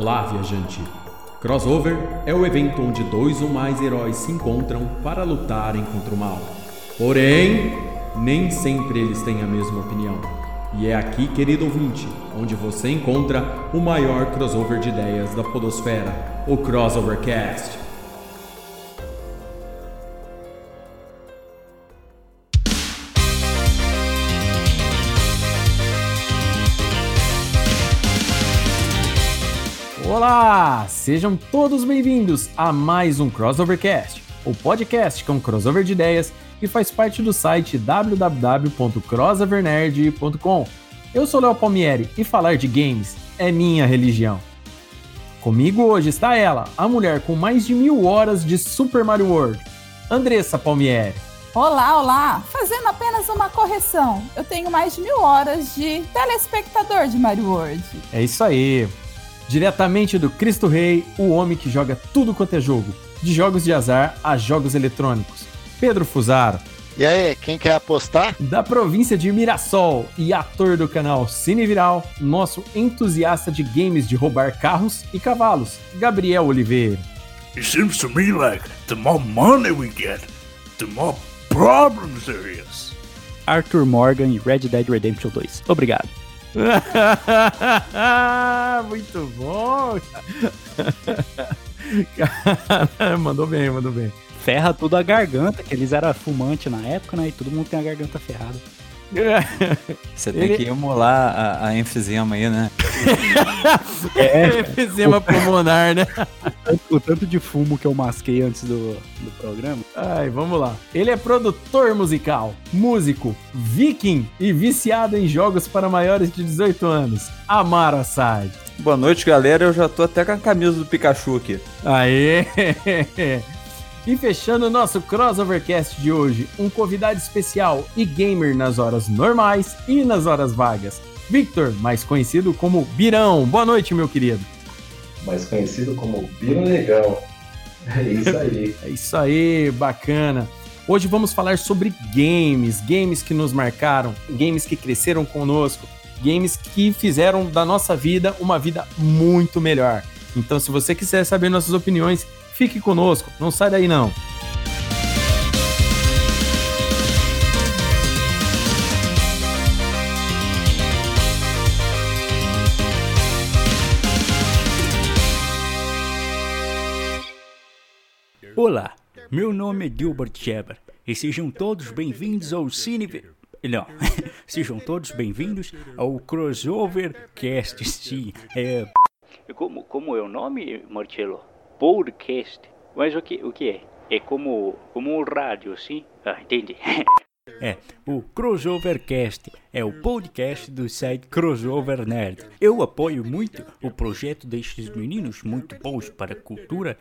Olá, viajante! Crossover é o evento onde dois ou mais heróis se encontram para lutarem contra o mal. Porém, nem sempre eles têm a mesma opinião. E é aqui, querido ouvinte, onde você encontra o maior crossover de ideias da Podosfera, o Crossovercast. Olá! Sejam todos bem-vindos a mais um Crossovercast, o podcast com crossover de ideias que faz parte do site www.crossovernerd.com. Eu sou Léo Palmieri e falar de games é minha religião. Comigo hoje está ela, a mulher com mais de mil horas de Super Mario World, Andressa Palmieri. Olá, olá! Fazendo apenas uma correção, eu tenho mais de mil horas de telespectador de Mario World. É isso aí! Diretamente do Cristo Rei, o homem que joga tudo quanto é jogo, de jogos de azar a jogos eletrônicos. Pedro Fusaro. E aí, quem quer apostar? Da província de Mirassol e ator do canal Cine Viral, nosso entusiasta de games de roubar carros e cavalos, Gabriel Oliveira. It seems to me like the more money we get, the more problems there is. Arthur Morgan e Red Dead Redemption 2. Obrigado. Muito bom! mandou bem, mandou bem. Ferra tudo a garganta, que eles eram fumantes na época, né? E todo mundo tem a garganta ferrada. Você tem Ele... que emular a, a enfisema aí, né? é, enfisema pulmonar, né? O tanto de fumo que eu masquei antes do, do programa. Ai, vamos lá. Ele é produtor musical, músico, viking e viciado em jogos para maiores de 18 anos. Amaro Assad. Boa noite, galera. Eu já tô até com a camisa do Pikachu aqui. Aê! E fechando o nosso Crossovercast de hoje, um convidado especial e gamer nas horas normais e nas horas vagas. Victor, mais conhecido como Birão. Boa noite, meu querido. Mais conhecido como Biro Negão. É isso aí. é isso aí, bacana. Hoje vamos falar sobre games, games que nos marcaram, games que cresceram conosco, games que fizeram da nossa vida uma vida muito melhor. Então, se você quiser saber nossas opiniões, Fique conosco, não sai daí não. Olá, meu nome é Gilbert Sheber e sejam todos bem-vindos ao Cine... Não, sejam todos bem-vindos ao Crossover Cast, sim, é... Como, como é o nome, Marcelo? Podcast. Mas o que, o que é? É como, como um rádio, sim? Ah, entendi. É, o Crossovercast é o podcast do site Crossover Nerd. Eu apoio muito o projeto destes meninos muito bons para a cultura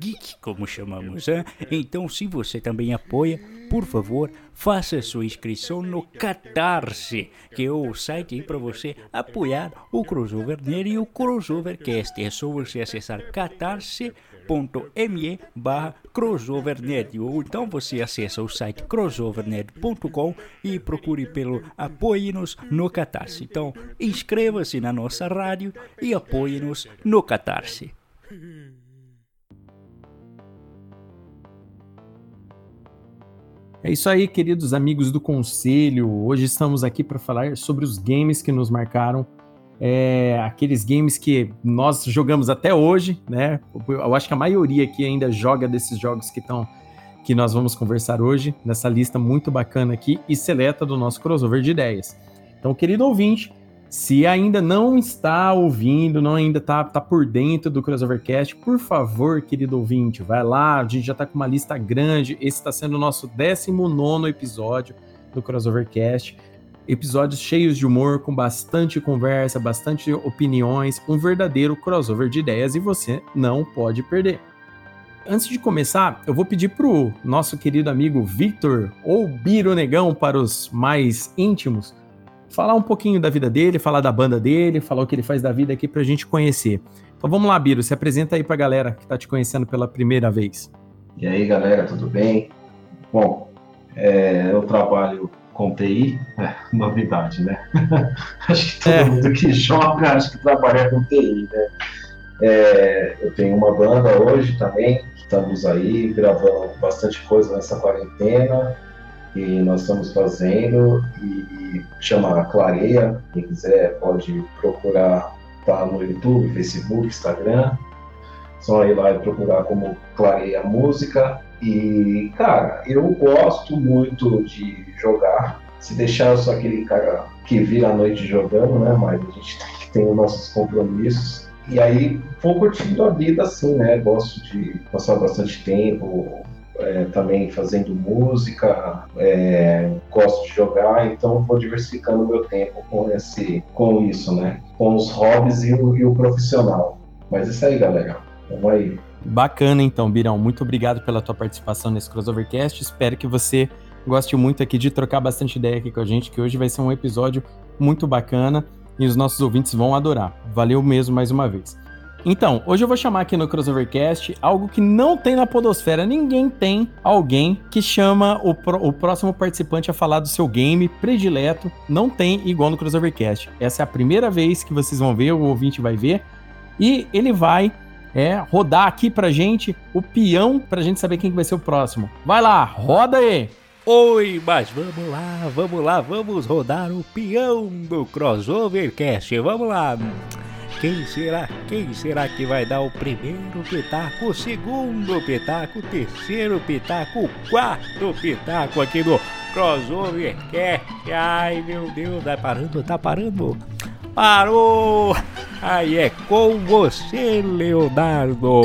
geek, como chamamos. Hein? Então, se você também apoia, por favor, faça sua inscrição no Catarse, que é o site para você apoiar o Crossover Nerd e o Crossovercast. É só você acessar catarse.com crossover.me barra crossovernerd ou então você acessa o site crossovernerd.com e procure pelo Apoie-nos no Catarse. Então inscreva-se na nossa rádio e apoie-nos no Catarse. É isso aí, queridos amigos do Conselho. Hoje estamos aqui para falar sobre os games que nos marcaram é, aqueles games que nós jogamos até hoje, né? Eu acho que a maioria aqui ainda joga desses jogos que estão que nós vamos conversar hoje nessa lista muito bacana aqui e seleta do nosso crossover de ideias. Então, querido ouvinte, se ainda não está ouvindo, não ainda está tá por dentro do Crossovercast, por favor, querido ouvinte, vai lá, a gente já está com uma lista grande, esse está sendo o nosso 19 episódio do Crossovercast episódios cheios de humor, com bastante conversa, bastante opiniões, um verdadeiro crossover de ideias e você não pode perder. Antes de começar, eu vou pedir pro nosso querido amigo Victor, ou Biro Negão para os mais íntimos, falar um pouquinho da vida dele, falar da banda dele, falar o que ele faz da vida aqui pra gente conhecer. Então vamos lá, Biro, se apresenta aí pra galera que tá te conhecendo pela primeira vez. E aí, galera, tudo bem? Bom, é, eu trabalho com TI, é, novidade, né? acho que todo é. mundo que joga acho que trabalha com TI, né? É, eu tenho uma banda hoje também, estamos aí gravando bastante coisa nessa quarentena e nós estamos fazendo e chama Clareia, quem quiser pode procurar, tá no YouTube, Facebook, Instagram, só ir lá e procurar como Clareia Música e cara, eu gosto muito de jogar, se deixar eu sou aquele cara que vira a noite jogando, né, mas a gente tem que ter os nossos compromissos e aí vou curtindo a vida assim, né? Gosto de passar bastante tempo é, também fazendo música, é, gosto de jogar, então vou diversificando meu tempo com esse, com isso, né? Com os hobbies e o, e o profissional. Mas isso aí, galera. Vamos aí. Bacana, então, Birão. Muito obrigado pela tua participação nesse Crossovercast. Espero que você goste muito aqui de trocar bastante ideia aqui com a gente, que hoje vai ser um episódio muito bacana e os nossos ouvintes vão adorar. Valeu mesmo mais uma vez. Então, hoje eu vou chamar aqui no Crossovercast algo que não tem na Podosfera. Ninguém tem alguém que chama o, pro, o próximo participante a falar do seu game predileto. Não tem igual no Crossovercast. Essa é a primeira vez que vocês vão ver, o ouvinte vai ver. E ele vai é, rodar aqui pra gente o peão pra gente saber quem que vai ser o próximo. Vai lá, roda aí! Oi, mas vamos lá, vamos lá, vamos rodar o peão do Crossovercast. Vamos lá. Quem será? Quem será que vai dar o primeiro pitaco, o segundo pitaco, o terceiro pitaco, o quarto pitaco aqui no Crossovercast? Ai, meu Deus, tá parando, tá parando. Parou! Aí é com você, Leonardo.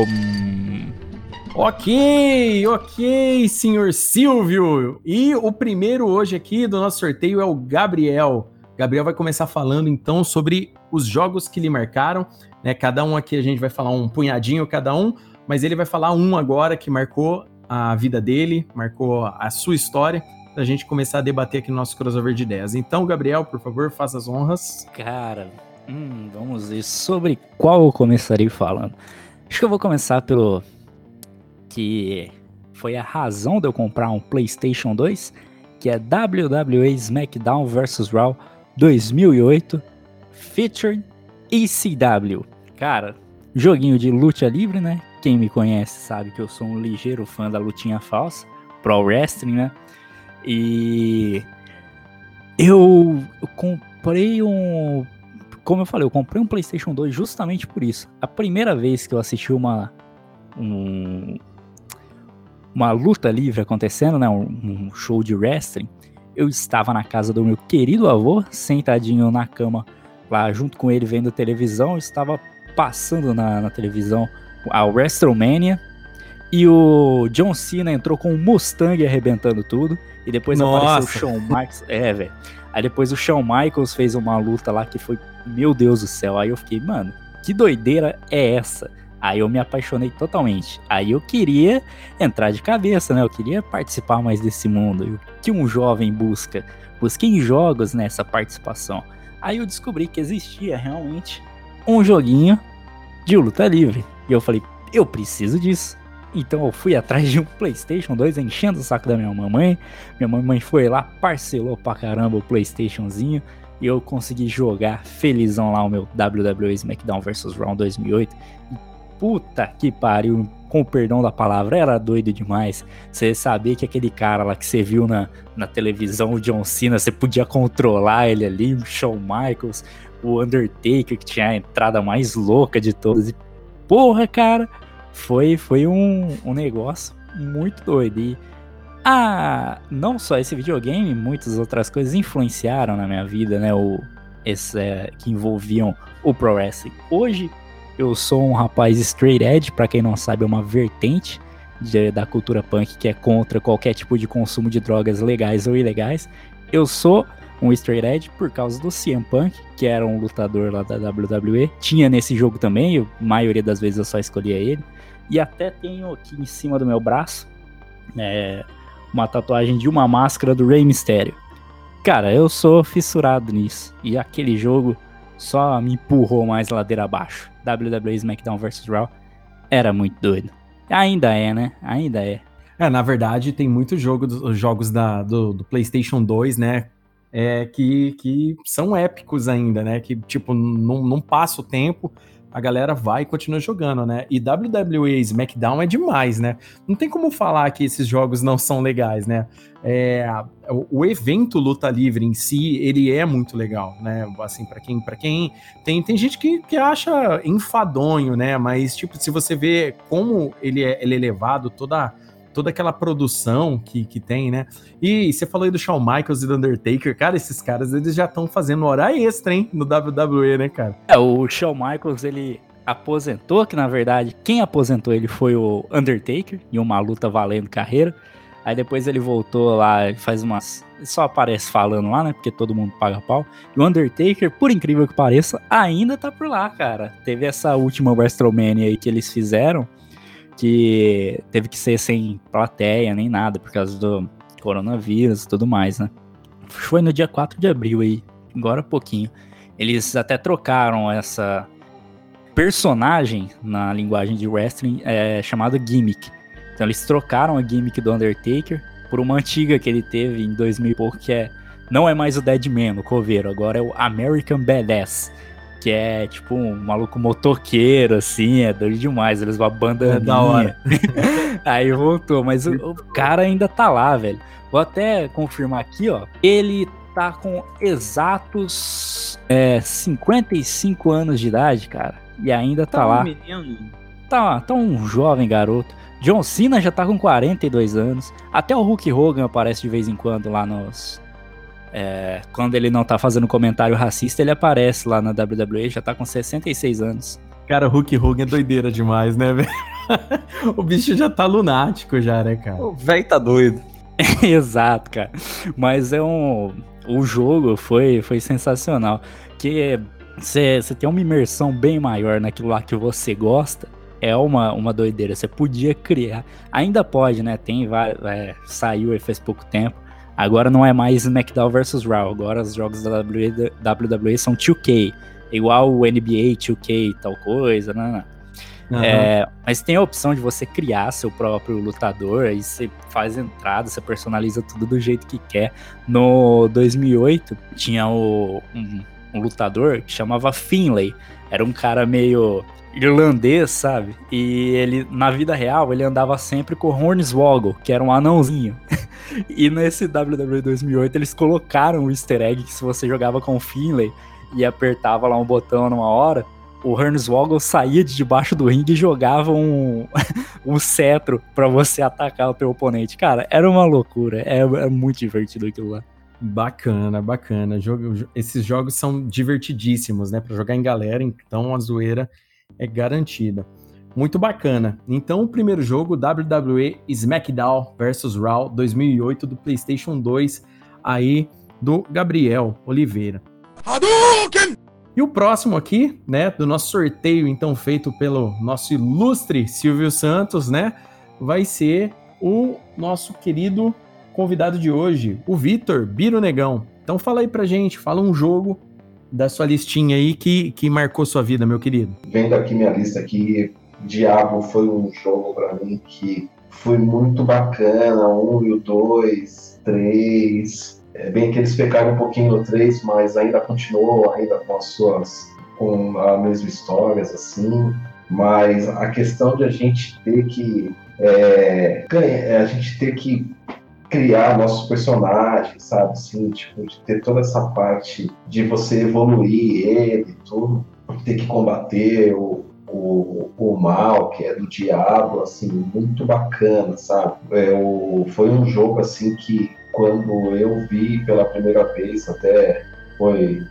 Ok, ok, senhor Silvio. E o primeiro hoje aqui do nosso sorteio é o Gabriel. Gabriel vai começar falando então sobre os jogos que lhe marcaram. Né? Cada um aqui a gente vai falar um punhadinho cada um, mas ele vai falar um agora que marcou a vida dele, marcou a sua história, para a gente começar a debater aqui no nosso crossover de ideias. Então, Gabriel, por favor, faça as honras. Cara, hum, vamos ver sobre qual eu começarei falando. Acho que eu vou começar pelo que foi a razão de eu comprar um PlayStation 2, que é WWE SmackDown vs Raw 2008 Featuring ECW. Cara, joguinho de luta livre, né? Quem me conhece sabe que eu sou um ligeiro fã da lutinha falsa, pro wrestling, né? E eu, eu comprei um como eu falei, eu comprei um PlayStation 2 justamente por isso. A primeira vez que eu assisti uma um, uma luta livre acontecendo, né, um, um, show de wrestling, eu estava na casa do meu querido avô, sentadinho na cama lá junto com ele vendo televisão, estava passando na, na televisão a WrestleMania e o John Cena entrou com o Mustang arrebentando tudo. E depois Nossa. apareceu o Shawn Michaels. É, velho. Aí depois o Shawn Michaels fez uma luta lá que foi, meu Deus do céu. Aí eu fiquei, mano, que doideira é essa? Aí eu me apaixonei totalmente. Aí eu queria entrar de cabeça, né? Eu queria participar mais desse mundo. E o que um jovem busca? Busquei em jogos nessa participação. Aí eu descobri que existia realmente um joguinho de luta livre. E eu falei, eu preciso disso. Então eu fui atrás de um PlayStation 2, enchendo o saco da minha mamãe. Minha mamãe foi lá, parcelou pra caramba o PlayStationzinho. E eu consegui jogar felizão lá o meu WWE SmackDown vs Raw 2008. E puta que pariu, com o perdão da palavra, era doido demais. Você sabia que aquele cara lá que você viu na, na televisão, o John Cena, você podia controlar ele ali, o Shawn Michaels, o Undertaker, que tinha a entrada mais louca de todas. E, porra, cara, foi, foi um, um negócio muito doido. E ah, não só esse videogame, muitas outras coisas influenciaram na minha vida, né? O, esse, é, que envolviam o Pro Wrestling. Hoje, eu sou um rapaz straight edge, para quem não sabe, é uma vertente de, da cultura punk que é contra qualquer tipo de consumo de drogas legais ou ilegais. Eu sou um straight edge por causa do CM Punk, que era um lutador lá da WWE. Tinha nesse jogo também, a maioria das vezes eu só escolhia ele. E até tenho aqui em cima do meu braço é, uma tatuagem de uma máscara do Rey Mysterio. Cara, eu sou fissurado nisso. E aquele jogo só me empurrou mais ladeira abaixo. WWE SmackDown vs Raw era muito doido. Ainda é, né? Ainda é. É, na verdade, tem muitos jogo, jogos da, do, do, PlayStation 2, né? É, que, que são épicos ainda, né? Que, tipo, não, não passa o tempo. A galera vai e continua jogando, né? E WWE SmackDown é demais, né? Não tem como falar que esses jogos não são legais, né? É, o, evento luta livre em si, ele é muito legal, né? Assim, para quem, para quem tem, tem gente que, que acha enfadonho, né? Mas tipo, se você vê como ele é, ele é levado, toda toda aquela produção que, que tem, né? E você falou aí do Shawn Michaels e do Undertaker, cara, esses caras eles já estão fazendo hora extra, hein, no WWE, né, cara? É, o Shawn Michaels, ele aposentou, que na verdade quem aposentou ele foi o Undertaker, em uma luta valendo carreira. Aí depois ele voltou lá, faz umas. Só aparece falando lá, né? Porque todo mundo paga pau. E o Undertaker, por incrível que pareça, ainda tá por lá, cara. Teve essa última WrestleMania aí que eles fizeram que teve que ser sem plateia nem nada por causa do coronavírus e tudo mais, né? Foi no dia 4 de abril aí, agora pouquinho. Eles até trocaram essa personagem na linguagem de wrestling é, chamada gimmick. Então eles trocaram a gimmick do Undertaker por uma antiga que ele teve em 2000 e pouco, que é não é mais o Dead Man, o coveiro, agora é o American Badass que é tipo um maluco motoqueiro, assim, é doido demais. Eles vão banda é da hora. Aí voltou, mas o, o, cara ainda tá lá, velho. Vou até confirmar aqui, ó. Ele tá com exatos é, 55 anos de idade, cara. E ainda tá, tá lá. Um menino. Tá, tá um jovem garoto. John Cena já tá com 42 anos. Até o Hulk Hogan aparece de vez em quando lá nos, é, quando ele não tá fazendo comentário racista, ele aparece lá na WWE, já tá com 66 anos. Cara, o Hulk Hogan é doideira demais, né, velho? o bicho já tá lunático já, né, cara? O velho tá doido. Exato, cara. Mas é um. O jogo foi, foi sensacional. Que você tem uma imersão bem maior naquilo lá que você gosta. É uma, uma doideira. Você podia criar. Ainda pode, né? Tem vários. É, saiu aí faz pouco tempo Agora não é mais SmackDown vs Raw, agora os jogos da WWE, WWE são 2K, igual o NBA 2K tal coisa, né? Uhum. É, mas tem a opção de você criar seu próprio lutador, aí você faz entrada, você personaliza tudo do jeito que quer. No 2008 tinha o, um, um lutador que chamava Finlay, era um cara meio irlandês, sabe? E ele, na vida real, ele andava sempre com o Hornswoggle, que era um anãozinho. e nesse WWE 2008 eles colocaram o easter egg que se você jogava com o Finlay e apertava lá um botão numa hora, o Hornswoggle saía de debaixo do ringue e jogava um, um cetro para você atacar o teu oponente. Cara, era uma loucura. É, é muito divertido aquilo lá. Bacana, bacana. Jogo, esses jogos são divertidíssimos, né? Para jogar em galera, então a zoeira é garantida. Muito bacana. Então, o primeiro jogo, WWE SmackDown vs Raw 2008 do PlayStation 2, aí do Gabriel Oliveira. Hadouken! E o próximo aqui, né, do nosso sorteio então feito pelo nosso ilustre Silvio Santos, né, vai ser o nosso querido convidado de hoje, o Vitor Biro Negão. Então fala aí pra gente, fala um jogo da sua listinha aí que, que marcou sua vida, meu querido. Vendo aqui minha lista aqui, Diabo foi um jogo para mim que foi muito bacana, um e o dois, três. É bem que eles pecaram um pouquinho no três, mas ainda continuou, ainda com as suas, com as mesmas histórias, assim. Mas a questão de a gente ter que é, a gente ter que criar nossos personagens, sabe? Assim, tipo, de ter toda essa parte de você evoluir ele, tudo, ter que combater o, o, o mal, que é do diabo, assim, muito bacana, sabe? É, o, foi um jogo, assim, que quando eu vi pela primeira vez, até foi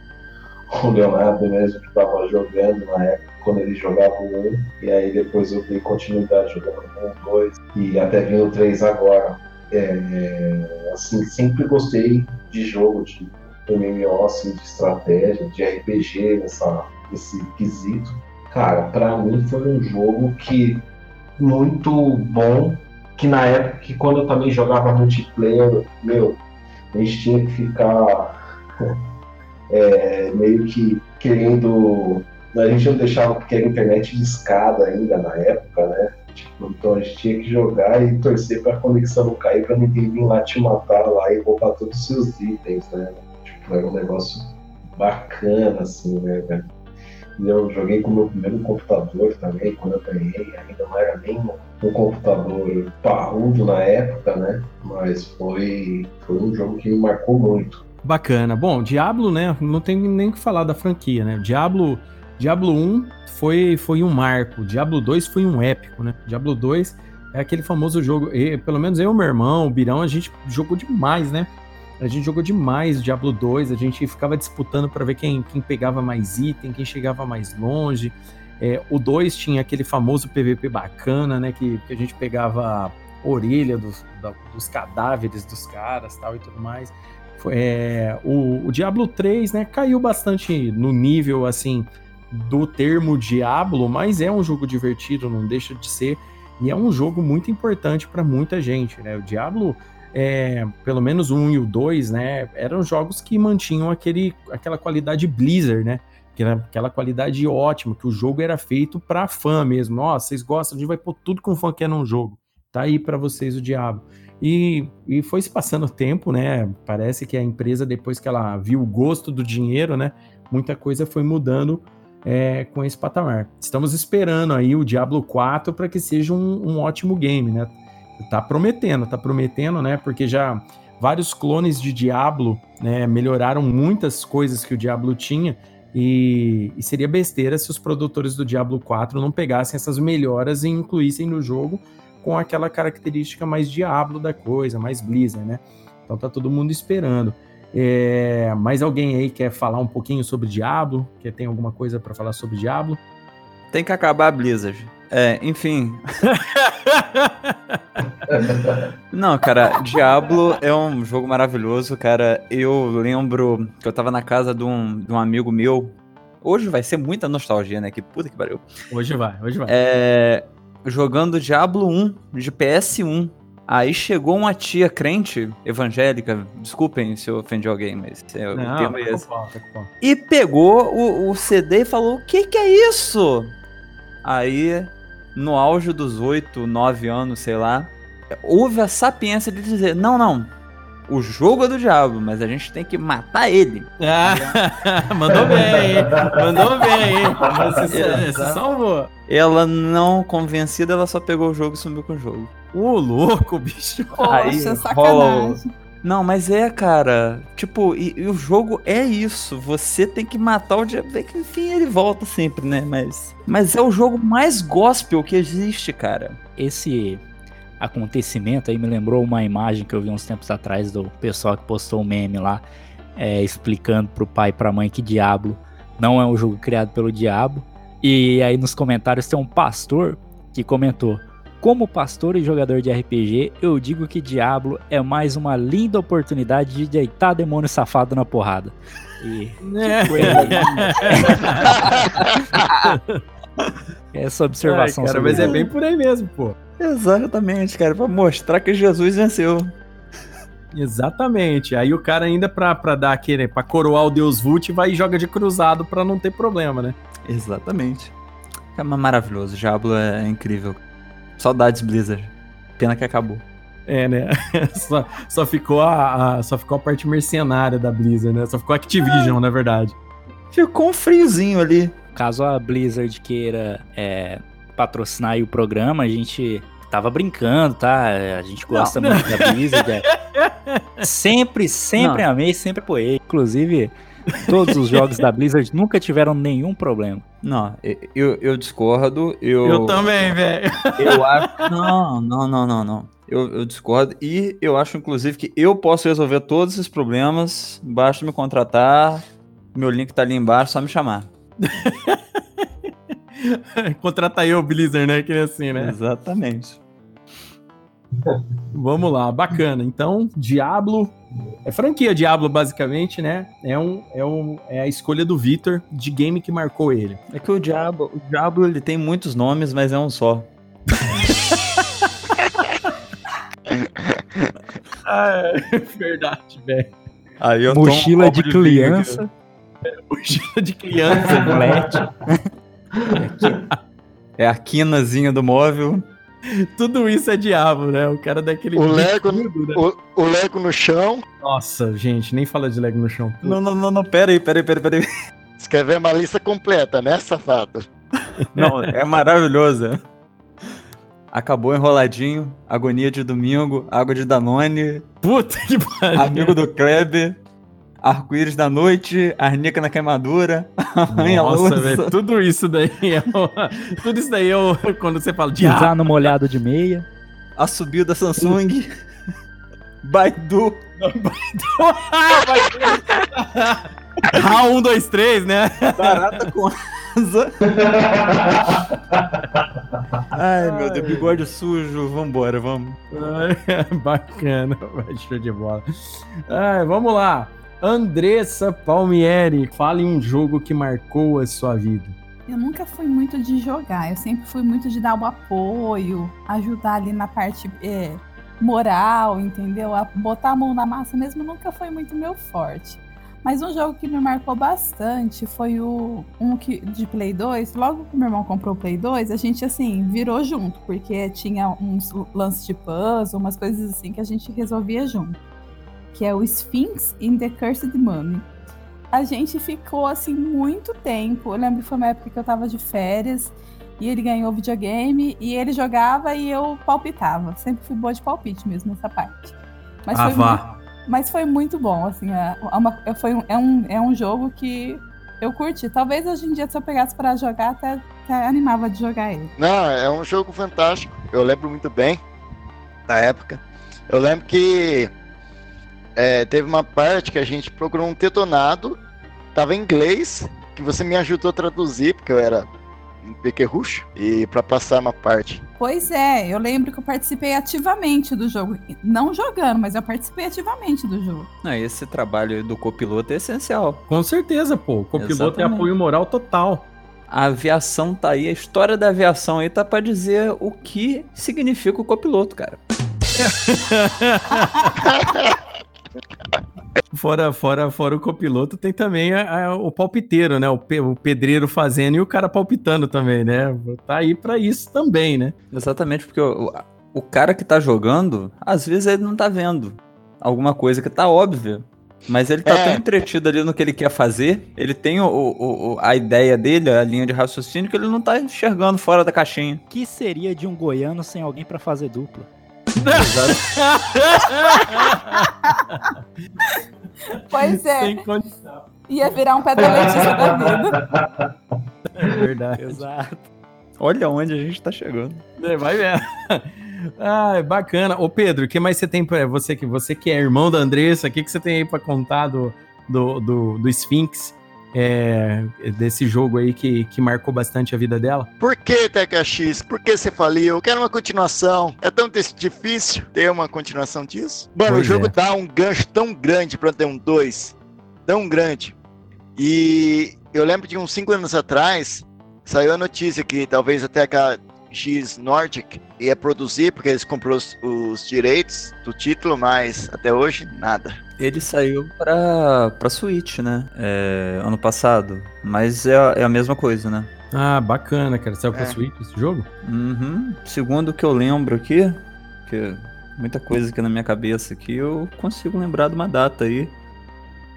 o Leonardo mesmo que estava jogando na época, quando ele jogava o 1, e aí depois eu dei continuidade jogando o 1, 2, e até vi o 3 agora. É, assim, sempre gostei de jogo de MMO, assim, de estratégia, de RPG nessa, nesse quesito. Cara, para mim foi um jogo que muito bom, que na época que quando eu também jogava multiplayer, meu, a gente tinha que ficar é, meio que querendo. A gente não deixava porque a internet de escada ainda na época, né? Então a gente tinha que jogar e torcer pra conexão não cair pra ninguém vir lá te matar lá e roubar todos os seus itens, né? Tipo, era um negócio bacana, assim, né? E eu joguei com o meu primeiro computador também, quando eu ganhei. Ainda não era nem um, computador parrudo na época, né? Mas foi, foi um jogo que me marcou muito. Bacana. Bom, Diablo, né? Não tem nem que falar da franquia, né? Diablo, Diablo 1 foi, foi um marco. Diablo 2 foi um épico, né? Diablo 2 é aquele famoso jogo. E, pelo menos eu, meu irmão, o Birão, a gente jogou demais, né? A gente jogou demais Diablo 2, a gente ficava disputando para ver quem, quem pegava mais item, quem chegava mais longe. É, o 2 tinha aquele famoso PVP bacana, né? Que, que a gente pegava orelha dos, da, dos cadáveres dos caras tal e tudo mais. É, o, o, Diablo 3, né, caiu bastante no nível, assim, do termo Diablo, mas é um jogo divertido, não deixa de ser, e é um jogo muito importante para muita gente, né? O Diablo, é, pelo menos 1 e o 2, né, eram jogos que mantinham aquele, aquela qualidade Blizzard, né? Aquela qualidade ótima, que o jogo era feito para fã mesmo. Ó, vocês gostam, a gente vai pôr tudo que um fã quer num jogo. Tá aí para vocês o Diablo. E, e foi se passando o tempo, né? Parece que a empresa, depois que ela viu o gosto do dinheiro, né? Muita coisa foi mudando é, com esse patamar. Estamos esperando aí o Diablo 4 para que seja um, um, ótimo game, né? Tá prometendo, tá prometendo, né? Porque já vários clones de Diablo né, melhoraram muitas coisas que o Diablo tinha. E, e seria besteira se os produtores do Diablo 4 não pegassem essas melhoras e incluíssem no jogo com aquela característica mais Diablo da coisa, mais Blizzard, né? Então tá todo mundo esperando. É, mais alguém aí quer falar um pouquinho sobre Diablo? Quer tem alguma coisa para falar sobre Diablo? Tem que acabar a Blizzard. É, enfim. Não, cara, Diablo é um jogo maravilhoso, cara. Eu lembro que eu tava na casa de um, de um amigo meu. Hoje vai ser muita nostalgia, né? Que puta que pariu. Hoje vai, hoje vai. É, jogando Diablo 1 de PS1. Aí chegou uma tia crente, evangélica, desculpem se eu ofendi alguém, mas é, Não, o termo é esse. E pegou o, o CD e falou: O que, que é isso? Aí, no auge dos 8, 9 anos, sei lá, houve a sapiência de dizer: Não, não, o jogo é do diabo, mas a gente tem que matar ele. Ah, mandou bem, hein? Mandou bem, hein? Você, você salvou. Ela não convencida, ela só pegou o jogo e sumiu com o jogo. Ô, louco, bicho. Poxa, Aí, sacanagem. rola Não, mas é, cara. Tipo, e, e o jogo é isso. Você tem que matar o diabo. É que, enfim, ele volta sempre, né? Mas, mas é o jogo mais gospel que existe, cara. Esse acontecimento aí me lembrou uma imagem que eu vi uns tempos atrás do pessoal que postou um meme lá, é, explicando pro pai e pra mãe que Diablo não é um jogo criado pelo diabo. E aí nos comentários tem um pastor que comentou: Como pastor e jogador de RPG, eu digo que Diablo é mais uma linda oportunidade de deitar demônio safado na porrada. E É. essa observação Ai, cara, mas é bem por aí mesmo, pô. Exatamente, cara. Pra mostrar que Jesus venceu. Exatamente. Aí o cara ainda pra, pra dar aquele, pra coroar o Deus Vult, vai e joga de cruzado pra não ter problema, né? Exatamente. É maravilhoso. Diablo é incrível. Saudades Blizzard. Pena que acabou. É, né? só, só, ficou a, a- só ficou a parte mercenária da Blizzard, né? Só ficou a Activision, na verdade. Ficou um friozinho ali. Caso a Blizzard queira é, patrocinar aí o programa, a gente tava brincando, tá? A gente gosta Não. muito da Blizzard. Sempre, sempre amei, sempre apoiei. Inclusive, todos os jogos da Blizzard nunca tiveram nenhum problema. Não, eu, eu, eu discordo. Eu, Eu também, velho. Eu acho. Não, não, não, não, não. Eu, eu discordo. E eu acho, inclusive, que eu posso resolver todos esses problemas. Basta me contratar. Meu link tá ali embaixo, só me chamar. Contrata eu, Blizzard, né? Que é assim, né? Exatamente. Vamos lá, bacana. Então, Diablo. É franquia Diablo, basicamente, né? É, um, é, um, é a escolha do Victor de game que marcou ele. É que o Diablo, o Diablo ele tem muitos nomes, mas é um só. Ah, é verdade, velho. Aí eu tomo um Mochila de criança, Mochila de criança. tablete. É a quinazinha do móvel. Tudo isso é diabo, né? O cara daquele. O Lego, tudo, né? o, o Lego no chão. Nossa, gente, nem fala de Lego no chão. Não, não, não, não, pera aí, pera aí, pera aí, pera aí. Você quer ver uma lista completa, né, safado? Não, é maravilhoso. Acabou enroladinho, agonia de domingo, água de Danone, Puta que pariu. amigo do Kleber, arco-íris da noite, arnica na queimadura, arranha Nossa, louça. velho, tudo isso daí é o- tudo isso daí é o- quando você fala de Pisar no molhado de meia. assobio da Samsung, Baidu, Ah, um, dois, três, né? barata com asa. Ai, meu Deus, bigode sujo, vambora, vamos. Ai, Bacana, vai, show de bola. Ai, vamos lá. Andressa Palmieri, fale um jogo que marcou a sua vida. Eu nunca fui muito de jogar, eu sempre fui muito de dar o apoio, ajudar ali na parte é, moral, entendeu? A botar a mão na massa mesmo nunca foi muito meu forte. Mas um jogo que me marcou bastante foi o um que, de Play 2. Logo que meu irmão comprou o Play 2, a gente assim virou junto, porque tinha uns lances de puzzle, umas coisas assim que a gente resolvia junto. Que é o Sphinx in the Cursed Mummy a gente ficou assim muito tempo. Eu lembro que foi uma época que eu tava de férias e ele ganhou o videogame e ele jogava e eu palpitava. Sempre fui boa de palpite mesmo nessa parte. Mas, Ah, foi, vá. muito, mas foi muito bom, assim. É, é uma- é- foi um, é, um, é um jogo que eu curti. Talvez hoje em dia, se eu pegasse pra jogar, até, até animava de jogar ele. Não, é um jogo fantástico. Eu lembro muito bem da época. Eu lembro que é, teve uma parte que a gente procurou um detonado, tava em inglês, que você me ajudou a traduzir, porque eu era um pequerrucho, e para passar uma parte. Pois é, eu lembro que eu participei ativamente do jogo. Não jogando, mas eu participei ativamente do jogo. Não, esse trabalho do copiloto é essencial. Com certeza, pô. O copiloto é apoio moral total. A aviação tá aí, a história da aviação aí tá pra dizer o que significa o copiloto, cara. Fora, fora, fora o copiloto, tem também a- a- o palpiteiro, né? O, pe- o pedreiro fazendo e o cara palpitando também, né? Tá aí pra isso também, né? Exatamente, porque o, o cara que tá jogando, às vezes ele não tá vendo alguma coisa que tá óbvia. Mas ele tá É. tão entretido ali no que ele quer fazer, ele tem o, o- o- a ideia dele, a linha de raciocínio, que ele não tá enxergando fora da caixinha. que seria de um goiano sem alguém pra fazer dupla? Pois é, Sem condição. ia virar um pedra Letícia da vida. É verdade. Exato. Olha onde a gente tá chegando. É, Vai ver. Ah, bacana. Ô Pedro, o que mais você tem para você que você que é irmão da Andressa, o que, que você tem aí pra contar do, do, do, do Sphinx, é, desse jogo aí que, que marcou bastante a vida dela? Por que, Teca X? Por que você faliu? Eu quero uma continuação. É tão difícil ter uma continuação disso? Mano, Pois o jogo é. dá um gancho tão grande pra ter um 2. Tão grande. E eu lembro de uns 5 anos atrás, saiu a notícia que talvez a Teca X Nordic ia produzir, porque eles comprou os, os direitos do título, mas até hoje, nada. Ele saiu pra, pra Switch, né? É, ano passado. Mas é, a- é a mesma coisa, né? Ah, bacana, cara. Saiu pra É. Switch esse jogo? Uhum. Segundo o que eu lembro aqui, que muita coisa aqui na minha cabeça aqui, eu consigo lembrar de uma data aí.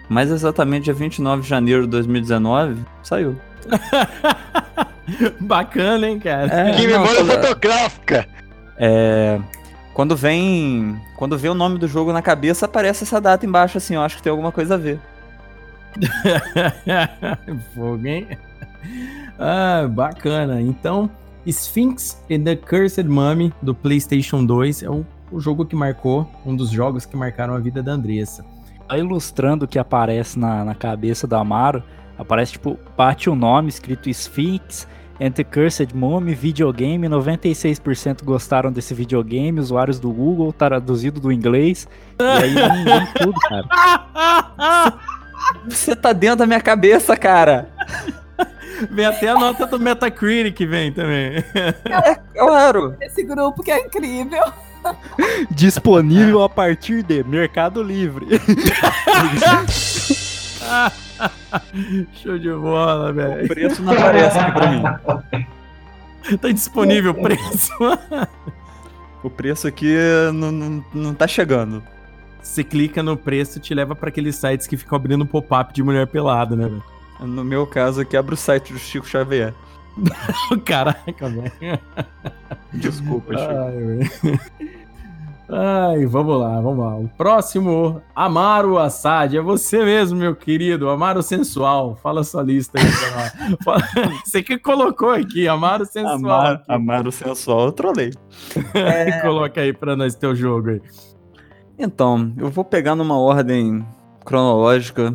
Mais exatamente dia 29 de janeiro de 2019, saiu. bacana, hein, cara? É, que memória quando- fotográfica! é, quando vem. Quando vê o nome do jogo na cabeça, aparece essa data embaixo, assim, eu acho que tem alguma coisa a ver. Fogo, hein? Ah, bacana. Então, Sphinx and the Cursed Mummy do PlayStation 2 é o, o jogo que marcou, um dos jogos que marcaram a vida da Andressa. Só ilustrando o que aparece na, na cabeça do Amaro, aparece tipo, bate o nome escrito Sphinx and the Cursed Mummy videogame, 96% gostaram desse videogame, usuários do Google, traduzido do inglês, e aí tudo, cara. Você tá dentro da minha cabeça, cara! Vem até a nota do Metacritic, vem também. Claro! Esse grupo que é incrível. Disponível a partir de Mercado Livre. Show de bola, O velho. preço não aparece aqui pra mim. Tá disponível o preço. O preço aqui não, não, não tá chegando. Você clica no preço, te leva pra aqueles sites que ficam abrindo pop-up de mulher pelada, né? velho? No meu caso, quebra o site do Chico Xavier. Caraca, velho. Desculpa, Chico. Ai. Ai, vamos lá, vamos lá. O próximo, Amaro Assad. É você mesmo, meu querido. Amaro Sensual. Fala sua lista aí pra nós. Fala- Você que colocou aqui, Amaro Sensual. Amar, aqui. amar o sensual, eu trolei. Coloca aí pra nós teu jogo aí. Então, eu vou pegar numa ordem cronológica.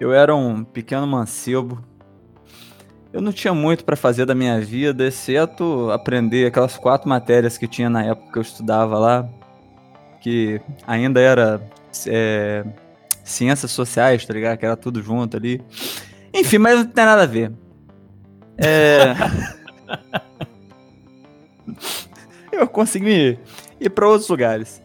Eu era um pequeno mancebo. Eu não tinha muito pra fazer da minha vida, exceto aprender aquelas quatro matérias que tinha na época que eu estudava lá, que ainda era é, ciências sociais, tá ligado? Que era tudo junto ali. Enfim, mas não tem nada a ver. É... eu consegui ir pra outros lugares.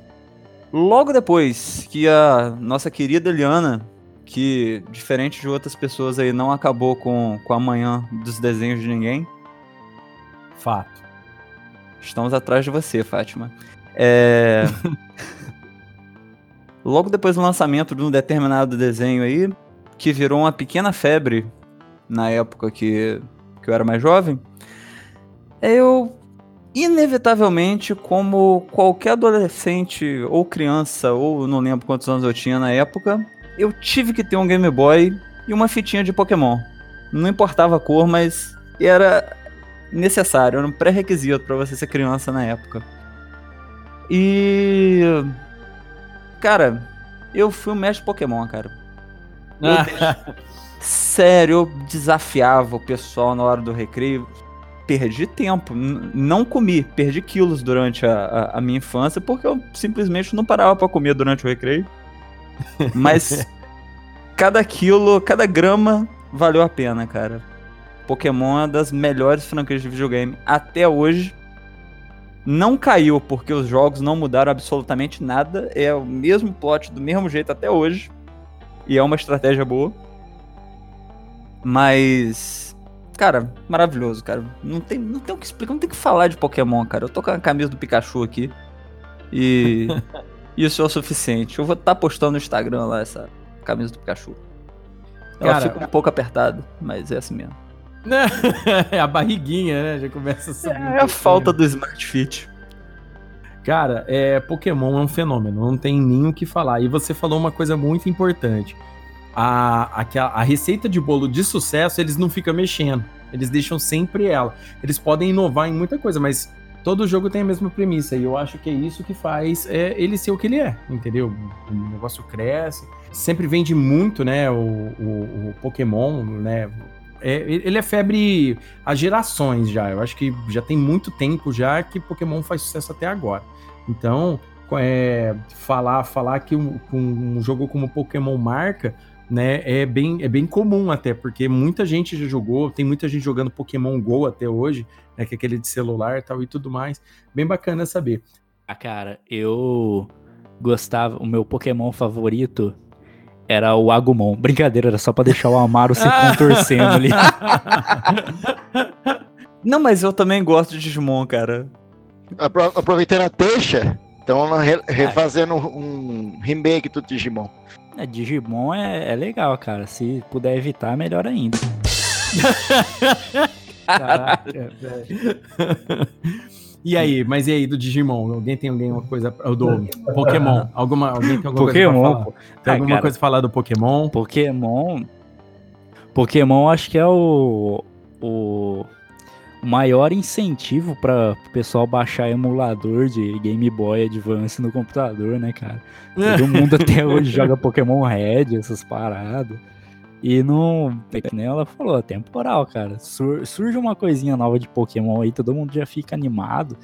Logo depois que a nossa querida Eliana, que diferente de outras pessoas aí, não acabou com, com a manhã dos desenhos de ninguém, Fato. estamos atrás de você, Fátima. É... Logo depois do lançamento de um determinado desenho aí, que virou uma pequena febre na época que, que eu era mais jovem, eu inevitavelmente, como qualquer adolescente ou criança, ou não lembro quantos anos eu tinha na época, eu tive que ter um Game Boy e uma fitinha de Pokémon. Não importava a cor, mas era necessário, era um pré-requisito pra você ser criança na época. E. Cara, eu fui um mestre Pokémon, cara. Sério, eu desafiava o pessoal na hora do recreio. Perdi tempo, não comi, perdi quilos durante a, a- a minha infância porque eu simplesmente não parava pra comer durante o recreio. Mas cada quilo, cada grama valeu a pena, cara. Pokémon é uma das melhores franquias de videogame até hoje. Não caiu porque os jogos não mudaram absolutamente nada. É o mesmo plot do mesmo jeito até hoje. E é uma estratégia boa. Mas. Cara, maravilhoso, cara. Não tem, não tem o que explicar, não tem o que falar de Pokémon, cara. Eu tô com a camisa do Pikachu aqui. E. isso é o suficiente. Eu vou estar postando no Instagram lá essa camisa do Pikachu. Ela Cara, fica um pouco apertada, mas é assim mesmo. é a barriguinha, né? Já começa a subir. um É a falta do Smart Fit. Cara, é, Pokémon é um fenômeno, não tem nem o que falar. E você falou uma coisa muito importante. A, aquela- a receita de bolo de sucesso, eles não ficam mexendo. Eles deixam sempre ela. Eles podem inovar em muita coisa, mas todo jogo tem a mesma premissa. E eu acho que é isso que faz é, ele ser o que ele é, entendeu? O negócio cresce. Sempre vende muito, né? O, o- o Pokémon, né? É, ele é febre há gerações já. Eu acho que já tem muito tempo já que Pokémon faz sucesso até agora. Então, é, falar, falar que um, um jogo como Pokémon marca, né, é bem, é bem comum até, porque muita gente já jogou, tem muita gente jogando Pokémon GO até hoje, né, que é aquele de celular e tal e tudo mais. Bem bacana saber. Ah, cara, eu gostava. O meu Pokémon favorito era o Agumon. Brincadeira, era só pra deixar o Amaro se contorcendo ali. Não, mas eu também gosto de Digimon, cara. Apro- Aproveitando a deixa, estão re- refazendo um remake do Digimon. É, Digimon é, é legal, cara. Se puder evitar, melhor ainda. Caraca, velho. E aí, mas e aí do Digimon? Alguém tem alguma coisa do Pokémon? Alguma, alguém tem alguma Pokémon, coisa pra falar? Tem Ah, alguma cara. coisa pra falar do Pokémon? Pokémon. Pokémon acho que é o. o o maior incentivo para o pessoal baixar emulador de Game Boy Advance no computador, né, cara? Todo mundo até hoje joga Pokémon Red, essas paradas. E não. É que nem ela falou, é temporal, cara. Sur- surge uma coisinha nova de Pokémon aí, todo mundo já fica animado.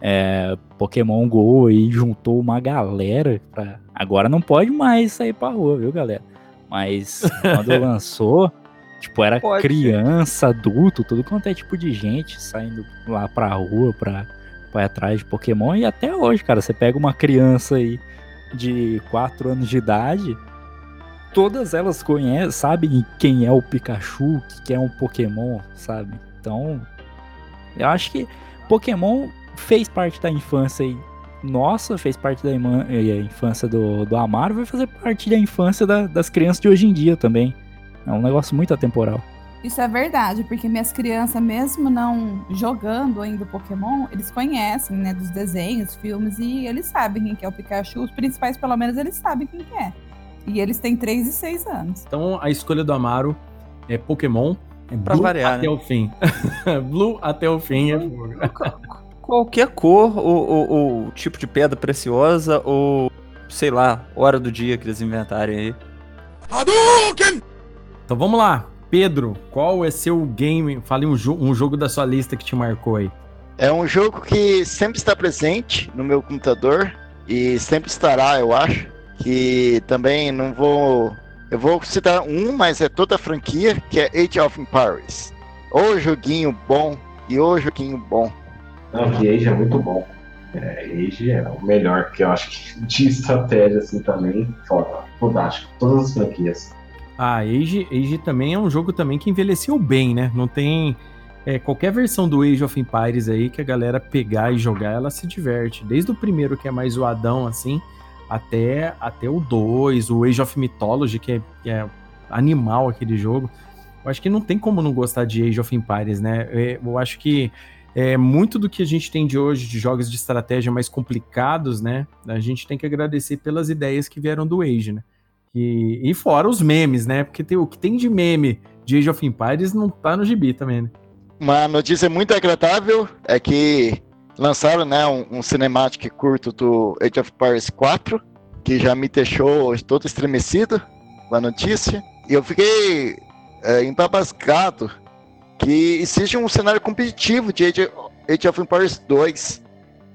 É, Pokémon Go aí juntou uma galera pra. Agora não pode mais sair pra rua, viu, galera? Mas quando lançou, tipo, era Pode. criança, adulto, tudo quanto é tipo de gente saindo lá pra rua pra, pra ir atrás de Pokémon. E até hoje, cara, você pega uma criança aí de 4 anos de idade, todas elas conhecem, sabem quem é o Pikachu, que é um Pokémon, sabe? Então, eu acho que Pokémon fez parte da infância aí. Nossa, fez parte da eh, infância do, do Amaro, vai fazer parte da infância da- das crianças de hoje em dia também. É um negócio muito atemporal. Isso é verdade, porque minhas crianças, mesmo não jogando ainda o Pokémon, eles conhecem, né, dos desenhos, filmes, e eles sabem quem que é o Pikachu. Os principais, pelo menos, eles sabem quem que é. E eles têm 3 e 6 anos. Então a escolha do Amaro é Pokémon. É Pra Blue variar, até né? o fim. Blue até o fim é. Qualquer cor, ou, ou- ou tipo de pedra preciosa, ou sei lá, hora do dia que eles inventarem aí. Então vamos lá. Pedro, qual é seu game? Fale um, jo- um jogo da sua lista que te marcou aí. É um jogo que sempre está presente no meu computador e sempre estará, eu acho. Que também não vou. Eu vou citar um, mas é toda a franquia, que é Age of Empires. O joguinho bom e o joguinho bom. Não, que Age é muito bom. É, Age é o melhor, que eu acho que de estratégia assim também, foda, fantástico. Todas as franquias. Ah, Age, Age também é um jogo também que envelheceu bem, né? Não tem é, qualquer versão do Age of Empires aí que a galera pegar e jogar, ela se diverte. Desde o primeiro que é mais zoadão assim, até até o 2, o Age of Mythology que é, que é animal aquele jogo. Eu acho que não tem como não gostar de Age of Empires, né? É, Eu acho que é, muito do que a gente tem de hoje de jogos de estratégia mais complicados, né? A gente tem que agradecer pelas ideias que vieram do Age, né? E, e fora os memes, né? Porque tem, o que tem de meme de Age of Empires não tá no gibi também, né? Uma notícia muito agradável é que lançaram né, um, um cinematic curto do Age of Empires 4, que já me deixou todo estremecido com a notícia. E eu fiquei é, que existe um cenário competitivo de Age, Age of Empires 2.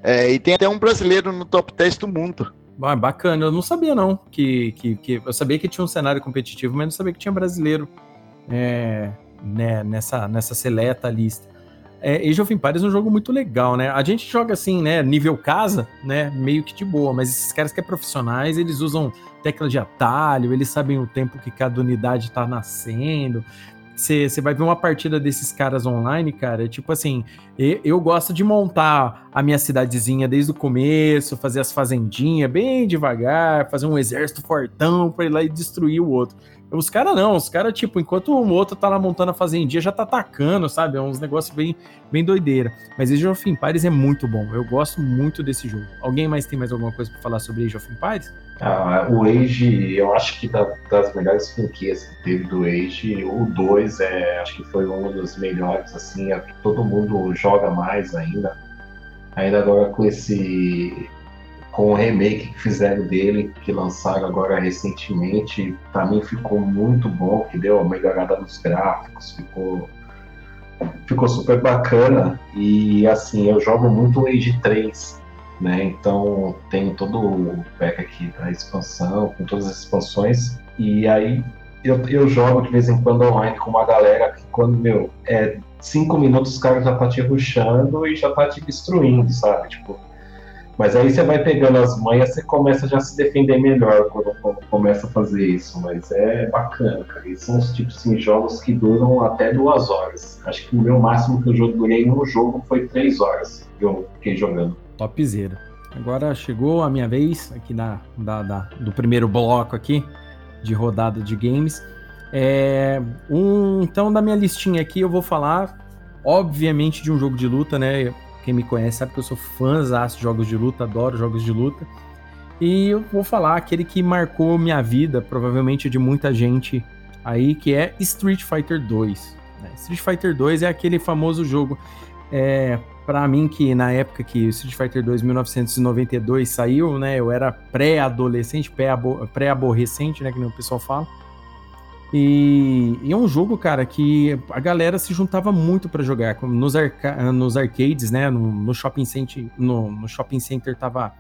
É, e tem até um brasileiro no top 10 do mundo. Ah, bacana, eu não sabia não que, que, que eu sabia que tinha um cenário competitivo, mas não sabia que tinha brasileiro é, né, nessa, nessa seleta lista. É, Age of Empires é um jogo muito legal, né? A gente joga assim, né, nível casa, né, meio que de boa, mas esses caras que é profissionais, eles usam tecla de atalho, eles sabem o tempo que cada unidade tá nascendo. Você vai ver uma partida desses caras online, cara, tipo assim, e- eu gosto de montar a minha cidadezinha desde o começo, fazer as fazendinhas bem devagar, fazer um exército fortão pra ir lá e destruir o outro. Os caras não, os caras, tipo, enquanto o outro tá lá montando a fazendinha, já tá atacando, sabe? É uns negócios bem, bem doideira. Mas Age of Empires é muito bom, eu gosto muito desse jogo. Alguém mais tem mais alguma coisa pra falar sobre Age of Empires? Ah, o Age, eu acho que da- das melhores franquias que teve do Age, o 2 é, acho que foi um dos melhores, assim, é todo mundo joga mais ainda. Ainda agora com esse. Com o remake que fizeram dele, que lançaram agora recentemente, pra mim ficou muito bom, que deu uma melhorada nos gráficos, ficou. Ficou super bacana. E assim, eu jogo muito o Age 3 né? Então tem todo o pack aqui da expansão, com todas as expansões. E aí eu, eu jogo de vez em quando online com uma galera que quando, meu, é cinco minutos os caras já tá te ruxando e já tá te destruindo, sabe? Tipo. Mas aí você vai pegando as manhas, você começa já a se defender melhor quando, quando começa a fazer isso. Mas é bacana, cara. E são os tipos assim, jogos que duram até duas horas. Acho que o meu máximo que eu joguei num jogo foi três horas que eu fiquei jogando. Topzera. Agora chegou a minha vez aqui da, da- da- do primeiro bloco aqui de rodada de games. É, um, então, da minha listinha aqui, eu vou falar, obviamente, de um jogo de luta, né? Quem me conhece sabe que eu sou fãzão de jogos de luta, adoro jogos de luta. E eu vou falar aquele que marcou minha vida, provavelmente de muita gente aí, que é Street Fighter 2. né? Street Fighter 2 é aquele famoso jogo é, para mim que na época que Street Fighter 2 1992 saiu, né, eu era pré-adolescente, pré-abo- pré-aborrecente, né, que nem o pessoal fala. E, e é um jogo, cara, que a galera se juntava muito pra jogar. Nos, arca nos arcades, né, no, no shopping center, no, no shopping center tava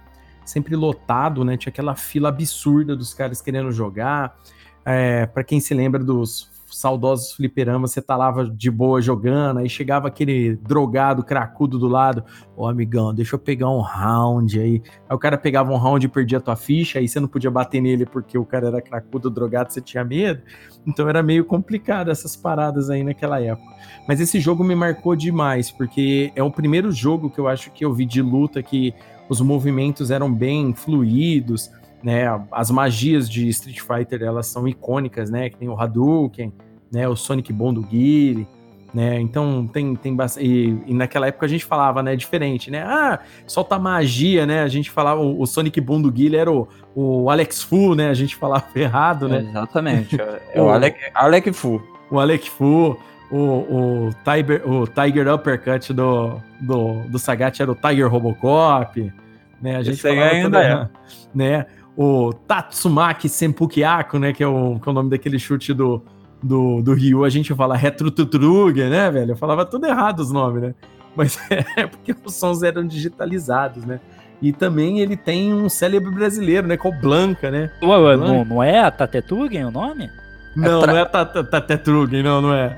sempre lotado, né, tinha aquela fila absurda dos caras querendo jogar. É, para quem se lembra dos saudosos fliperamas, você tá lá de boa jogando, aí chegava aquele drogado, cracudo do lado, ô amigão, deixa eu pegar um round aí. Aí o cara pegava um round e perdia a tua ficha, aí você não podia bater nele porque o cara era cracudo, drogado, você tinha medo. Então era meio complicado essas paradas aí naquela época. Mas esse jogo me marcou demais, porque é o primeiro jogo que eu acho que eu vi de luta que os movimentos eram bem fluidos, né? As magias de Street Fighter, elas são icônicas, né? Que tem o Hadouken, né? O Sonic Bom do Guile, né? Então tem tem bastante, e, e, naquela época a gente falava, né, diferente, né? Ah, solta magia, né? A gente falava o, o Sonic Boom do Guile era o, o Alex Fu, né? A gente falava errado, né? exatamente. É o Alec, Alec Fu. O Alec Fu, o, o, Tiger, o Tiger Uppercut do, do, do Sagat era o Tiger Robocop, né? A gente Esse falava ainda é. né? O Tatsumaki Senpukiako, né? Que é o, que é o nome daquele chute do, do, do Ryu, a gente fala Retrututruger, né, velho? Eu falava tudo errado os nomes, né? Mas é porque os sons eram digitalizados, né? E também ele tem um célebre brasileiro, né? Com o Blanca, né? Ué, ué, não, não, é a Tatetrugen o nome? Não, é tra... não é a Tatetrugen, não, não é.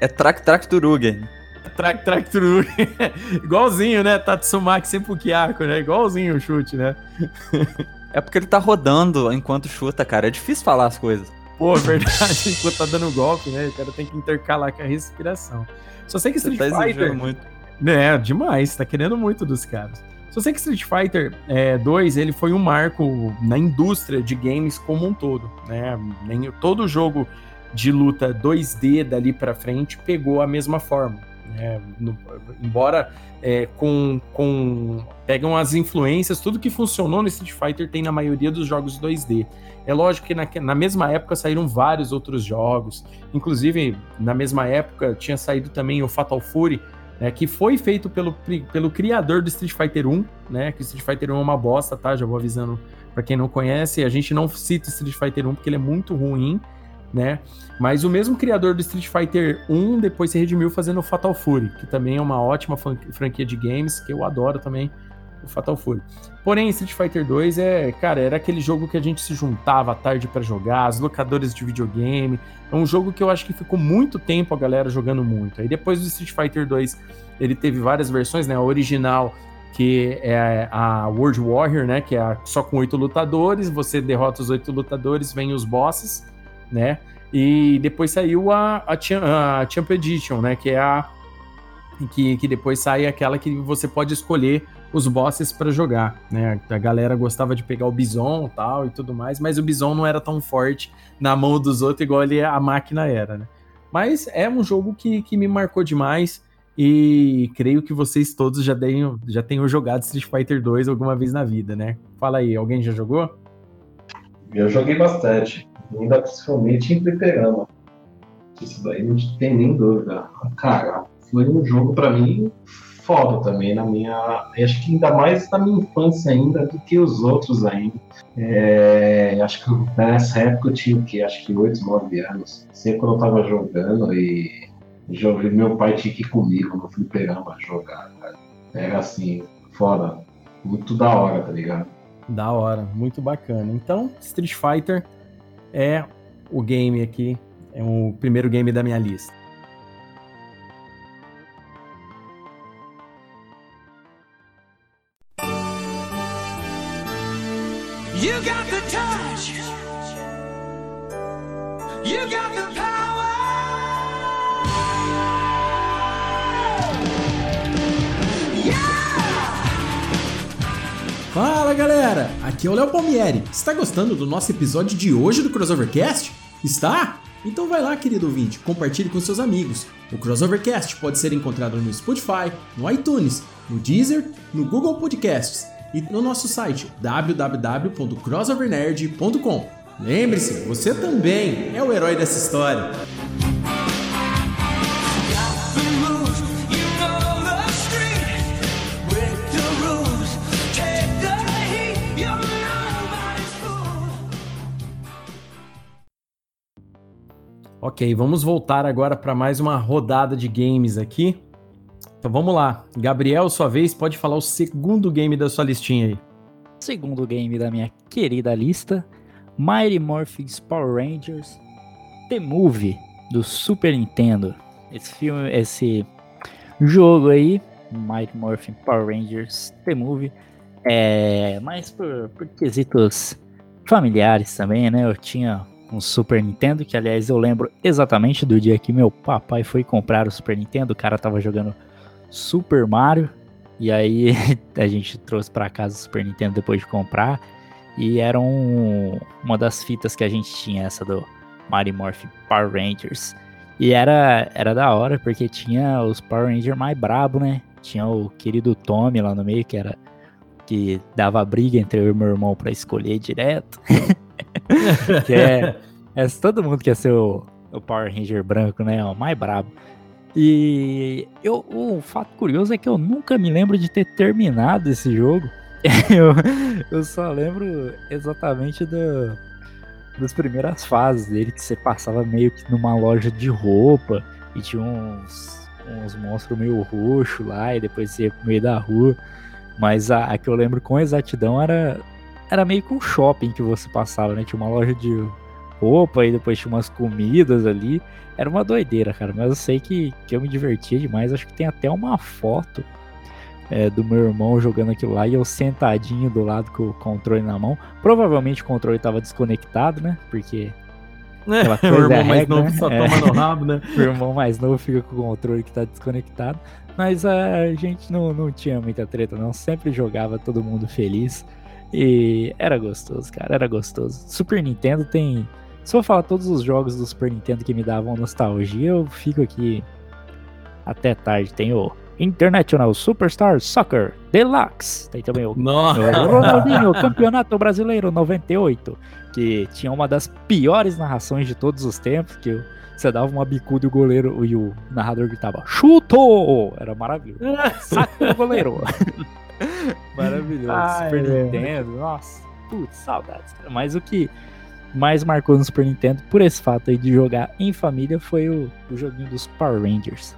É Track Track Turugen. Track Track Turugen. Igualzinho, né? Tatsumaki Senpukiako, né? Igualzinho o chute, né? é porque ele tá rodando enquanto chuta, cara. É difícil falar as coisas. Pô, é verdade, enquanto tá dando golpe, né? O cara tem que intercalar com a respiração. Só sei que Street tá Fighter. Muito. É, demais, tá querendo muito dos caras. Só sei que Street Fighter é, 2 ele foi um marco na indústria de games como um todo, né? Nem, todo jogo de luta 2D dali para frente pegou a mesma forma. Né? No, embora é, com, com pegam as influências, tudo que funcionou no Street Fighter tem na maioria dos jogos 2D. É lógico que na, na mesma época saíram vários outros jogos, inclusive na mesma época tinha saído também o Fatal Fury, né, que foi feito pelo, pelo criador do Street Fighter 1, né, que o Street Fighter 1 é uma bosta, tá? Já vou avisando para quem não conhece, a gente não cita Street Fighter 1 porque ele é muito ruim, né? Mas o mesmo criador do Street Fighter 1 depois se redimiu fazendo o Fatal Fury, que também é uma ótima franquia de games que eu adoro também o Fatal Fury. Porém, Street Fighter 2 é, cara, era aquele jogo que a gente se juntava à tarde para jogar, as locadoras de videogame. É um jogo que eu acho que ficou muito tempo a galera jogando muito. Aí depois do Street Fighter 2, ele teve várias versões, né? A original, que é a World Warrior, né? Que é só com oito lutadores. Você derrota os oito lutadores, vem os bosses, né? E depois saiu a, a, a Champ Edition, né? Que é a. Que, que depois sai aquela que você pode escolher os bosses para jogar, né? A galera gostava de pegar o Bison tal e tudo mais, mas o Bison não era tão forte na mão dos outros igual ele, a máquina era, né? Mas é um jogo que, que me marcou demais e creio que vocês todos já tenham, já tenham jogado Street Fighter 2 alguma vez na vida, né? Fala aí, alguém já jogou? Eu joguei bastante, ainda principalmente em fliperama. Isso daí não tem nem dúvida. Cara, foi um jogo para mim foda também na minha. Acho que ainda mais na minha infância ainda do que os outros ainda. É, acho que nessa época eu tinha o quê? Acho que 8, 9 anos. Sempre quando eu tava jogando e joguei, meu pai tinha que ir comigo no fliperama jogar, cara. Era assim, foda. Muito da hora, tá ligado? Da hora, muito bacana. Então, Street Fighter é o game aqui, é o primeiro game da minha lista. You got the touch. You got the power. Fala galera, aqui é o Léo Palmieri. Está gostando do nosso episódio de hoje do Crossovercast? Está? Então vai lá, querido ouvinte, compartilhe com seus amigos. O Crossovercast pode ser encontrado no Spotify, no iTunes, no Deezer, no Google Podcasts e no nosso site www.crossovernerd.com. Lembre-se, você também é o herói dessa história. Ok, vamos voltar agora para mais uma rodada de games aqui. Então vamos lá. Gabriel, sua vez, pode falar o segundo game da sua listinha aí. Segundo game da minha querida lista: Mighty Morphin Power Rangers The Movie do Super Nintendo. Esse filme, esse jogo aí, Mighty Morphin Power Rangers The Movie, é mais por, por quesitos familiares também, né? Eu tinha um Super Nintendo, que aliás eu lembro exatamente do dia que meu papai foi comprar o Super Nintendo, o cara tava jogando Super Mario. E aí a gente trouxe para casa o Super Nintendo depois de comprar. E era um, uma das fitas que a gente tinha, essa do Mighty Morphin Power Rangers. E era, era da hora, porque tinha os Power Rangers mais brabo, né? Tinha o querido Tommy lá no meio, que era que dava briga entre eu e meu irmão pra escolher direto. que é, é, todo mundo quer ser o, o Power Ranger branco, né? O mais brabo. E eu, o fato curioso é que eu nunca me lembro de ter terminado esse jogo. eu, eu só lembro exatamente do, das primeiras fases dele, que você passava meio que numa loja de roupa e tinha uns, uns monstros meio roxo lá, e depois você ia pro meio da rua. Mas a, a, que eu lembro com exatidão era, era meio que um shopping que você passava, né? Tinha uma loja de roupa e depois tinha umas comidas ali. Era uma doideira, cara. Mas eu sei que, que eu me divertia demais. Acho que tem até uma foto é, do meu irmão jogando aquilo lá e eu sentadinho do lado com o controle na mão. Provavelmente o controle estava desconectado, né? Porque. É, o irmão mais novo né? só é. toma no rabo, né? o irmão mais novo fica com o controle que tá desconectado. Mas a gente não, não tinha muita treta, não. Sempre jogava todo mundo feliz. E era gostoso, cara. Era gostoso. Super Nintendo tem. Se eu falar todos os jogos do Super Nintendo que me davam nostalgia, eu fico aqui até tarde. Tem o International Superstar Soccer Deluxe. Tem também o, o Ronaldinho Campeonato Brasileiro 98, que tinha uma das piores narrações de todos os tempos, que você dava uma bicuda e o goleiro e o narrador gritava chuto! Era maravilhoso. Saca o goleiro. maravilhoso. Ai, Super é. Nintendo, nossa, putz, saudades. Mas o que mais marcou no Super Nintendo por esse fato aí de jogar em família foi o, o joguinho dos Power Rangers.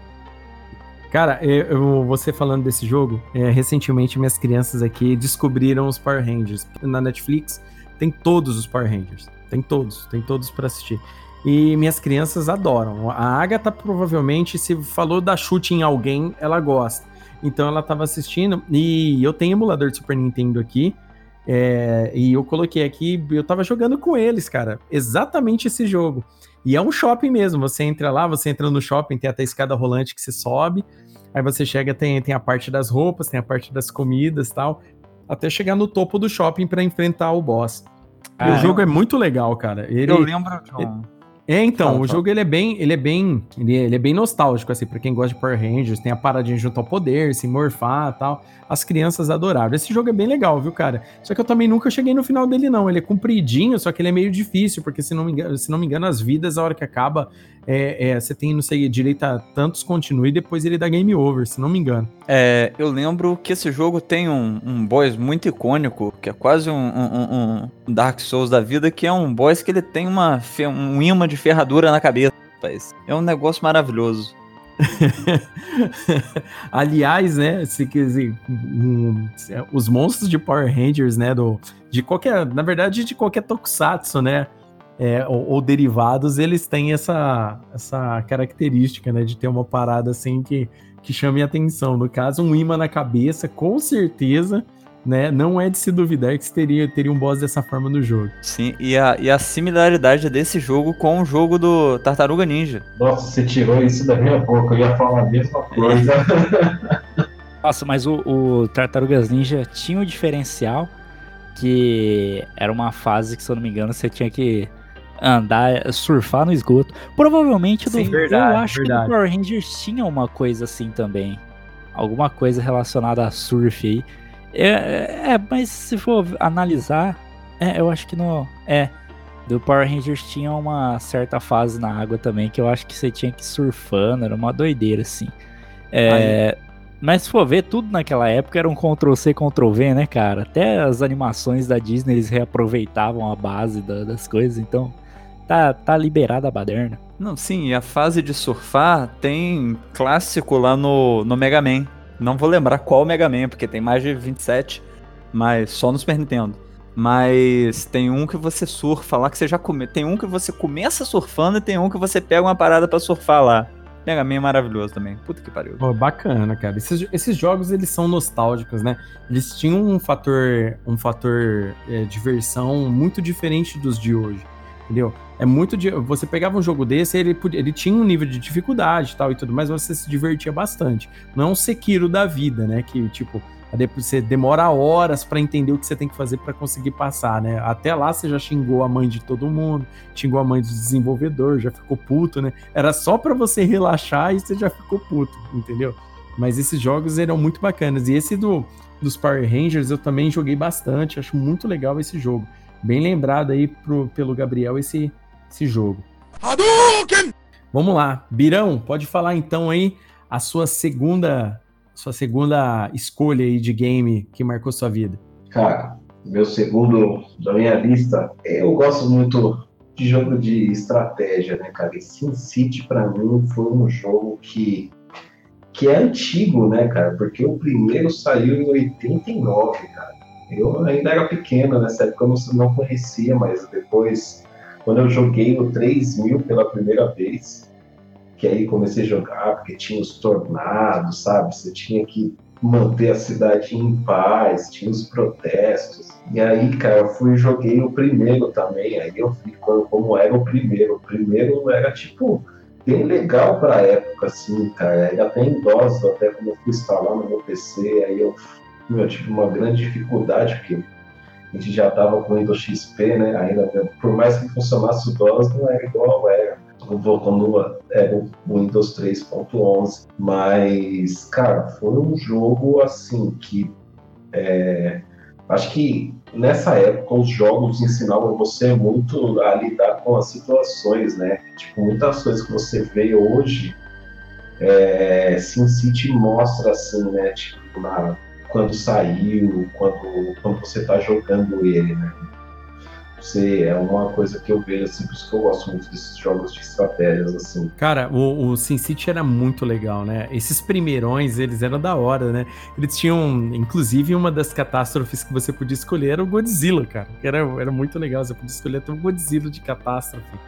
Cara, eu, você falando desse jogo, é, recentemente minhas crianças aqui descobriram os Power Rangers. Na Netflix tem todos os Power Rangers. Tem todos, tem todos para assistir. E minhas crianças adoram. A Agatha provavelmente, se falou da chute em alguém, ela gosta. Então ela tava assistindo. E eu tenho emulador de Super Nintendo aqui. É, e eu coloquei aqui, eu tava jogando com eles, cara. Exatamente esse jogo. E é um shopping mesmo. Você entra lá, você entra no shopping, tem até escada rolante que você sobe. Aí você chega, tem, tem a parte das roupas, tem a parte das comidas tal. Até chegar no topo do shopping para enfrentar o boss. Ah, o jogo é muito legal, cara. Ele, eu lembro de um... ele, é, então, fala, o fala. jogo ele é bem, ele é bem, ele é, ele é bem nostálgico assim, para quem gosta de Power Rangers, tem a paradinha junto ao poder, se morfar, tal. As crianças adoraram. Esse jogo é bem legal, viu, cara? Só que eu também nunca cheguei no final dele não. Ele é compridinho, só que ele é meio difícil, porque se não me engano, se não me engano as vidas a hora que acaba é, é, você tem, não sei, direito a tantos continue e depois ele dá game over, se não me engano. É, eu lembro que esse jogo tem um, um boss muito icônico, que é quase um, um, um, Dark Souls da vida, que é um boss que ele tem uma, um imã de ferradura na cabeça. É um negócio maravilhoso. Aliás, né, se quiser, um, os monstros de Power Rangers, né, do, de qualquer, na verdade, de qualquer tokusatsu, né, é, ou, ou, derivados, eles têm essa, essa característica, né, de ter uma parada assim que, que chame a atenção. No caso, um imã na cabeça, com certeza, né, não é de se duvidar que teria, teria um boss dessa forma no jogo. Sim, e a, e a similaridade desse jogo com o jogo do Tartaruga Ninja. Nossa, você tirou isso da minha boca, eu ia falar a mesma coisa. Nossa, mas o, o Tartarugas Ninja tinha um diferencial que era uma fase que, se eu não me engano, você tinha que andar, surfar no esgoto. Provavelmente Sim, do, verdade, eu acho verdade. que o Power Rangers tinha uma coisa assim também. Alguma coisa relacionada a surf aí. É, é, é mas se for analisar, é, eu acho que no. É. Do Power Rangers tinha uma certa fase na água também que eu acho que você tinha que ir surfando, era uma doideira assim. É, mas se for ver, tudo naquela época era um Ctrl-C, Ctrl-V, né, cara? Até as animações da Disney eles reaproveitavam a base da, das coisas, então tá, tá liberada a baderna. Não, sim, e a fase de surfar tem clássico lá no, no Mega Man. Não vou lembrar qual Mega Man, porque tem mais de 27, mas só no Super Nintendo. Mas tem um que você surfa lá, que você já come... Tem um que você começa surfando e tem um que você pega uma parada para surfar lá. Mega Man é maravilhoso também. Puta que pariu. Bacana, cara. Esses, esses jogos, eles são nostálgicos, né? Eles tinham um fator, um fator é, diversão muito diferente dos de hoje. Entendeu? É muito de. Você pegava um jogo desse, ele, ele tinha um nível de dificuldade e tal e tudo mas você se divertia bastante. Não é um Sekiro da vida, né? Que, tipo, depois você demora horas pra entender o que você tem que fazer pra conseguir passar, né? Até lá você já xingou a mãe de todo mundo, xingou a mãe do desenvolvedor, já ficou puto, né? Era só pra você relaxar e você já ficou puto, entendeu? Mas esses jogos eram muito bacanas. E esse do, dos Power Rangers eu também joguei bastante, acho muito legal esse jogo. Bem lembrado aí pro- pelo Gabriel esse, esse jogo. Vamos lá, Birão, pode falar então aí a sua segunda, sua segunda escolha aí de game que marcou sua vida. Cara, meu segundo da minha lista, eu gosto muito de jogo de estratégia, né, cara? E SimCity pra mim foi um jogo que que é antigo, né, cara? Porque o primeiro saiu em 89, cara. Eu ainda era pequeno nessa época, eu não, não conhecia, mas depois, quando eu joguei o 3000 pela primeira vez, que aí comecei a jogar, porque tinha os tornados, sabe? Você tinha que manter a cidade em paz, tinha os protestos. E aí, cara, eu fui e joguei o primeiro também. Aí eu vi como, como era o primeiro. O primeiro era tipo bem legal pra época, assim, cara. Era até em DOS, até quando eu fui instalar no meu PC, aí eu, eu tive uma grande dificuldade, porque a gente já tava com o Windows XP, né? Ainda, por mais que funcionasse o DOS, não era igual era quando era o Windows 3.11. Mas, cara, foi um jogo assim que é, acho que nessa época os jogos ensinavam você muito a lidar com as situações, né? Tipo, muitas coisas que você vê hoje, é, SimCity mostra assim, né? Tipo, na, quando saiu, quando, quando você tá jogando ele, né? Você, é uma coisa que eu vejo, assim, por isso que eu gosto muito desses jogos de estratégias, assim. Cara, o, o SimCity era muito legal, né? Esses primeirões, eles eram da hora, né? Eles tinham, inclusive, uma das catástrofes que você podia escolher era o Godzilla, cara. Era, era muito legal, você podia escolher até o Godzilla de catástrofe.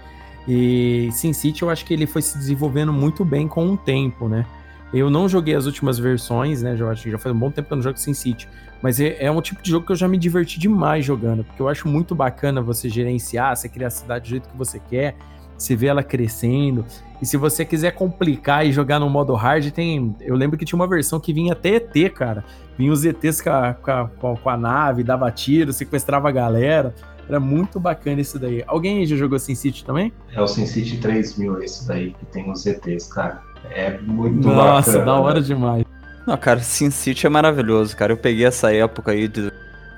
E SimCity, eu acho que ele foi se desenvolvendo muito bem com o tempo, né? Eu não joguei as últimas versões, né? Já, acho que já faz um bom tempo que eu não jogo SimCity. Mas é, é um tipo de jogo que eu já me diverti demais jogando, porque eu acho muito bacana você gerenciar, você criar a cidade do jeito que você quer, você vê ela crescendo. E se você quiser complicar e jogar no modo hard, tem. Eu lembro que tinha uma versão que vinha até ET, cara. Vinha os ETs com a, com a, com a nave, dava tiro, sequestrava a galera. Era muito bacana isso daí. Alguém já jogou SimCity também? É o SimCity 3000 esse daí, que tem os ETs, cara. É muito Nossa, bacana. da hora né? demais. Não, cara, SimCity é maravilhoso, cara. Eu peguei essa época aí de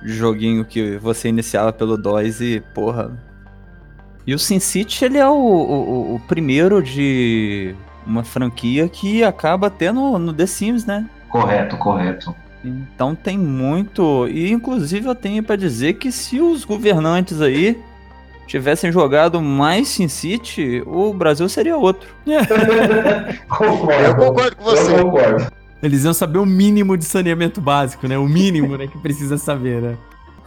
de joguinho que você iniciava pelo DOS e, porra. E o SimCity, ele é o, o, o primeiro de uma franquia que acaba tendo no The Sims, né? Correto, correto. Então tem muito. E inclusive eu tenho pra dizer que se os governantes aí tivessem jogado mais SimCity, o Brasil seria outro. Concordo. Eu concordo com você. Eu concordo. Eles iam saber o mínimo de saneamento básico, né? O mínimo, né, que precisa saber, né?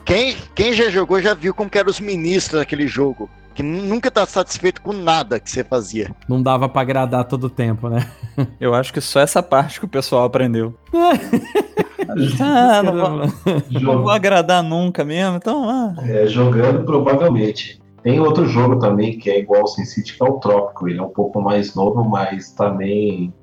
Quem, quem já jogou já viu como que eram os ministros naquele jogo. Que nu- nunca tá satisfeito com nada que você fazia. Não dava pra agradar todo o tempo, né? Eu acho que só essa parte que o pessoal aprendeu. ah, não vou, não vou agradar nunca mesmo, então ah. é, jogando, provavelmente. Tem outro jogo também que é igual ao SimCity, que é o Trópico. Ele é um pouco mais novo, mas também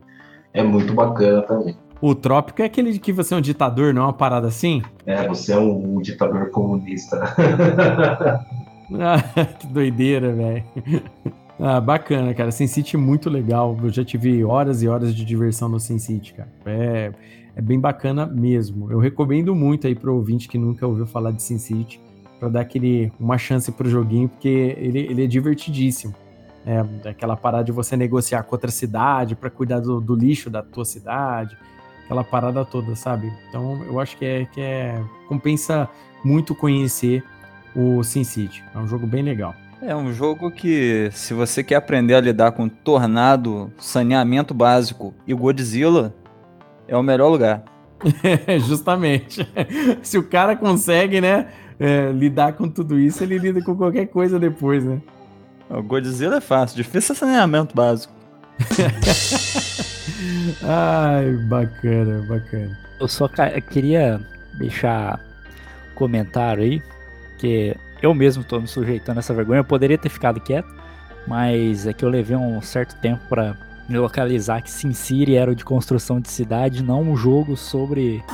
é muito bacana também. O trópico é aquele de que você é um ditador, não é uma parada assim? É, você é um, ditador comunista. Ah, que doideira, velho. Ah, bacana, cara. SimCity é muito legal. Eu já tive horas e horas de diversão no SimCity, cara. É, é bem bacana mesmo. Eu recomendo muito aí pro ouvinte que nunca ouviu falar de SimCity para dar aquele, uma chance pro joguinho, porque ele, ele é divertidíssimo. É, aquela parada de você negociar com outra cidade para cuidar do, do lixo da tua cidade, aquela parada toda, sabe? Então eu acho que é, que é compensa muito conhecer o SimCity. É um jogo bem legal. É um jogo que, se você quer aprender a lidar com tornado, saneamento básico e Godzilla, é o melhor lugar. Justamente. Se o cara consegue, né, é, lidar com tudo isso, ele lida com qualquer coisa depois, né? O Godzilla é fácil, difícil é saneamento básico. Ai, bacana, bacana. Eu só queria deixar um comentário aí, que eu mesmo tô me sujeitando a essa vergonha. Eu poderia ter ficado quieto, mas é que eu levei um certo tempo pra me localizar que Sin City era o de construção de cidade, não um jogo sobre.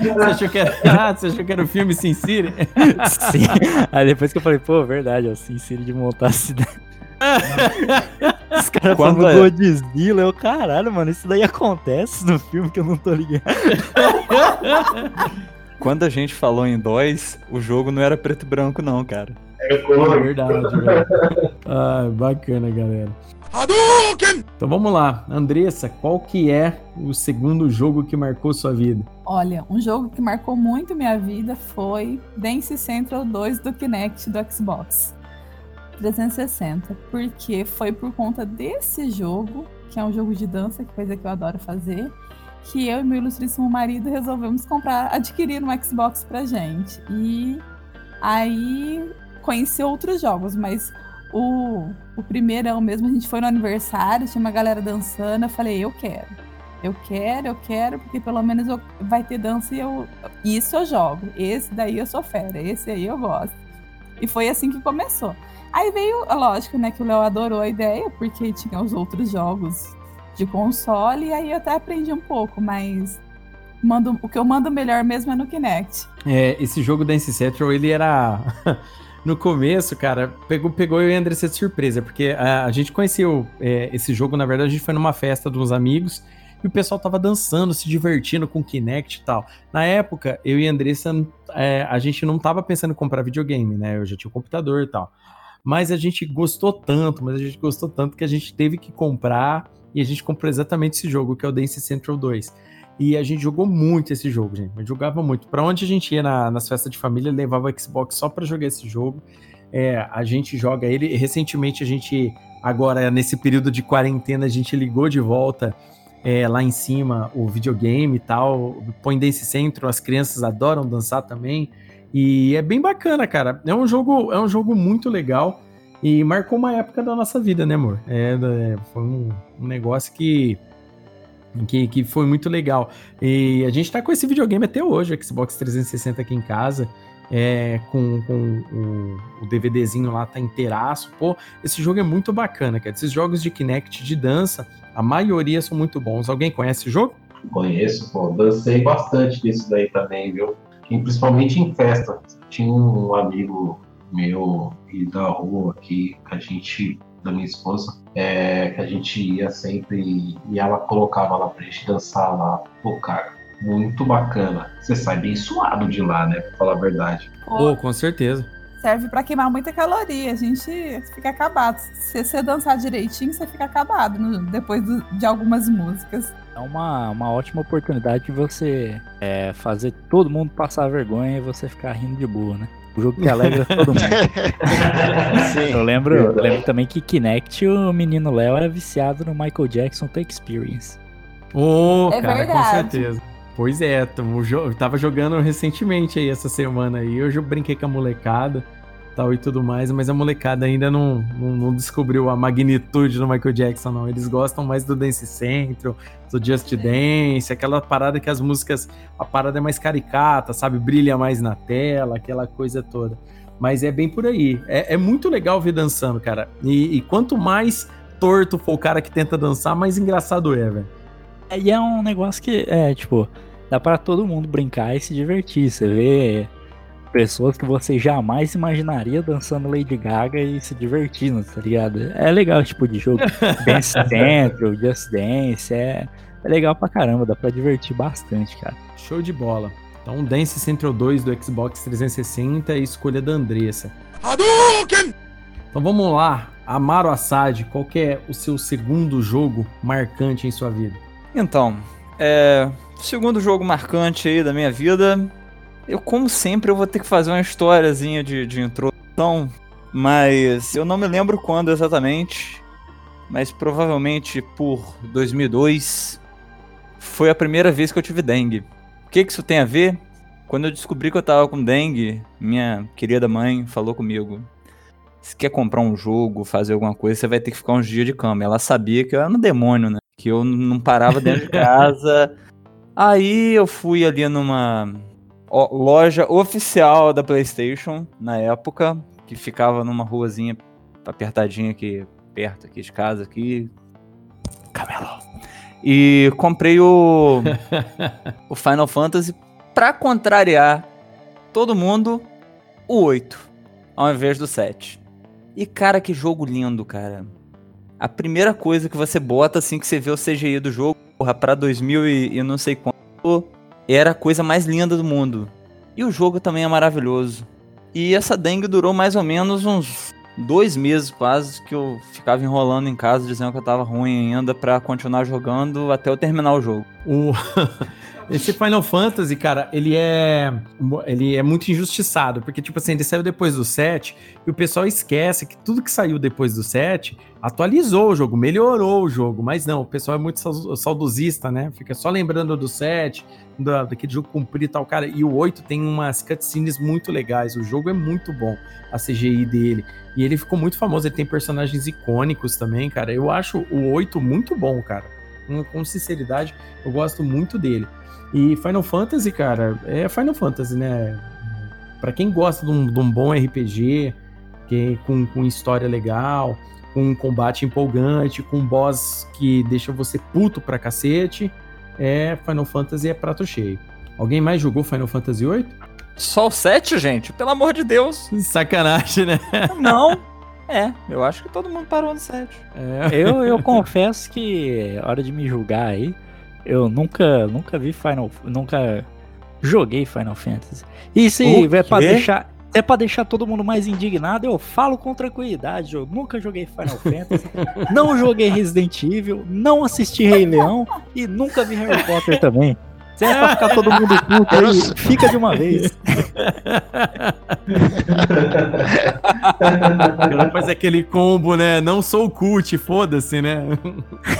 você, achou que era, ah, você achou que era o filme Sin City? Sim. Aí depois que eu falei, pô, verdade, é o Sin City de montar a cidade. Os caras Quando falando é? Godzilla, eu, caralho, mano, isso daí acontece no filme que eu não tô ligado. Quando a gente falou em DOS, o jogo não era preto e branco, não, cara. É É cor. verdade, velho. Ah, bacana, galera. Então vamos lá, Andressa, qual que é o segundo jogo que marcou sua vida? Olha, um jogo que marcou muito minha vida foi Dance Central 2 do Kinect do Xbox 360, porque foi por conta desse jogo, que é um jogo de dança, que coisa que eu adoro fazer, que eu e meu ilustríssimo marido resolvemos comprar, adquirir um Xbox pra gente. E aí conheci outros jogos, mas o, o primeirão mesmo, a gente foi no aniversário, tinha uma galera dançando, eu falei, eu quero. Eu quero, eu quero, porque pelo menos eu- vai ter dança e eu. Isso eu jogo. Esse daí eu sou fera, esse aí eu gosto. E foi assim que começou. Aí veio, lógico, né, que o Léo adorou a ideia, porque tinha os outros jogos de console, e aí eu até aprendi um pouco, mas mando, o que eu mando melhor mesmo é no Kinect. É, esse jogo Dance Central, ele era. no começo, cara, pegou, pegou eu e a Andressa de surpresa, porque a, a gente conheceu é, esse jogo, na verdade, a gente foi numa festa de uns amigos e o pessoal tava dançando, se divertindo com Kinect e tal. Na época, eu e a Andressa, é, a gente não tava pensando em comprar videogame, né? Eu já tinha um computador e tal. Mas a gente gostou tanto, mas a gente gostou tanto que a gente teve que comprar e a gente comprou exatamente esse jogo, que é o Dance Central 2. E a gente jogou muito esse jogo, gente. A gente jogava muito. Pra onde a gente ia na- nas festas de família, levava o Xbox só pra jogar esse jogo. É, a gente joga ele. Recentemente, a gente, agora nesse período de quarentena, a gente ligou de volta é, lá em cima o videogame e tal. Põe Dance Central, as crianças adoram dançar também. E é bem bacana, cara. É um jogo, é um jogo muito legal. E marcou uma época da nossa vida, né, amor? É, é, foi um, um negócio que que, que foi muito legal. E a gente tá com esse videogame até hoje, Xbox 360 aqui em casa, é, com, com o, o DVDzinho lá, tá inteiraço. Pô, esse jogo é muito bacana, cara. Esses jogos de Kinect de dança, a maioria são muito bons. Alguém conhece o jogo? Conheço, pô. Dancei bastante disso daí também, viu? E principalmente em festa. Tinha um amigo meu e da rua aqui, que a gente, da minha esposa, é, que a gente ia sempre e, ela colocava lá pra gente dançar lá. Pô, cara, muito bacana. Você sai bem suado de lá, né? Pra falar a verdade. Pô, Oh, com certeza. serve pra queimar muita caloria. A gente fica acabado. Se você dançar direitinho, você fica acabado no- depois do- de algumas músicas. É uma, uma ótima oportunidade de você é, fazer todo mundo passar vergonha e você ficar rindo de boa, né? O jogo que alegra todo mundo. Sim. Eu lembro, Verdade. lembro também que Kinect, o menino Léo era viciado no Michael Jackson The Experience. Ô, É cara, com verdade. certeza. Pois é, eu tava jogando recentemente aí essa semana aí. Hoje eu brinquei com a molecada tal e tudo mais, mas a molecada ainda não, não, não descobriu a magnitude do Michael Jackson, não. Eles gostam mais do Dance Central, do Just Dance, aquela parada que as músicas, a parada é mais caricata, sabe? Brilha mais na tela, aquela coisa toda. Mas é bem por aí. É, é muito legal ver dançando, cara. E, e quanto mais torto for o cara que tenta dançar, mais engraçado é, velho. E é um negócio que, é, tipo, dá pra todo mundo brincar e se divertir. Você vê pessoas que você jamais imaginaria dançando Lady Gaga e se divertindo, tá ligado? É legal esse tipo de jogo. Dance Central, Just Dance, é, é legal pra caramba, dá pra divertir bastante, cara. Show de bola. Então, Dance Central 2 do Xbox 360 é a escolha da Andressa. Então vamos lá, Amaro Assad, qual que é o seu segundo jogo marcante em sua vida? Então, é, segundo jogo marcante aí da minha vida, eu como sempre eu vou ter que fazer uma historiazinha de, de introdução, mas eu não me lembro quando exatamente, mas provavelmente por 2002 foi a primeira vez que eu tive dengue. O que que isso tem a ver? Quando eu descobri que eu tava com dengue, minha querida mãe falou comigo: se quer comprar um jogo, fazer alguma coisa, você vai ter que ficar uns dias de cama. Ela sabia que eu era um demônio, né? Que eu não parava dentro de casa. Aí eu fui ali numa loja oficial da PlayStation na época, que ficava numa ruazinha apertadinha aqui, perto aqui de casa aqui. Camelô. E comprei o, o Final Fantasy pra contrariar todo mundo, o 8, ao invés do 7. E cara, que jogo lindo, cara. A primeira coisa que você bota assim que você vê o CGI do jogo, porra, pra 2000 e, e não sei quanto, era a coisa mais linda do mundo. E o jogo também é maravilhoso. E essa dengue durou mais ou menos uns dois meses quase que eu ficava enrolando em casa dizendo que eu tava ruim ainda pra continuar jogando até eu terminar o jogo. O... Esse Final Fantasy, cara, ele é ele é muito injustiçado, porque tipo assim, ele saiu depois do 7 e o pessoal esquece que tudo que saiu depois do 7 atualizou o jogo, melhorou o jogo, mas não, o pessoal é muito saudosista, né? Fica só lembrando do 7, da, daquele jogo comprido e tal, cara. E o 8 tem umas cutscenes muito legais, o jogo é muito bom, a CGI dele. E ele ficou muito famoso, ele tem personagens icônicos também, cara. Eu acho o 8 muito bom, cara. Com sinceridade, eu gosto muito dele. E Final Fantasy, cara, é Final Fantasy, né? Para quem gosta de um, de um, bom RPG, que, com, com história legal, com um combate empolgante, com um boss que deixa você puto pra cacete, é Final Fantasy é prato cheio. Alguém mais jogou Final Fantasy VIII? Só o 7, gente? Pelo amor de Deus. Sacanagem, né? Não. É, eu acho que todo mundo parou no 7. É. Eu, eu confesso que, hora de me julgar aí, eu nunca, nunca vi Final, nunca joguei Final Fantasy. E se é para deixar, é para deixar todo mundo mais indignado, eu falo com tranquilidade. Eu nunca joguei Final Fantasy, não joguei Resident Evil, não assisti Rei Leão e nunca vi Harry Potter também. Se é pra ficar todo mundo puto aí, fica de uma vez. Ela faz aquele combo, né? Não sou cult, foda-se, né?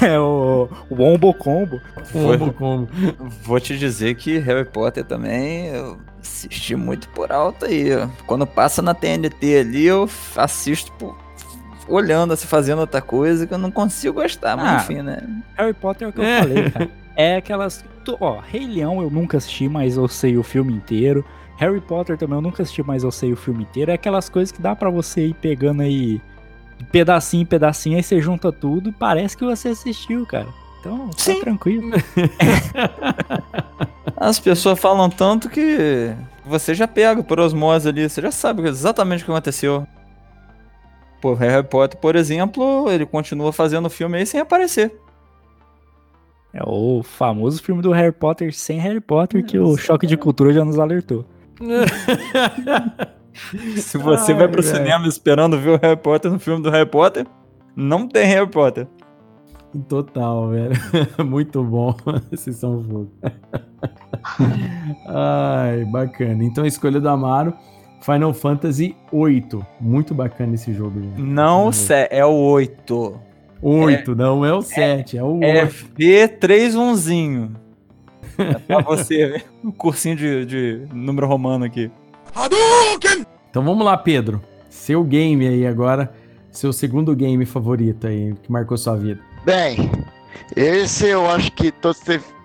É o, o Ombo Combo. O Ombo Combo. Vou te dizer que Harry Potter também eu assisti muito por alto aí. Quando passa na TNT ali, eu assisto por, olhando, assim, fazendo outra coisa que eu não consigo gostar, mas ah, enfim, né? Harry Potter é o que é. eu falei, cara. É aquelas ó, Rei Leão eu nunca assisti, mas eu sei o filme inteiro. Harry Potter também eu nunca assisti, mas eu sei o filme inteiro. É aquelas coisas que dá para você ir pegando aí pedacinho em pedacinho, aí você junta tudo e parece que você assistiu, cara. Então, tá Sim. tranquilo. As pessoas falam tanto que você já pega por osmose ali, você já sabe exatamente o que aconteceu. Pô, Harry Potter, por exemplo, ele continua fazendo o filme aí sem aparecer. É o famoso filme do Harry Potter sem Harry Potter que o Choque de Cultura já nos alertou. Se você Ai, vai pro velho. cinema esperando ver o Harry Potter no filme do Harry Potter, não tem Harry Potter. Total, velho. Muito bom. Vocês são fogo. Ai, bacana. Então a escolha do Amaro. Final Fantasy VIII. Muito bacana esse jogo. Gente. Não, é o 8. 8, é, não é o 7, é, é o 8. É V31zinho. É pra você um cursinho de, de número romano aqui. Então vamos lá, Pedro. Seu game aí agora, seu segundo game favorito aí, que marcou sua vida. Bem, esse eu acho que todos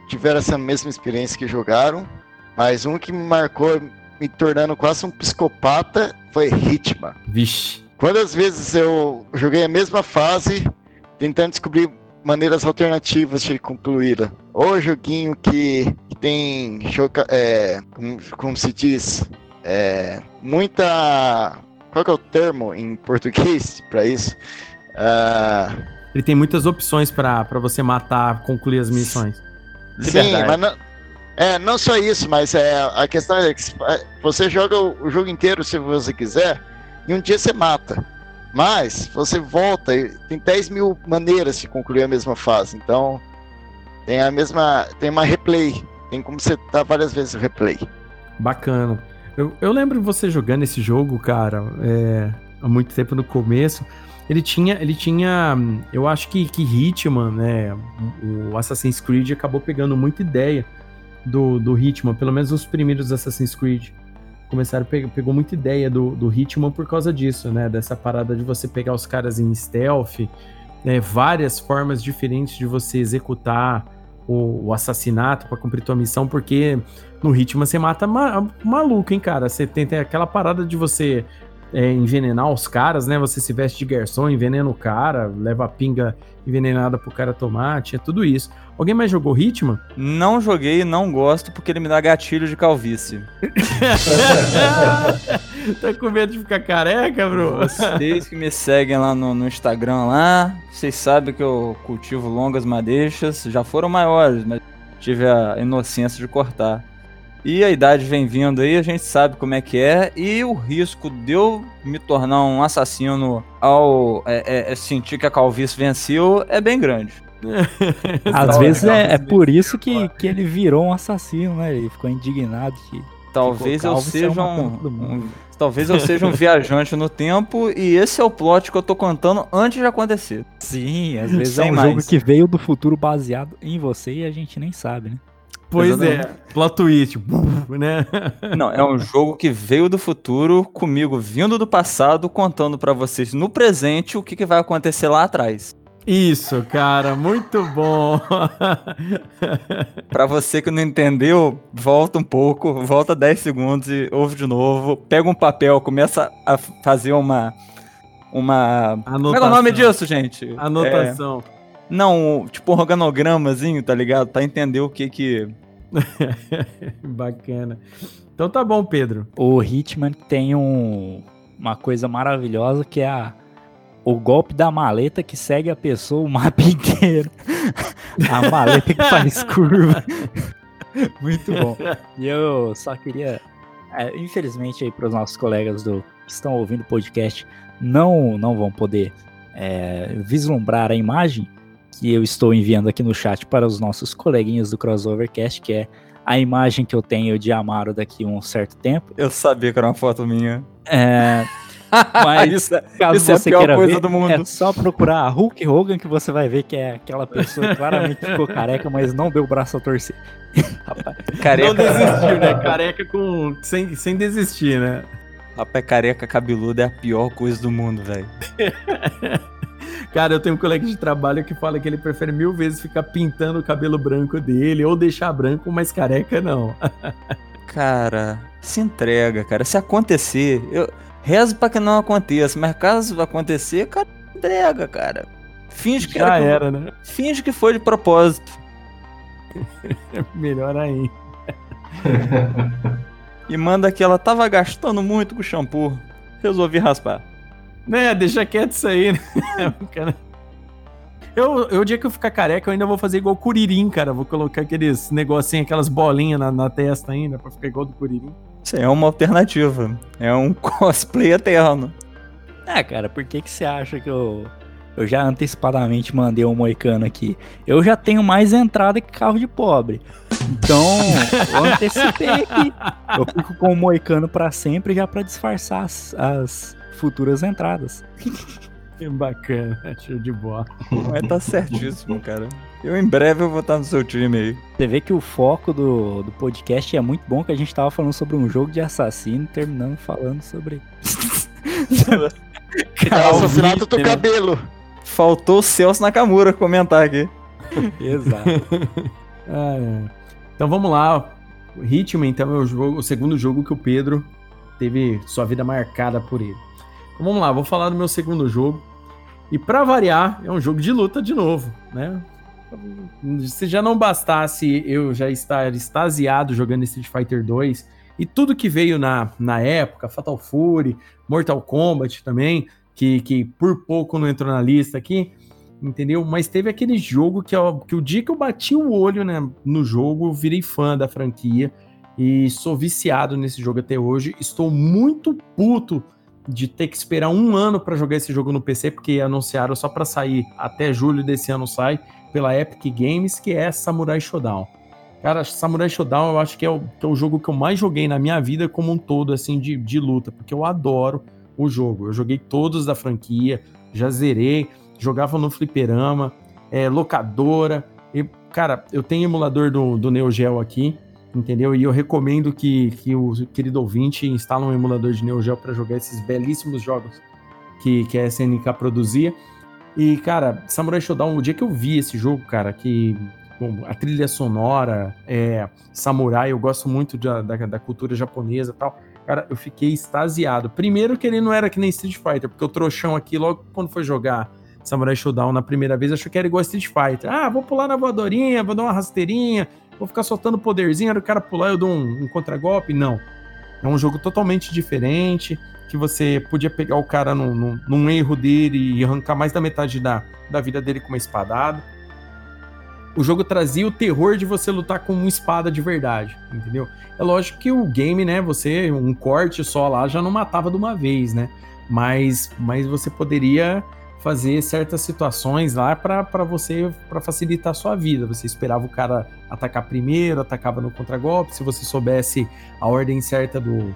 tiveram essa mesma experiência que jogaram, mas um que me marcou, me tornando quase um psicopata, foi Hitman. Vixe. Quantas vezes eu joguei a mesma fase tentando descobrir maneiras alternativas de concluí-la. O joguinho que, que tem, é, como, como, se diz, é, muita. Qual é o termo em português para isso? Uh... Ele tem muitas opções para você matar, concluir as missões. Sim, mas não, é, não só isso, mas é, a questão é que você joga o, o jogo inteiro se você quiser e um dia você mata. Mas você volta e tem 10 mil maneiras de concluir a mesma fase. Então tem a mesma. Tem uma replay. Tem como você dar várias vezes o replay. Bacana. Eu, eu lembro você jogando esse jogo, cara, é, há muito tempo no começo. Ele tinha, ele tinha, eu acho que, que Hitman, né, o Assassin's Creed acabou pegando muita ideia do, do Hitman, pelo menos os primeiros Assassin's Creed começaram a pegou muita ideia do, do Hitman por causa disso, né? Dessa parada de você pegar os caras em stealth, né? várias formas diferentes de você executar o, o, assassinato pra cumprir tua missão, porque no ritmo você mata ma maluco, hein, cara? Você tem, tem aquela parada de você é, envenenar os caras, né? Você se veste de garçom, envenena o cara, leva a pinga envenenada pro cara tomar, tinha tudo isso. Alguém mais jogou Hitman? Não joguei não gosto porque ele me dá gatilho de calvície. tá com medo de ficar careca, bro? Vocês que me seguem lá no, no Instagram lá, vocês sabem que eu cultivo longas madeixas, já foram maiores, mas tive a inocência de cortar. E a idade vem vindo aí, a gente sabe como é que é, e o risco de eu me tornar um assassino ao é, é, é sentir que a calvície venceu é bem grande. Às vezes é, é por isso que, que ele virou um assassino, né? Ele ficou indignado que. Talvez eu seja um, um- Talvez eu seja um viajante no tempo e esse é o plot que eu tô contando antes de acontecer. Sim, às vezes Sem é um mais. jogo que veio do futuro baseado em você e a gente nem sabe, né? Pois é, Exatamente. plot twist, né? Não, é um jogo que veio do futuro comigo vindo do passado, contando pra vocês no presente o que, que vai acontecer lá atrás. Isso, cara, muito bom. Pra você que não entendeu, volta um pouco, volta 10 segundos e ouve de novo. Pega um papel, começa a fazer uma. Uma. Como é é o nome disso, gente? É, Anotação. não, tipo um organogramazinho, tá ligado? Pra entender o que que. Bacana. Então tá bom, Pedro. O Hitman tem um, uma coisa maravilhosa que é a, o golpe da maleta que segue a pessoa o mapa inteiro. a maleta que faz curva. Muito bom. E eu só queria, é, infelizmente aí para os nossos colegas do que estão ouvindo o podcast não não vão poder é, vislumbrar a imagem que eu estou enviando aqui no chat para os nossos coleguinhas do Crossovercast, que é a imagem que eu tenho de Amaro daqui a um certo tempo. Eu sabia que era uma foto minha. É, mas isso é, caso isso é a você pior queira coisa ver, do mundo. é só procurar a Hulk Hogan que você vai ver que é aquela pessoa que claramente ficou careca, mas não deu o braço a torcer. Rapaz, careca, Não desistiu, né? Careca com... sem, sem desistir, né? Rapaz, careca cabeludo é a pior coisa do mundo, velho. Cara, eu tenho um colega de trabalho que fala que ele prefere mil vezes ficar pintando o cabelo branco dele ou deixar branco, mas careca não. Cara, se entrega, cara. Se acontecer, eu rezo pra que não aconteça, mas caso acontecer, cara, entrega, cara. Finge que, Já era, que- era, né? finge que foi de propósito. Melhor ainda. E manda que ela tava gastando muito com shampoo. Resolvi raspar. Né, deixa quieto isso aí, né? Cara, Eu, eu, o dia que eu ficar careca, eu ainda vou fazer igual o Curirim, cara. Vou colocar aqueles negocinhos, aquelas bolinhas na, na testa ainda, pra ficar igual do Curirim. Isso aí é uma alternativa. É um cosplay eterno. ah, cara, por que, que você acha que eu, eu já antecipadamente mandei um moicano aqui? Eu já tenho mais entrada que carro de pobre. Então, eu antecipei aqui. Eu fico com o moicano pra sempre já pra disfarçar as, as futuras entradas. Que bacana, show de bola. Mas tá certíssimo, cara. Eu em breve eu vou estar no seu time aí. Você vê que o foco do, do podcast é muito bom, que a gente tava falando sobre um jogo de assassino, terminando falando sobre. O assassinato do né? cabelo. Faltou o Celso Nakamura comentar aqui. Exato. Ah, é. Então vamos lá. O Hitman, então, é o, jogo, o segundo jogo que o Pedro teve sua vida marcada por ele. Então vamos lá, vou falar do meu segundo jogo. E pra variar, é um jogo de luta de novo, né? Se já não bastasse eu já estar extasiado jogando Street Fighter 2 e tudo que veio na, na época, Fatal Fury, Mortal Kombat também, que, que por pouco não entrou na lista aqui, entendeu? Mas teve aquele jogo que, ó, que o dia que eu bati o olho né, no jogo, eu virei fã da franquia e sou viciado nesse jogo até hoje. Estou muito puto de ter que esperar um ano para jogar esse jogo no PC, porque anunciaram só para sair até julho desse ano sai pela Epic Games, que é Samurai Shodown. Cara, Samurai Shodown eu acho que é, o, que é o jogo que eu mais joguei na minha vida como um todo, assim, de, de luta, porque eu adoro o jogo. Eu joguei todos da franquia, já zerei, jogava no fliperama, é, locadora. E, cara, eu tenho emulador do, do Neo Geo aqui, entendeu? E eu recomendo que, que o querido ouvinte instale um emulador de Neo Geo para jogar esses belíssimos jogos que, que a SNK produzia. E, cara, Samurai Shodown, o dia que eu vi esse jogo, cara, que com a trilha sonora, é, samurai, eu gosto muito da, da, da cultura japonesa e tal. Cara, eu fiquei extasiado. Primeiro que ele não era que nem Street Fighter, porque o trouxão aqui, logo quando foi jogar Samurai Showdown na primeira vez, achou que era igual Street Fighter. Ah, vou pular na voadorinha, vou dar uma rasteirinha, vou ficar soltando poderzinho, era o cara pular eu dou um, um contragolpe. Não. É um jogo totalmente diferente, que você podia pegar o cara num, num, num erro dele e arrancar mais da metade da, da vida dele com uma espadada o jogo trazia o terror de você lutar com uma espada de verdade, entendeu? É lógico que o game, né, você, um corte só lá já não matava de uma vez, né? Mas, mas você poderia fazer certas situações lá para você para facilitar a sua vida. Você esperava o cara atacar primeiro, atacava no contragolpe. Se você soubesse a ordem certa do,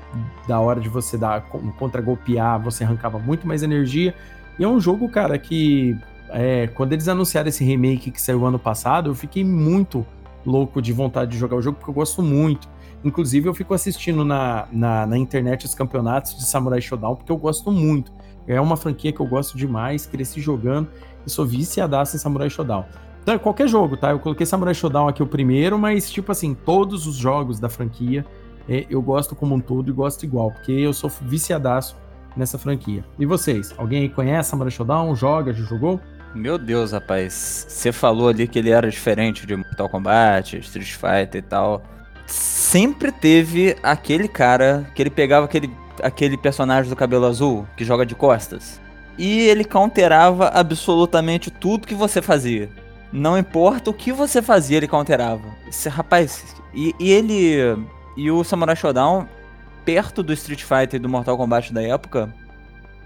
da hora de você dar contragolpear, você arrancava muito mais energia. E é um jogo, cara, que é, quando eles anunciaram esse remake que saiu ano passado, eu fiquei muito louco de vontade de jogar o jogo, porque eu gosto muito. Inclusive, eu fico assistindo na, na, na internet os campeonatos de Samurai Shodown, porque eu gosto muito. É uma franquia que eu gosto demais, cresci jogando e sou viciadaço em Samurai Shodown. Então, qualquer jogo, tá? Eu coloquei Samurai Shodown aqui o primeiro, mas, tipo assim, todos os jogos da franquia é, eu gosto como um todo e gosto igual, porque eu sou viciadaço nessa franquia. E vocês? Alguém aí conhece Samurai Shodown? Joga? Já jogou? Meu Deus, rapaz. Você falou ali que ele era diferente de Mortal Kombat, Street Fighter e tal. Sempre teve aquele cara que ele pegava aquele, aquele personagem do cabelo azul que joga de costas. E ele counterava absolutamente tudo que você fazia. Não importa o que você fazia, ele counterava. Esse rapaz. E, e ele. E o Samurai Shodown, perto do Street Fighter e do Mortal Kombat da época,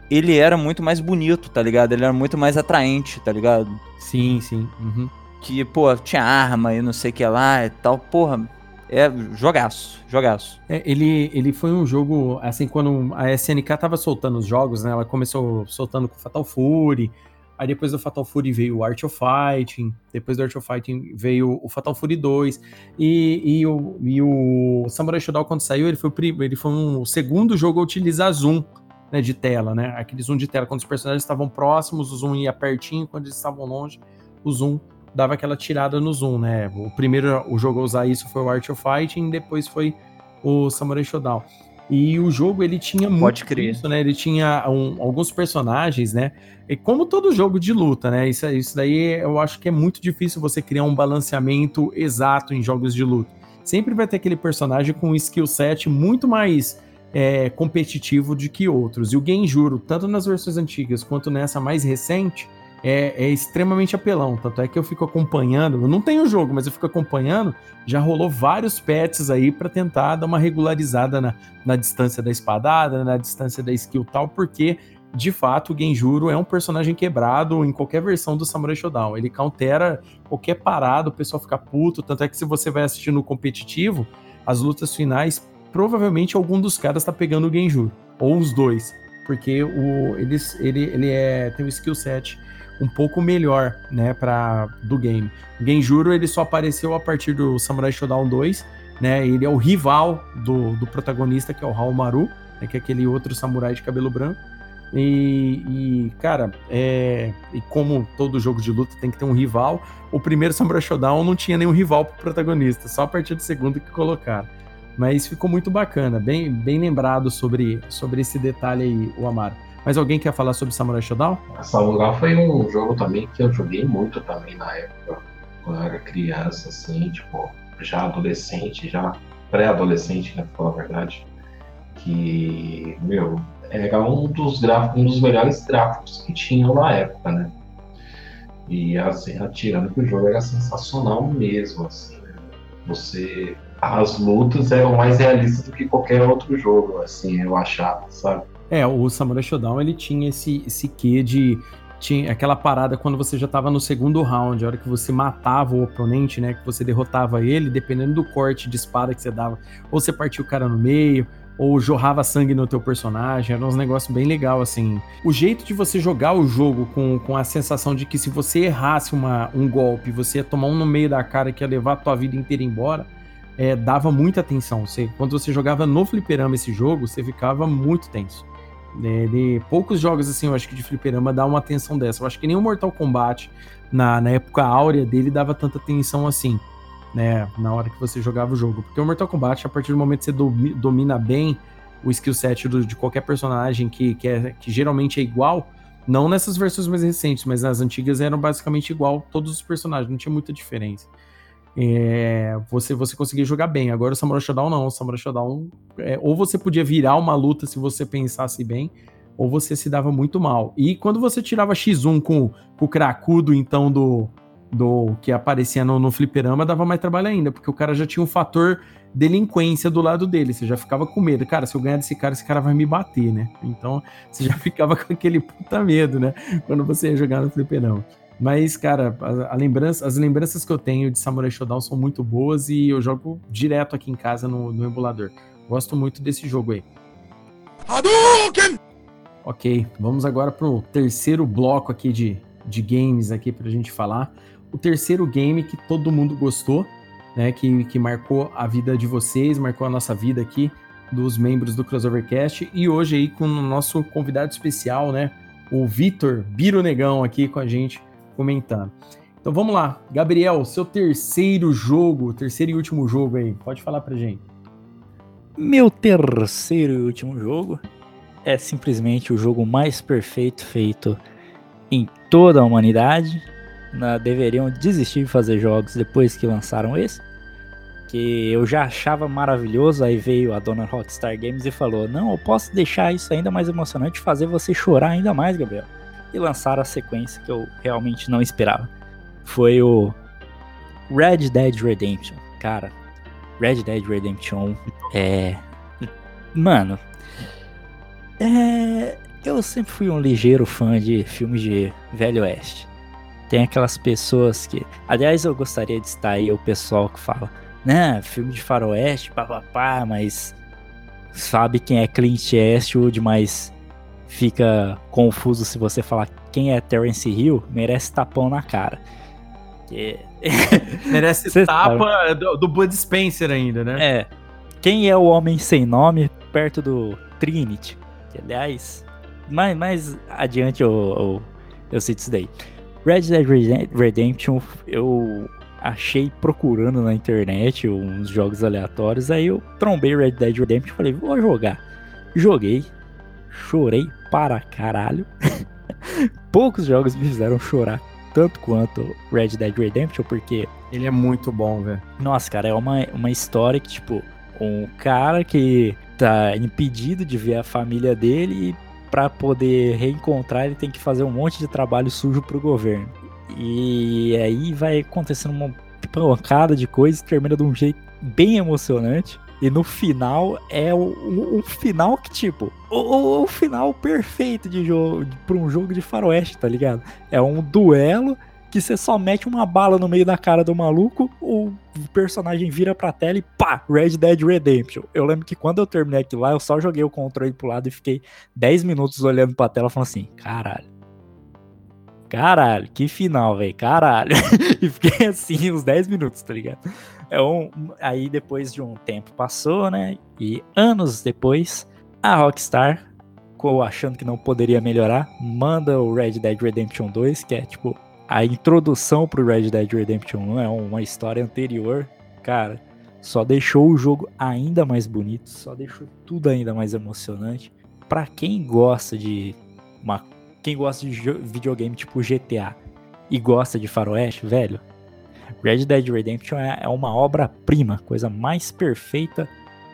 ele era muito mais bonito, tá ligado? Ele era muito mais atraente, tá ligado? Sim, sim. Uhum. Que, pô, tinha arma e não sei o que lá e tal. Porra, é jogaço, jogaço. É, ele, ele foi um jogo, assim, quando a SNK tava soltando os jogos, né? Ela começou soltando com Fatal Fury, aí depois do Fatal Fury veio o Art of Fighting, depois do Art of Fighting veio o Fatal Fury 2, e, e, o, e o Samurai Shodown, quando saiu, ele foi, o, ele foi um, o segundo jogo a utilizar Zoom né, de tela, né? Aquele zoom de tela, quando os personagens estavam próximos, o zoom ia pertinho, quando eles estavam longe, o zoom dava aquela tirada no zoom, né? O primeiro o jogo a usar isso foi o Art of Fighting, depois foi o Samurai Shodown. E o jogo ele tinha muito isso, né? Ele tinha um, alguns personagens, né? E como todo jogo de luta, né? Isso, isso daí eu acho que é muito difícil você criar um balanceamento exato em jogos de luta. Sempre vai ter aquele personagem com um skill set muito mais é, competitivo de que outros. E o Genjuro, tanto nas versões antigas quanto nessa mais recente, é, é, extremamente apelão. Tanto é que eu fico acompanhando, eu não tenho jogo, mas eu fico acompanhando. Já rolou vários pets aí para tentar dar uma regularizada na, na distância da espadada, na distância da skill tal, porque de fato o Genjuro é um personagem quebrado em qualquer versão do Samurai Shodown. Ele countera qualquer parada, o pessoal fica puto. Tanto é que se você vai assistir no competitivo, as lutas finais provavelmente algum dos caras tá pegando o Genjuro, ou os dois, porque o, eles, ele, ele é, tem um skill set um pouco melhor, né, para do game. O Genjuro ele só apareceu a partir do Samurai Shodown 2, né? Ele é o rival do, do protagonista que é o Haomaru, né, que é aquele outro samurai de cabelo branco. E, e, cara, é, e como todo jogo de luta tem que ter um rival, o primeiro Samurai Shodown não tinha nenhum rival pro protagonista, só a partir do segundo que colocaram. Mas ficou muito bacana, bem, bem lembrado sobre, sobre esse detalhe aí, o Amaro. Mas alguém quer falar sobre Samurai Shodown? Samurai foi um jogo também que eu joguei muito também na época, quando eu era criança, assim, tipo, já adolescente, já pré-adolescente, né, pra falar a verdade. Que, meu, era um dos gráficos, um dos melhores gráficos que tinham na época, né? E assim, atirando que o jogo era sensacional mesmo, assim. Né? Você as lutas eram mais realistas do que qualquer outro jogo, assim, eu achava, sabe? É, o Samurai Shodown, ele tinha esse, esse quê de... Tinha aquela parada quando você já tava no segundo round, a hora que você matava o oponente, né, que você derrotava ele, dependendo do corte de espada que você dava, ou você partia o cara no meio, ou jorrava sangue no teu personagem, era uns negócios bem legal, assim. O jeito de você jogar o jogo com, com a sensação de que se você errasse uma, um golpe, você ia tomar um no meio da cara que ia levar a tua vida inteira embora, é, dava muita atenção. Você, quando você jogava no fliperama esse jogo, você ficava muito tenso. É, de poucos jogos, assim, eu acho que de fliperama dá uma atenção dessa. Eu acho que nem o Mortal Kombat, na, na época áurea dele, dava tanta atenção assim, né? Na hora que você jogava o jogo. Porque o Mortal Kombat, a partir do momento que você domi- domina bem o skill set do- de qualquer personagem que, que, é, que geralmente é igual, não nessas versões mais recentes, mas nas antigas eram basicamente igual todos os personagens, não tinha muita diferença. É, você, você conseguia jogar bem. Agora o Samurai Shodown não. O Samurai Shodown, é, ou você podia virar uma luta se você pensasse bem, ou você se dava muito mal. E quando você tirava X1 com, com o cracudo, então, do, do que aparecia no, no fliperama, dava mais trabalho ainda, porque o cara já tinha um fator delinquência do lado dele. Você já ficava com medo. Cara, se eu ganhar desse cara, esse cara vai me bater, né? Então, você já ficava com aquele puta medo, né? Quando você ia jogar no fliperama. Mas, cara, a, a lembrança, as lembranças que eu tenho de Samurai Shodown são muito boas e eu jogo direto aqui em casa no, no emulador. Gosto muito desse jogo aí. Ok, vamos agora pro terceiro bloco aqui de, de games aqui pra gente falar. O terceiro game que todo mundo gostou, né? Que, que marcou a vida de vocês, marcou a nossa vida aqui, dos membros do Crossovercast. E hoje aí com o nosso convidado especial, né? O Vitor Biro Negão aqui com a gente comentando. Então vamos lá, Gabriel, seu terceiro jogo, terceiro e último jogo aí, pode falar pra gente. Meu terceiro e último jogo é simplesmente o jogo mais perfeito feito em toda a humanidade. Deveriam desistir de fazer jogos depois que lançaram esse. Que eu já achava maravilhoso, aí veio a dona Rockstar Games e falou: Não, eu posso deixar isso ainda mais emocionante, fazer você chorar ainda mais, Gabriel. E lançaram a sequência que eu realmente não esperava. Foi o Red Dead Redemption. Cara, Red Dead Redemption é. Mano. É. Eu sempre fui um ligeiro fã de filmes de Velho Oeste. Tem aquelas pessoas que. Aliás, eu gostaria de estar aí o pessoal que fala, né, filme de faroeste, papapá, mas sabe quem é Clint Eastwood, mas fica confuso se você falar quem é Terence Hill, merece tapão na cara. Que- Merece Cê tapa do, do Bud Spencer ainda, né? É. Quem é o homem sem nome perto do Trinity? Que, aliás, mais, mais adiante eu, eu, eu cito isso daí. Red Dead Redemption eu achei procurando na internet uns jogos aleatórios. Aí eu trombei Red Dead Redemption e falei, vou jogar. Joguei. Chorei para caralho. Poucos jogos me fizeram chorar tanto quanto Red Dead Redemption, porque Ele é muito bom, velho. nossa, cara, é uma, uma história que, tipo, um cara que tá impedido de ver a família dele e pra poder reencontrar ele tem que fazer um monte de trabalho sujo pro governo. E aí vai acontecendo uma pancada de coisas, termina de um jeito bem emocionante. E no final é o final que, tipo, o, o- final perfeito de jogo, pra um jogo de faroeste, tá ligado? É um duelo que você só mete uma bala no meio da cara do maluco, o personagem vira pra tela e pá, Red Dead Redemption. Eu lembro que quando eu terminei aquilo lá, eu só joguei o controle pro lado e fiquei 10 minutos olhando pra tela falando assim, caralho. Caralho, que final, velho, caralho. e fiquei assim uns 10 minutos, tá ligado? Um, aí depois de um tempo passou, né? E anos depois, a Rockstar, achando que não poderia melhorar, manda o Red Dead Redemption 2, que é tipo a introdução pro Red Dead Redemption 1 é uma história anterior, cara, só deixou o jogo ainda mais bonito, só deixou tudo ainda mais emocionante. Pra quem gosta de uma quem gosta de videogame tipo GTA e gosta de faroeste, velho, Red Dead Redemption é, é uma obra-prima, coisa mais perfeita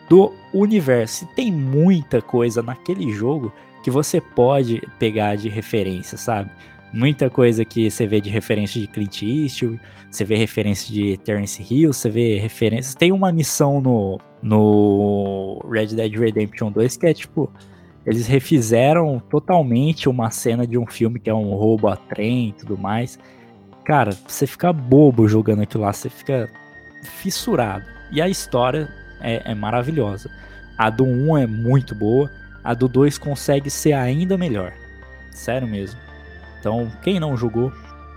do universo. E tem muita coisa naquele jogo que você pode pegar de referência, sabe? Muita coisa que você vê de referência de Clint Eastwood, você vê referência de Terence Hill, você vê referências. Tem uma missão no, no Red Dead Redemption 2 que é tipo. Eles refizeram totalmente uma cena de um filme que é um roubo a trem e tudo mais. Cara, você fica bobo jogando aquilo lá, você fica fissurado. E a história é, é maravilhosa. A do 1 é muito boa, a do 2 consegue ser ainda melhor. Sério mesmo. Então, quem não jogou,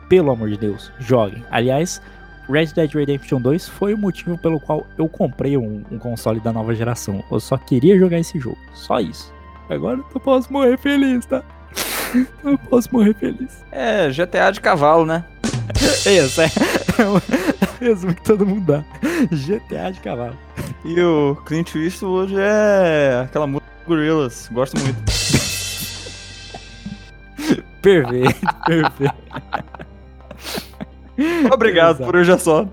pelo amor de Deus, joguem. Aliás, Red Dead Redemption 2 foi o motivo pelo qual eu comprei um, um console da nova geração. Eu só queria jogar esse jogo, só isso. Agora eu posso morrer feliz, tá? Eu posso morrer feliz. É, GTA de cavalo, né? Isso, é. é o resumo que todo mundo dá. GTA de cavalo. E o Clint Eastwood é aquela música Gorillaz. Gosto muito. Perfeito, perfeito. Obrigado, Exato. por hoje é só.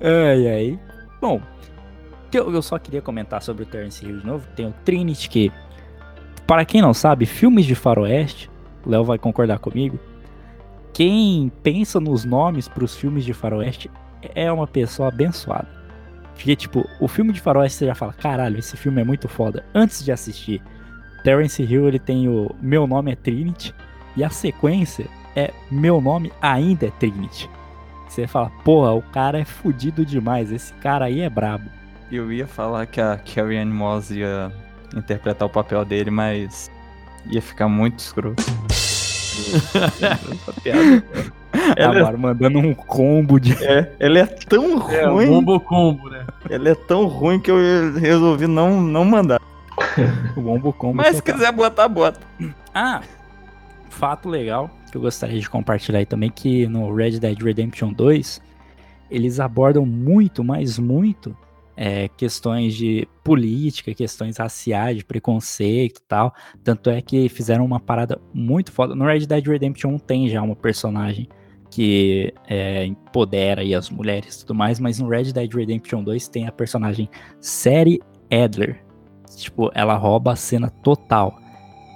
Ai, ai. Bom, eu, eu só queria comentar sobre o Terence Hill de novo. Tem o Trinity, que, para quem não sabe, filmes de faroeste, o Léo vai concordar comigo. Quem pensa nos nomes para os filmes de faroeste é uma pessoa abençoada. Porque, tipo, o filme de faroeste você já fala, caralho, esse filme é muito foda. Antes de assistir, Terence Hill, ele tem o Meu Nome é Trinity. E a sequência é Meu Nome Ainda é Trinity. Você fala, porra, o cara é fudido demais. Esse cara aí é brabo. Eu ia falar que a Carrie Ann Moss ia interpretar o papel dele, mas ia ficar muito escroto. Essa piada. Ela é- Agora mandando um combo de. É, ela é tão É, o ruim. combo combo, né? Ela é tão ruim que eu resolvi não, não mandar. O combo combo. Mas se quiser botar, bota. Ah, fato legal que eu gostaria de compartilhar aí também que no Red Dead Redemption 2 eles abordam muito, mas muito é, questões de política, questões raciais, de preconceito e tal. Tanto é que fizeram uma parada muito foda. No Red Dead Redemption 1 tem já uma personagem que é, empodera aí as mulheres e tudo mais, mas no Red Dead Redemption 2 tem a personagem Sari Adler. Tipo, ela rouba a cena total.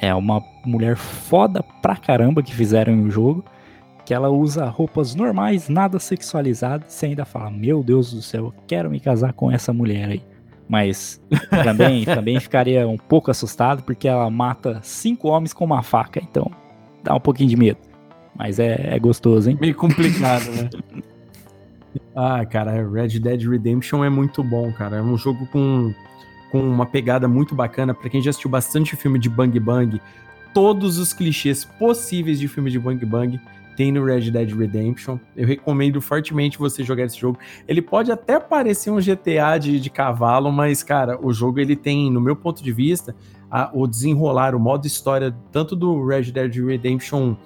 É uma mulher foda pra caramba que fizeram no jogo. Que ela usa roupas normais, nada sexualizadas. Você ainda fala, meu Deus do céu, eu quero me casar com essa mulher aí. Mas também, também ficaria um pouco assustado porque ela mata cinco homens com uma faca. Então dá um pouquinho de medo. Mas é, é gostoso, hein? Meio complicado, né? ah, cara, Red Dead Redemption é muito bom, cara. É um jogo com, com uma pegada muito bacana. Pra quem já assistiu bastante filme de Bang Bang, todos os clichês possíveis de filme de Bang Bang tem no Red Dead Redemption. Eu recomendo fortemente você jogar esse jogo. Ele pode até parecer um GTA de, de cavalo, mas, cara, o jogo ele tem, no meu ponto de vista, a- o desenrolar, o modo história, tanto do Red Dead Redemption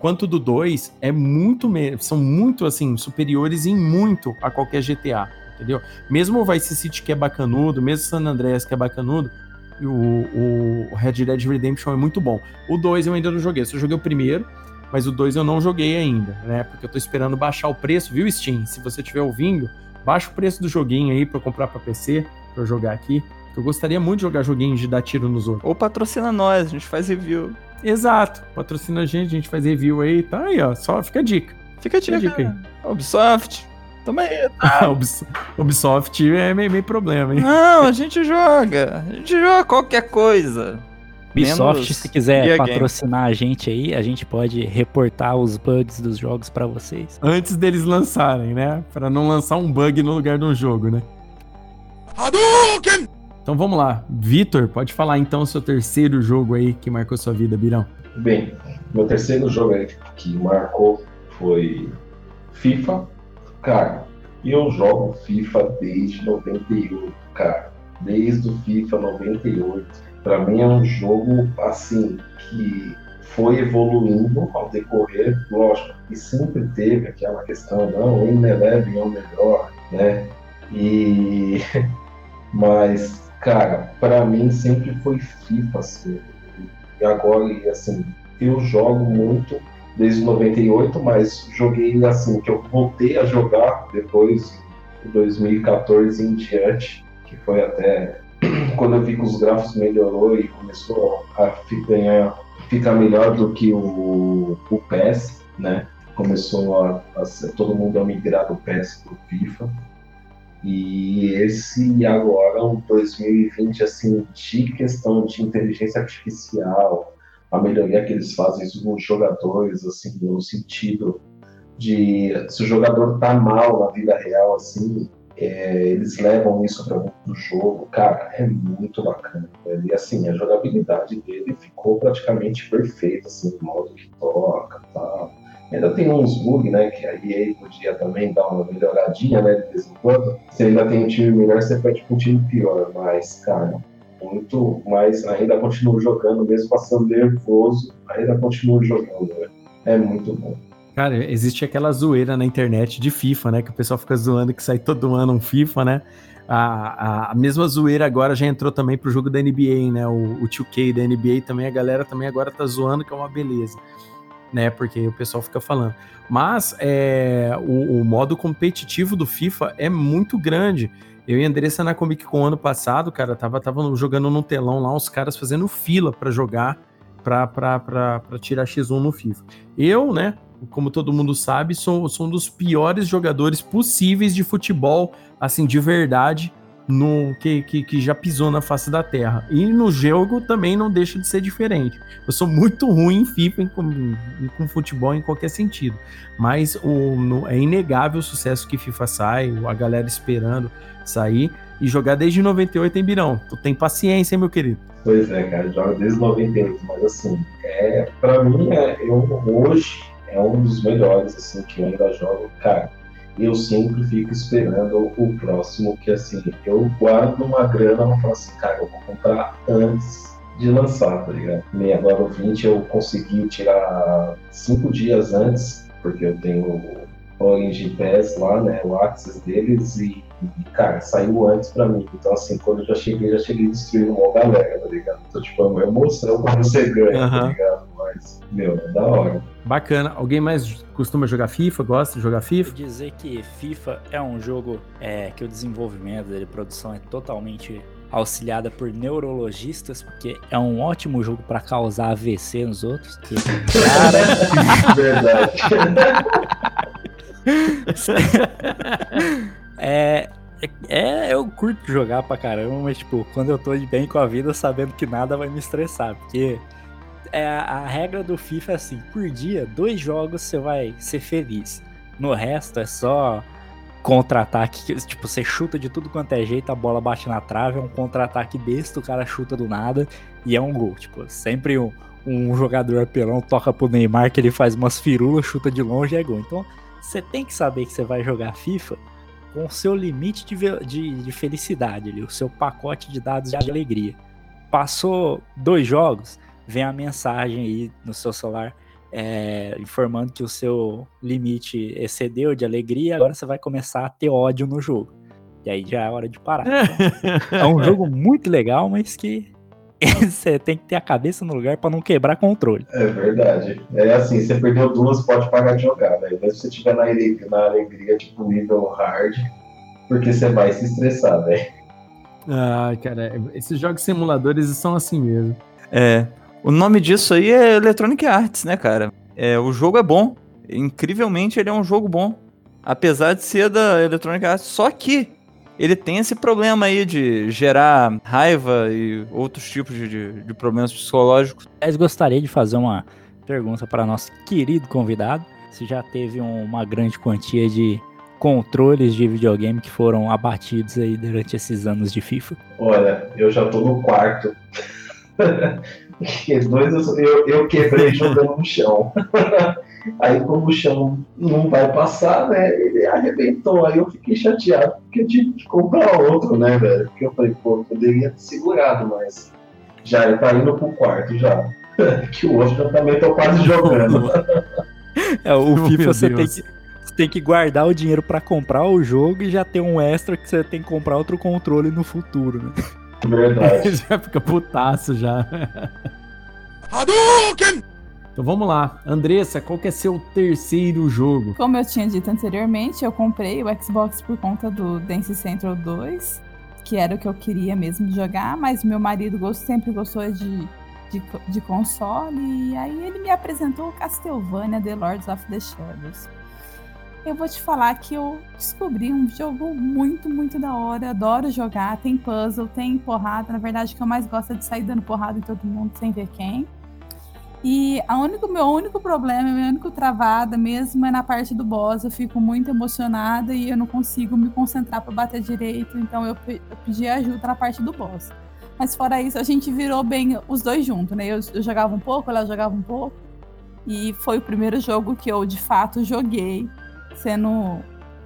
quanto do 2 é muito são muito assim superiores em muito a qualquer GTA, entendeu? Mesmo o Vice City que é bacanudo, mesmo San Andreas que é bacanudo, o, o Red Dead Redemption é muito bom. O 2 eu ainda não joguei, só joguei o primeiro, mas o 2 eu não joguei ainda, né? Porque eu tô esperando baixar o preço, viu, Steam? Se você estiver ouvindo, baixa o preço do joguinho aí pra eu comprar pra PC, pra eu jogar aqui. Eu gostaria muito de jogar joguinhos de dar tiro nos outros. Ou patrocina nós, a gente faz review. Exato. Patrocina a gente, a gente faz review aí, tá aí, ó. Só fica a dica. Fica a Fica a dica. dica aí. Ubisoft. Tamo aí. Ubis- Ubisoft é meio, meio problema, hein? Não, a gente joga. A gente joga qualquer coisa. Ubisoft, Menos se quiser Guia Game. patrocinar a gente aí, a gente pode reportar os bugs dos jogos pra vocês. Antes deles lançarem, né? Pra não lançar um bug no lugar de um jogo, né? Então vamos lá. Vitor, pode falar então o seu terceiro jogo aí que marcou sua vida, Birão. Bem, meu terceiro jogo aí que marcou foi FIFA. Cara, eu jogo FIFA desde 98, cara. Desde o FIFA 98. Pra mim é um jogo, assim, que foi evoluindo ao decorrer, lógico, e sempre teve aquela questão, não, o Eleven é o melhor, né? E... Mas, cara, pra mim sempre foi FIFA, assim. E agora, assim, eu jogo muito desde 98, mas joguei assim, que eu voltei a jogar depois, em 2014 em diante, que foi até quando eu vi que os gráficos melhorou e começou a ganhar, ficar melhor do que o, o PES, né? Começou a, a ser- todo mundo a migrar do PES pro FIFA. E esse agora, um 2020, assim, de questão de inteligência artificial, a melhoria que eles fazem nos jogadores, assim, no sentido de se o jogador tá mal na vida real, assim, é, eles levam isso para do jogo, cara, é muito bacana. velho. E assim, a jogabilidade dele ficou praticamente perfeita, assim, o modo que toca, tal. Ainda tem uns bugs, né? Que a EA podia também dar uma melhoradinha, né? De vez em quando. Você ainda tem um time melhor, você pede com um time pior. Mas, cara, muito. Mas ainda continuo jogando, mesmo passando nervoso, ainda continuo jogando, né? É muito bom. Cara, existe aquela zoeira na internet de FIFA, né? Que o pessoal fica zoando que sai todo ano um FIFA, né? A, a, a mesma zoeira agora já entrou também pro jogo da NBA, né? O, o 2K da NBA também, a galera também agora tá zoando, que é uma beleza, né? Porque o pessoal fica falando. Mas é, o, o modo competitivo do FIFA é muito grande. Eu e a Andressa na Comic Con ano passado, cara, tava, tava jogando no telão lá, os caras fazendo fila para jogar, pra tirar X1 no FIFA. Eu, né, como todo mundo sabe, sou, sou um dos piores jogadores possíveis de futebol, assim, de verdade, no que, que, que, já pisou na face da Terra. E no jogo também não deixa de ser diferente. Eu sou muito ruim em FIFA, em, com, com futebol em qualquer sentido. Mas o, no, é inegável o sucesso que FIFA sai, a galera esperando sair. E jogar desde 98 em Birão. Tu tem paciência, hein, meu querido? Pois é, cara, jogo desde 98, mas assim, é, pra mim, é, eu hoje é um dos melhores, assim, que eu ainda jogo, cara. Eu sempre fico esperando o próximo, que assim, eu guardo uma grana e falo assim, cara, eu vou comprar antes de lançar, tá ligado? E agora o 20 eu consegui tirar cinco dias antes, porque eu tenho o Orange Pass lá, né, o access deles, e, e, cara, saiu antes pra mim. Então, assim, quando eu já cheguei, já cheguei destruindo uma galera, tá ligado? Então, tipo, é uma emoção quando você ganha, uhum. tá ligado? Mas, meu, é da hora. Bacana. Alguém mais costuma jogar FIFA? Gosta de jogar FIFA? Vou dizer que FIFA é um jogo é, que o desenvolvimento dele, produção é totalmente auxiliada por neurologistas, porque é um ótimo jogo para causar AVC nos outros. Que, cara... Verdade. é, é, eu curto jogar pra caramba, mas tipo, quando eu tô de bem com a vida, sabendo que nada vai me estressar, porque é, a regra do FIFA é assim: por dia, dois jogos você vai ser feliz. No resto é só contra-ataque. Tipo, você chuta de tudo quanto é jeito, a bola bate na trave, é um contra-ataque besta, o cara chuta do nada e é um gol. Tipo, sempre um, um jogador apelão toca pro Neymar que ele faz umas firulas, chuta de longe e é gol. Então, você tem que saber que você vai jogar FIFA com o seu limite de, de, de felicidade ali, o seu pacote de dados de alegria. Passou dois jogos, vem a mensagem aí no seu celular é, informando que o seu limite excedeu de alegria, agora você vai começar a ter ódio no jogo. E aí já é hora de parar. Então, é um jogo muito legal, mas que você tem que ter a cabeça no lugar para não quebrar controle. É verdade. É assim, você perdeu duas, pode parar de jogar, velho. Mesmo se você tiver na alegria, na alegria, tipo, nível hard, porque você vai se estressar, velho. Ah, cara, esses jogos simuladores são assim mesmo. É. O nome disso aí é Electronic Arts, né, cara? É, o jogo é bom. Incrivelmente, ele é um jogo bom. Apesar de ser da Electronic Arts. Só que ele tem esse problema aí de gerar raiva e outros tipos de, de, de problemas psicológicos. Mas gostaria de fazer uma pergunta para nosso querido convidado. Se já teve um, uma grande quantia de controles de videogame que foram abatidos aí durante esses anos de FIFA? Olha, eu já tô no quarto. dois eu, eu quebrei jogando no chão. Aí como o chão não vai passar, né? Ele arrebentou. Aí eu fiquei chateado porque eu tive que comprar outro, né, velho? Porque eu falei, pô, eu poderia ter segurado, mas já ele tá indo pro quarto já. que o outro eu também tô quase jogando. é, o FIFA você tem que tem que guardar o dinheiro para comprar o jogo e já ter um extra que você tem que comprar outro controle no futuro, né? Verdade. já fica putaço já. Hadouken! Então vamos lá. Andressa, qual que é seu terceiro jogo? Como eu tinha dito anteriormente, eu comprei o Xbox por conta do Dance Central 2, que era o que eu queria mesmo jogar, mas meu marido sempre gostou de, de, de console, e aí ele me apresentou o Castlevania The Lords of the Shadows eu vou te falar que eu descobri um jogo muito, muito da hora. Adoro jogar. Tem puzzle, tem porrada. Na verdade, o que eu mais gosto é de sair dando porrada em todo mundo sem ver quem. E a único, meu único problema, meu único travada mesmo é na parte do boss. Eu fico muito emocionada e eu não consigo me concentrar para bater direito. Então eu, eu pedi ajuda na parte do boss. Mas fora isso, a gente virou bem os dois juntos, né? Eu, eu jogava um pouco, ela jogava um pouco. E foi o primeiro jogo que eu de fato joguei, sendo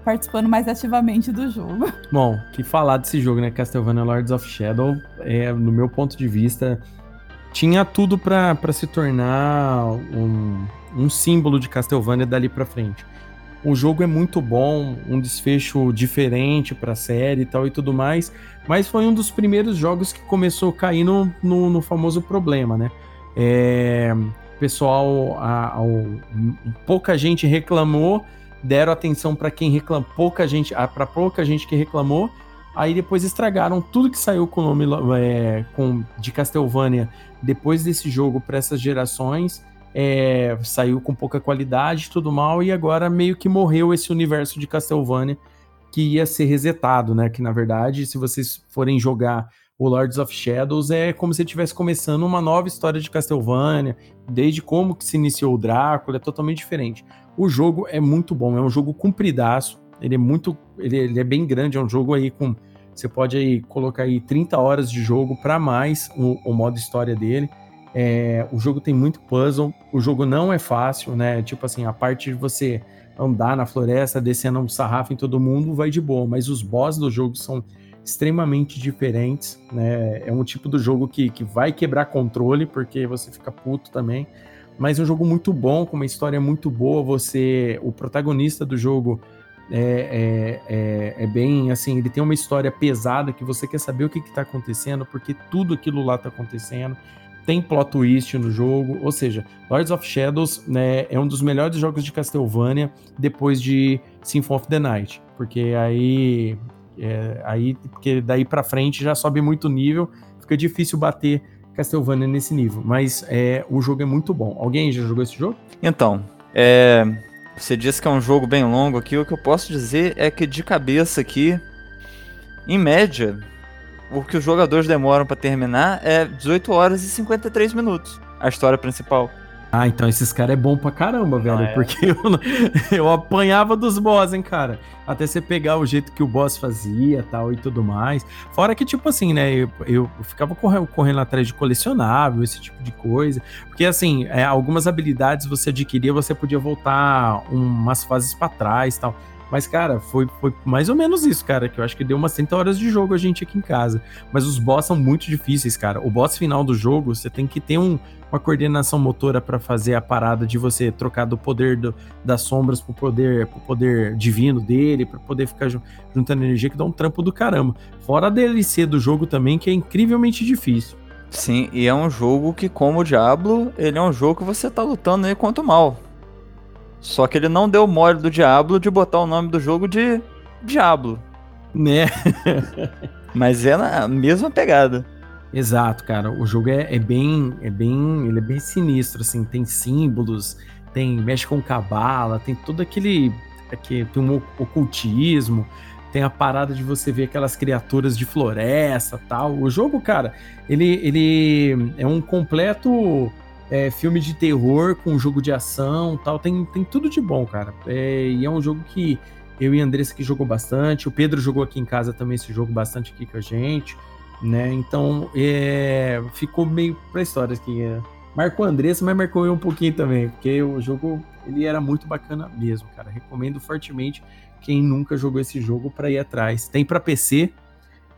participando mais ativamente do jogo. Bom, que falar desse jogo, né? Castlevania Lords of Shadow, é, no meu ponto de vista, tinha tudo para se tornar um, um símbolo de Castlevania dali para frente. O jogo é muito bom, um desfecho diferente para a série e tal e tudo mais, mas foi um dos primeiros jogos que começou a cair no, no, no famoso problema, né? É, pessoal, a, a, pouca gente reclamou, deram atenção para quem reclamou, pouca gente, para pouca gente que reclamou, aí depois estragaram tudo que saiu com o nome é, com, de Castlevania depois desse jogo para essas gerações é, saiu com pouca qualidade, tudo mal, e agora meio que morreu esse universo de Castlevania que ia ser resetado, né? Que na verdade, se vocês forem jogar o Lords of Shadows, é como se estivesse começando uma nova história de Castlevania, desde como que se iniciou o Drácula, é totalmente diferente. O jogo é muito bom, é um jogo compridaço, ele é muito, ele, ele é bem grande, é um jogo aí com você pode aí colocar aí 30 horas de jogo para mais o, o modo história dele. É, o jogo tem muito puzzle, o jogo não é fácil, né? Tipo assim, a parte de você andar na floresta, descendo um sarrafo em todo mundo, vai de boa, mas os boss do jogo são extremamente diferentes, né? É um tipo do jogo que, que vai quebrar controle, porque você fica puto também. Mas é um jogo muito bom, com uma história muito boa. Você, o protagonista do jogo é, é, é, é, bem assim, ele tem uma história pesada que você quer saber o que está acontecendo, porque tudo aquilo lá está acontecendo tem plot twist no jogo, ou seja, Lords of Shadows né, é um dos melhores jogos de Castlevania depois de Symphony of the Night, porque aí, é, aí porque daí para frente já sobe muito nível, fica difícil bater Castlevania nesse nível, mas é, o jogo é muito bom. Alguém já jogou esse jogo? Então, é, você disse que é um jogo bem longo aqui, o que eu posso dizer é que de cabeça aqui, em média, o que os jogadores demoram para terminar é 18 horas e 53 minutos. A história principal. Ah, então esses caras é bom pra caramba, velho. Ah, é. Porque eu, eu apanhava dos boss, hein, cara. Até você pegar o jeito que o boss fazia tal e tudo mais. Fora que, tipo assim, né? Eu, eu ficava correndo, correndo atrás de colecionável, esse tipo de coisa. Porque, assim, é, algumas habilidades você adquiria, você podia voltar umas fases para trás tal. Mas, cara, foi, foi mais ou menos isso, cara, que eu acho que deu umas 30 horas de jogo a gente aqui em casa. Mas os boss são muito difíceis, cara. O boss final do jogo, você tem que ter um, uma coordenação motora para fazer a parada de você trocar do poder do, das sombras pro poder, pro poder divino dele, para poder ficar juntando energia, que dá um trampo do caramba. Fora a DLC do jogo também, que é incrivelmente difícil. Sim, e é um jogo que, como o Diablo, ele é um jogo que você tá lutando aí contra o mal. Só que ele não deu mole do Diablo de botar o nome do jogo de Diablo. Né? Mas é na mesma pegada. Exato, cara. O jogo é, é, bem, é bem, ele é bem sinistro, assim. Tem símbolos, tem mexe com cabala, tem todo aquele, aquele tem um ocultismo, tem a parada de você ver aquelas criaturas de floresta, tal. O jogo, cara, ele, ele é um completo é, filme de terror com jogo de ação tal. Tem, tem tudo de bom, cara. É, e é um jogo que eu e a Andressa que jogou bastante. O Pedro jogou aqui em casa também esse jogo bastante aqui com a gente. Né? Então é, ficou meio pra história aqui. É. Marcou a Andressa, mas marcou eu um pouquinho também, porque o jogo ele era muito bacana mesmo, cara. Recomendo fortemente quem nunca jogou esse jogo para ir atrás. Tem para PC,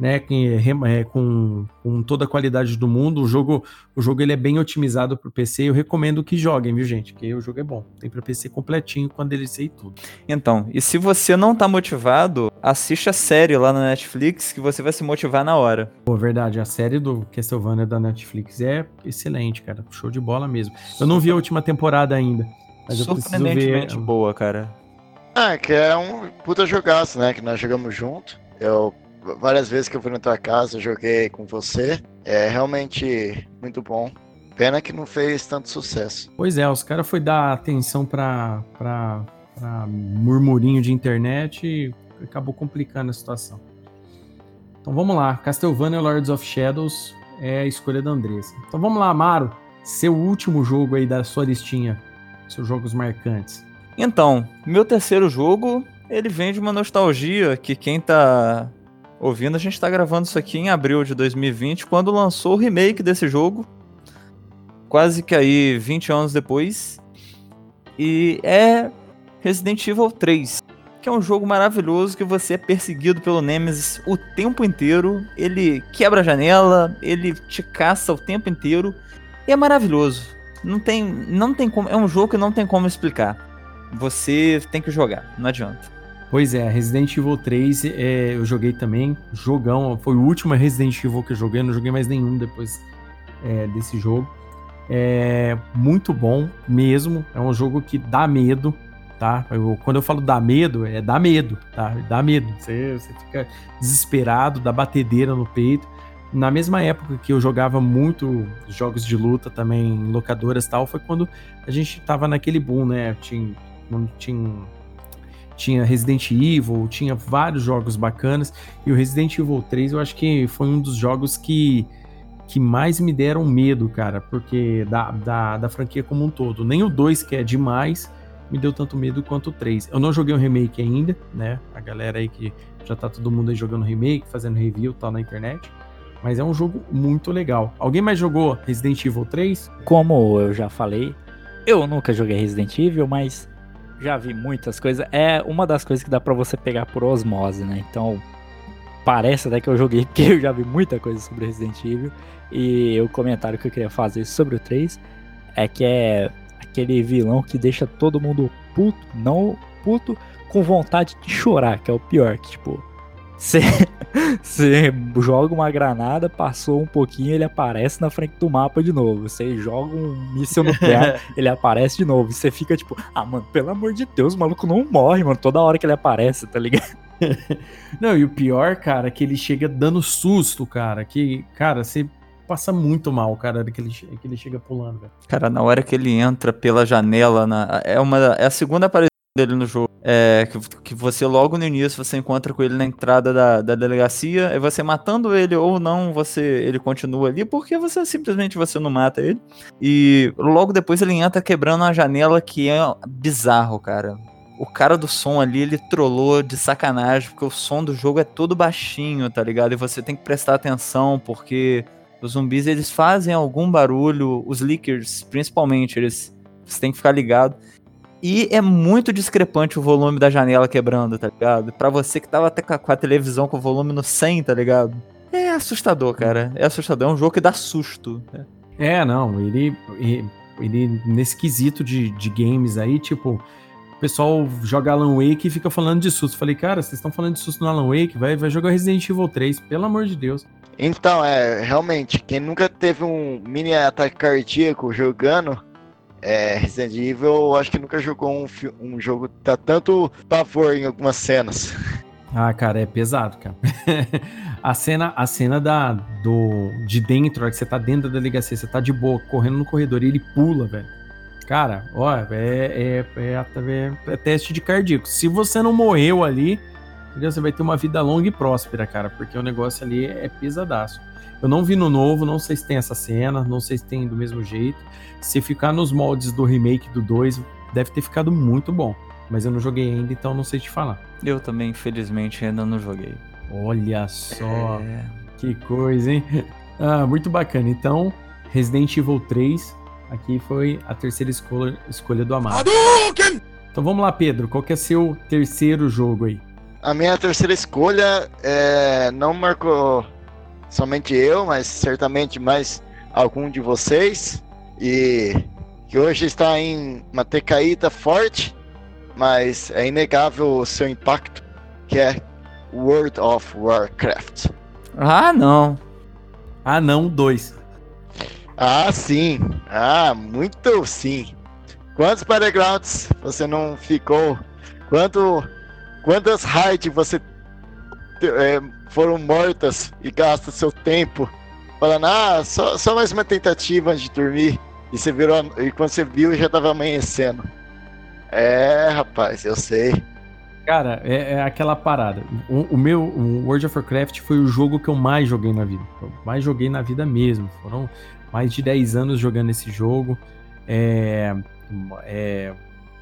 né, é, com, com, toda a qualidade do mundo. O jogo, o jogo ele é bem otimizado para o PC. Eu recomendo que joguem, viu, gente? Porque o jogo é bom. Tem para PC completinho com a DLC e tudo. Então, e se você não tá motivado, assiste a série lá na Netflix que você vai se motivar na hora. Pô, verdade. A série do Castlevania da Netflix é excelente, cara. Show de bola mesmo. Eu não vi a última temporada ainda. Mas eu preciso ver. boa, cara. Ah, que é um puta jogaço, né? Que nós jogamos junto. Eu várias vezes que eu fui na tua casa, joguei com você. É realmente muito bom. Pena que não fez tanto sucesso. Pois é, os caras foi dar atenção pra, pra, pra murmurinho de internet e acabou complicando a situação. Então vamos lá, Castlevania Lords of Shadows é a escolha da Andressa. Então vamos lá, Amaro, seu último jogo aí da sua listinha, seus jogos marcantes. Então, meu terceiro jogo, ele vem de uma nostalgia que quem tá ouvindo, a gente tá gravando isso aqui em abril de 2020, quando lançou o remake desse jogo. Quase que aí 20 anos depois. E é Resident Evil 3, que é um jogo maravilhoso que você é perseguido pelo Nemesis o tempo inteiro. Ele quebra a janela, ele te caça o tempo inteiro. E é maravilhoso. Não tem, não tem como, é um jogo que não tem como explicar. Você tem que jogar, não adianta. Pois é, Resident Evil 3 é, eu joguei também. Jogão, foi o último Resident Evil que eu joguei, não joguei mais nenhum depois é, desse jogo. É muito bom mesmo. É um jogo que dá medo, tá? Eu, quando eu falo dá medo, é dá medo, tá? Dá medo. Você, você fica desesperado, dá batedeira no peito. Na mesma época que eu jogava muito jogos de luta também em locadoras e tal, foi quando a gente tava naquele boom, né? Tinha, tinha, tinha Resident Evil, tinha vários jogos bacanas. E o Resident Evil 3 eu acho que foi um dos jogos que que mais me deram medo, cara, porque da, da, da franquia como um todo. Nem o 2, que é demais, me deu tanto medo quanto o 3. Eu não joguei o um remake ainda, né? A galera aí que já tá todo mundo aí jogando remake, fazendo review tal na internet. Mas é um jogo muito legal. Alguém mais jogou Resident Evil 3? Como eu já falei, eu nunca joguei Resident Evil, mas já vi muitas coisas. É uma das coisas que dá para você pegar por osmose, né? Então, parece até que eu joguei, porque eu já vi muita coisa sobre Resident Evil. E o comentário que eu queria fazer sobre o 3 é que é aquele vilão que deixa todo mundo puto, não puto, com vontade de chorar, que é o pior, que tipo, você joga uma granada, passou um pouquinho, ele aparece na frente do mapa de novo. Você joga um míssil nuclear, ele aparece de novo. Você fica tipo, ah, mano, pelo amor de Deus, o maluco não morre, mano, toda hora que ele aparece, tá ligado? Não, e o pior, cara, é que ele chega dando susto, cara. Que, cara, você passa muito mal, cara, que ele, que ele chega pulando, velho. Cara, na hora que ele entra pela janela, na, é, uma, é a segunda aparição dele no jogo. É, que, que você logo no início você encontra com ele na entrada da, da delegacia, e você matando ele ou não, você ele continua ali, porque você simplesmente você não mata ele. E logo depois ele entra quebrando uma janela que é bizarro, cara o cara do som ali, ele trollou de sacanagem, porque o som do jogo é todo baixinho, tá ligado? E você tem que prestar atenção, porque os zumbis, eles fazem algum barulho, os leakers, principalmente, eles você tem que ficar ligado. E é muito discrepante o volume da janela quebrando, tá ligado? Pra você que tava até com a televisão com o volume no 100, tá ligado? É assustador, cara. É assustador. É um jogo que dá susto. Né? É, não, ele, ele, ele nesse quesito de, de games aí, tipo, pessoal joga Alan Wake e fica falando de susto. Falei, cara, vocês estão falando de susto no Alan Wake? Vai, vai jogar Resident Evil 3, pelo amor de Deus. Então, é, realmente, quem nunca teve um mini ataque cardíaco jogando é, Resident Evil, acho que nunca jogou um, um jogo que tá tanto pavor em algumas cenas. Ah, cara, é pesado, cara. a cena, a cena da, do, de dentro, que você tá dentro da delegacia, você tá de boa, correndo no corredor e ele pula, velho. Cara, ó, é, é, é, é, teste de cardíaco. Se você não morreu ali, você vai ter uma vida longa e próspera, cara, porque o negócio ali é pesadaço. Eu não vi no novo, não sei se tem essa cena, não sei se tem do mesmo jeito. Se ficar nos moldes do remake do 2, deve ter ficado muito bom. Mas eu não joguei ainda, então não sei te falar. Eu também, infelizmente, ainda não joguei. Olha só, é... que coisa, hein? Ah, muito bacana. Então, Resident Evil 3 Aqui foi a terceira escolha, escolha do Amado. Então vamos lá, Pedro. Qual que é seu terceiro jogo aí? A minha terceira escolha é, não marcou somente eu, mas certamente mais algum de vocês. E que hoje está em uma tecaíta forte, mas é inegável o seu impacto, que é World of Warcraft. Ah, não. Ah, não, dois. Ah, sim. Ah, muito sim. Quantos Battlegrounds você não ficou? Quanto, quantas raids você é, foram mortas e gasta seu tempo falando, ah, só, só mais uma tentativa antes de dormir. E você virou, e quando você viu já tava amanhecendo. É, rapaz, eu sei. Cara, é, é aquela parada. O, o, meu o World of Warcraft foi o jogo que eu mais joguei na vida. Eu mais joguei na vida mesmo. Foram mais de 10 anos jogando esse jogo. É, é,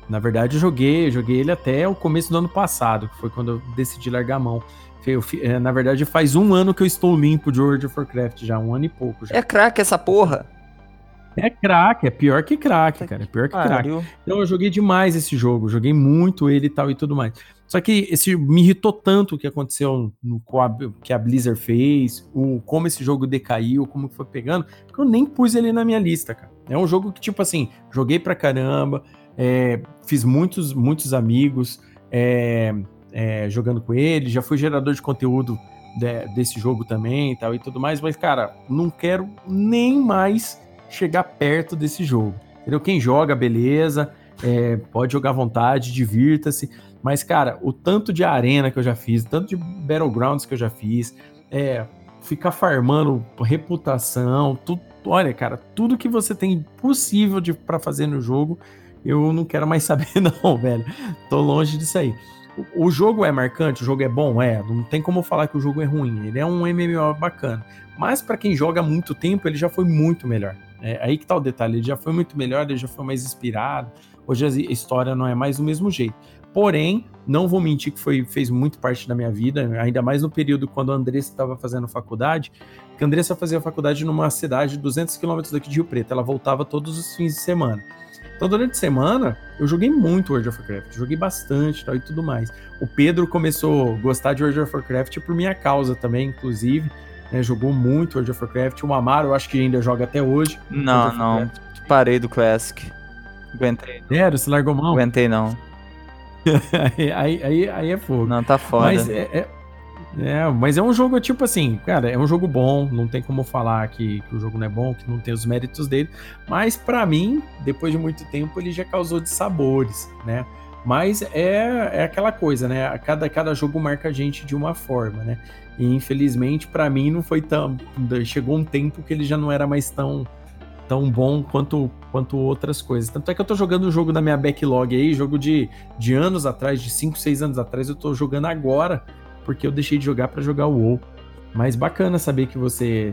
na verdade, eu joguei, eu joguei ele até o começo do ano passado, que foi quando eu decidi largar a mão. Eu, é, na verdade, faz um ano que eu estou limpo de World of Warcraft, já um ano e pouco. Já. É craque essa porra. É craque, é pior que craque, cara. É pior que craque. Então eu joguei demais esse jogo, joguei muito ele e tal e tudo mais. Só que esse me irritou tanto o que aconteceu no que a Blizzard fez, o como esse jogo decaiu, como foi pegando, que eu nem pus ele na minha lista, cara. É um jogo que tipo assim, joguei pra caramba, é, fiz muitos muitos amigos é, é, jogando com ele, já fui gerador de conteúdo de- desse jogo também e tal e tudo mais, mas cara, não quero nem mais chegar perto desse jogo. Entendeu? Quem joga, beleza, é, pode jogar à vontade, divirta-se. Mas, cara, o tanto de arena que eu já fiz, tanto de battlegrounds que eu já fiz, é, ficar farmando reputação, tudo, olha, cara, tudo que você tem possível para fazer no jogo, eu não quero mais saber não, velho. Tô longe disso aí. O, jogo é marcante, o jogo é bom, é, não tem como falar que o jogo é ruim, ele é um MMO bacana. Mas para quem joga há muito tempo, ele já foi muito melhor. É aí que tá o detalhe, ele já foi muito melhor, ele já foi mais inspirado. Hoje a história não é mais do mesmo jeito. Porém, não vou mentir que foi, fez muito parte da minha vida, ainda mais no período quando a Andressa estava fazendo faculdade, que a Andressa fazia faculdade numa cidade de 200 quilômetros daqui de Rio Preto, ela voltava todos os fins de semana. Então, durante a semana, eu joguei muito World of Warcraft, joguei bastante tal, e tudo mais. O Pedro começou a gostar de World of Warcraft por minha causa também, inclusive, né, jogou muito World of Warcraft. O Amaro, eu acho que ainda joga até hoje. Não, não. Parei do Classic. Aguentei. Sério, você largou mão? Aguentei não. aí, aí, aí, aí é fogo. Não, tá foda. Mas é, é, é, mas é um jogo tipo assim, cara, é um jogo bom, não tem como falar que, que o jogo não é bom, que não tem os méritos dele, mas pra mim, depois de muito tempo, ele já causou dissabores, né? Mas é, é aquela coisa, né? Cada, cada jogo marca a gente de uma forma, né? E infelizmente, pra mim, não foi tão. Chegou um tempo que ele já não era mais tão, tão bom quanto, quanto outras coisas. Tanto é que eu tô jogando o jogo da minha backlog aí, jogo de, de anos atrás, de 5, 6 anos atrás, eu tô jogando agora, porque eu deixei de jogar pra jogar o WoW. Mas bacana saber que você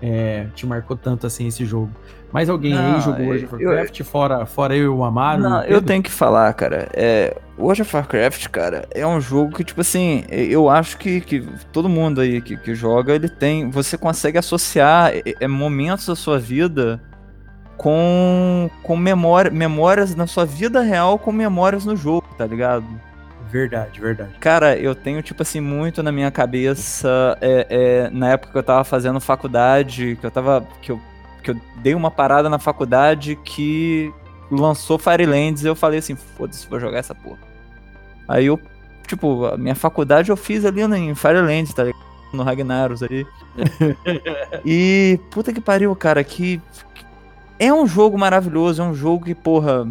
é, te marcou tanto assim esse jogo. Mais alguém Não, aí jogou World of eu- Warcraft, fora, fora eu e o Amaro? Não, eu tenho que falar, cara. É, World of Warcraft, cara, é um jogo que, tipo assim, eu acho que, que todo mundo aí que, que joga, ele tem. Você consegue associar é, é, momentos da sua vida com, com memória, memórias na sua vida real com memórias no jogo, tá ligado? Verdade, verdade. Cara, eu tenho, tipo assim, muito na minha cabeça, é, é, na época que eu tava fazendo faculdade, que eu tava. Que eu, que eu dei uma parada na faculdade que lançou Firelands e eu falei assim, foda-se, vou jogar essa porra. Aí eu, tipo, a minha faculdade eu fiz ali em Firelands, tá ligado? No Ragnaros ali. e, puta que pariu, cara, que. que- É um jogo maravilhoso, é um jogo que, porra.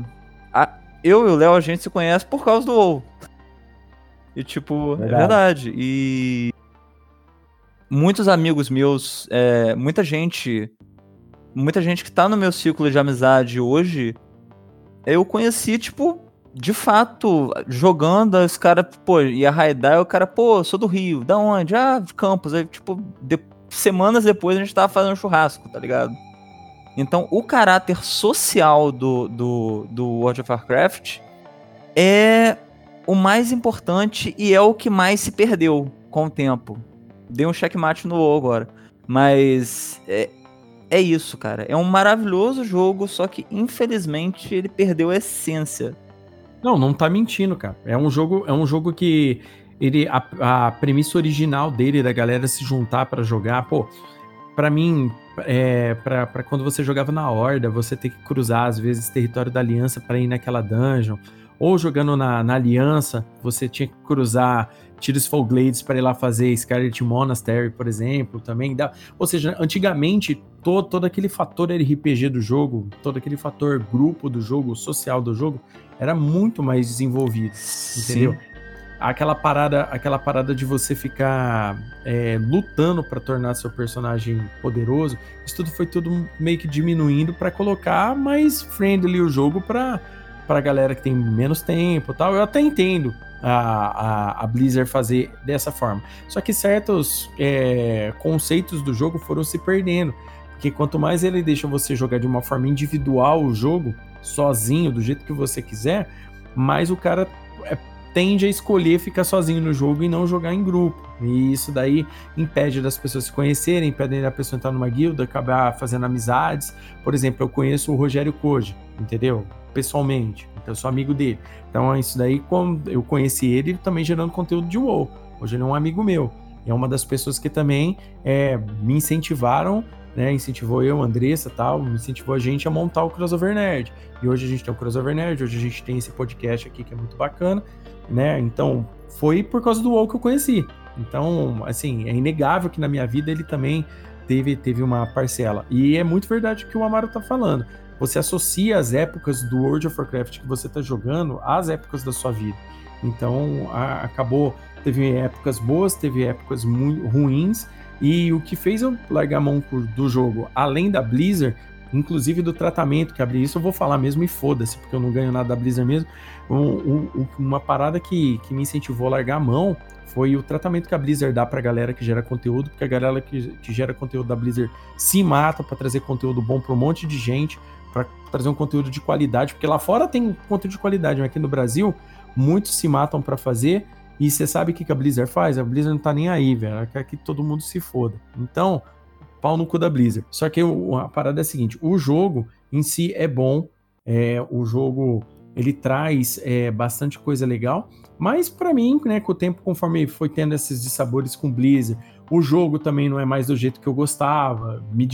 a- eu e o Léo a gente se conhece por causa do WoW. E, tipo, é Verdade. verdade. E. Muitos amigos meus, é, muita gente. Muita gente que tá no meu círculo de amizade hoje, eu conheci, tipo, de fato, jogando, os caras, pô, ia raidar, e o cara, pô, sou do Rio, da onde? Ah, de Campos. Aí, tipo, de- semanas depois a gente tava fazendo churrasco, tá ligado? Então, o caráter social do, do, do World of Warcraft é o mais importante e é o que mais se perdeu com o tempo. Dei um checkmate no WoW agora. Mas é, é isso, cara. É um maravilhoso jogo, só que infelizmente ele perdeu a essência. Não, não tá mentindo, cara. É um jogo, é um jogo que ele a, a premissa original dele da galera se juntar pra jogar, pô, Pra mim, é, pra quando você jogava na Horda, você ter que cruzar às vezes território da Aliança pra ir naquela dungeon, ou jogando na, na Aliança, você tinha que cruzar Tirisful Glades para ir lá fazer Scarlet Monastery, por exemplo, também dá. Ou seja, antigamente todo, todo aquele fator RPG do jogo, todo aquele fator grupo do jogo, social do jogo, era muito mais desenvolvido, entendeu? Aquela parada, aquela parada de você ficar é, lutando para tornar seu personagem poderoso, isso tudo foi tudo meio que diminuindo para colocar mais friendly o jogo para para galera que tem menos tempo, tal. Eu até entendo a, a, a Blizzard fazer dessa forma. Só que certos é, conceitos do jogo foram se perdendo. Porque quanto mais ele deixa você jogar de uma forma individual o jogo, sozinho, do jeito que você quiser, mais o cara é, tende a escolher ficar sozinho no jogo e não jogar em grupo. E isso daí impede das pessoas se conhecerem, impede da pessoa entrar numa guilda, acabar fazendo amizades. Por exemplo, eu conheço o Rogério Koji, entendeu? Pessoalmente. Então eu sou amigo dele. Então isso daí, quando eu conheci ele, também gerando conteúdo de WoW. Hoje ele é um amigo meu. É uma das pessoas que também é, me incentivaram né, incentivou eu, Andressa tal, incentivou a gente a montar o Crossover Nerd. E hoje a gente tem o Crossover Nerd, hoje a gente tem esse podcast aqui que é muito bacana, né? Então, foi por causa do WoW que eu conheci. Então, assim, é inegável que na minha vida ele também teve, teve uma parcela. E é muito verdade o que o Amaro tá falando. Você associa as épocas do World of Warcraft que você tá jogando às épocas da sua vida. Então, a, acabou, teve épocas boas, teve épocas muito ruins, e o que fez eu largar a mão do jogo, além da Blizzard, inclusive do tratamento que abri isso, eu vou falar mesmo e foda-se, porque eu não ganho nada da Blizzard mesmo. Um, um, uma parada que, que me incentivou a largar a mão foi o tratamento que a Blizzard dá pra galera que gera conteúdo, porque a galera que, que gera conteúdo da Blizzard se mata para trazer conteúdo bom para um monte de gente, para trazer um conteúdo de qualidade, porque lá fora tem conteúdo de qualidade, mas aqui no Brasil muitos se matam para fazer e você sabe o que, a Blizzard faz? A Blizzard não tá nem aí, velho. Quer que todo mundo se foda. Então, pau no cu da Blizzard. Só que a parada é a seguinte: o jogo em si é bom. É, o jogo ele traz é, bastante coisa legal. Mas para mim, né, com o tempo, conforme foi tendo esses dissabores com Blizzard, o jogo também não é mais do jeito que eu gostava, me,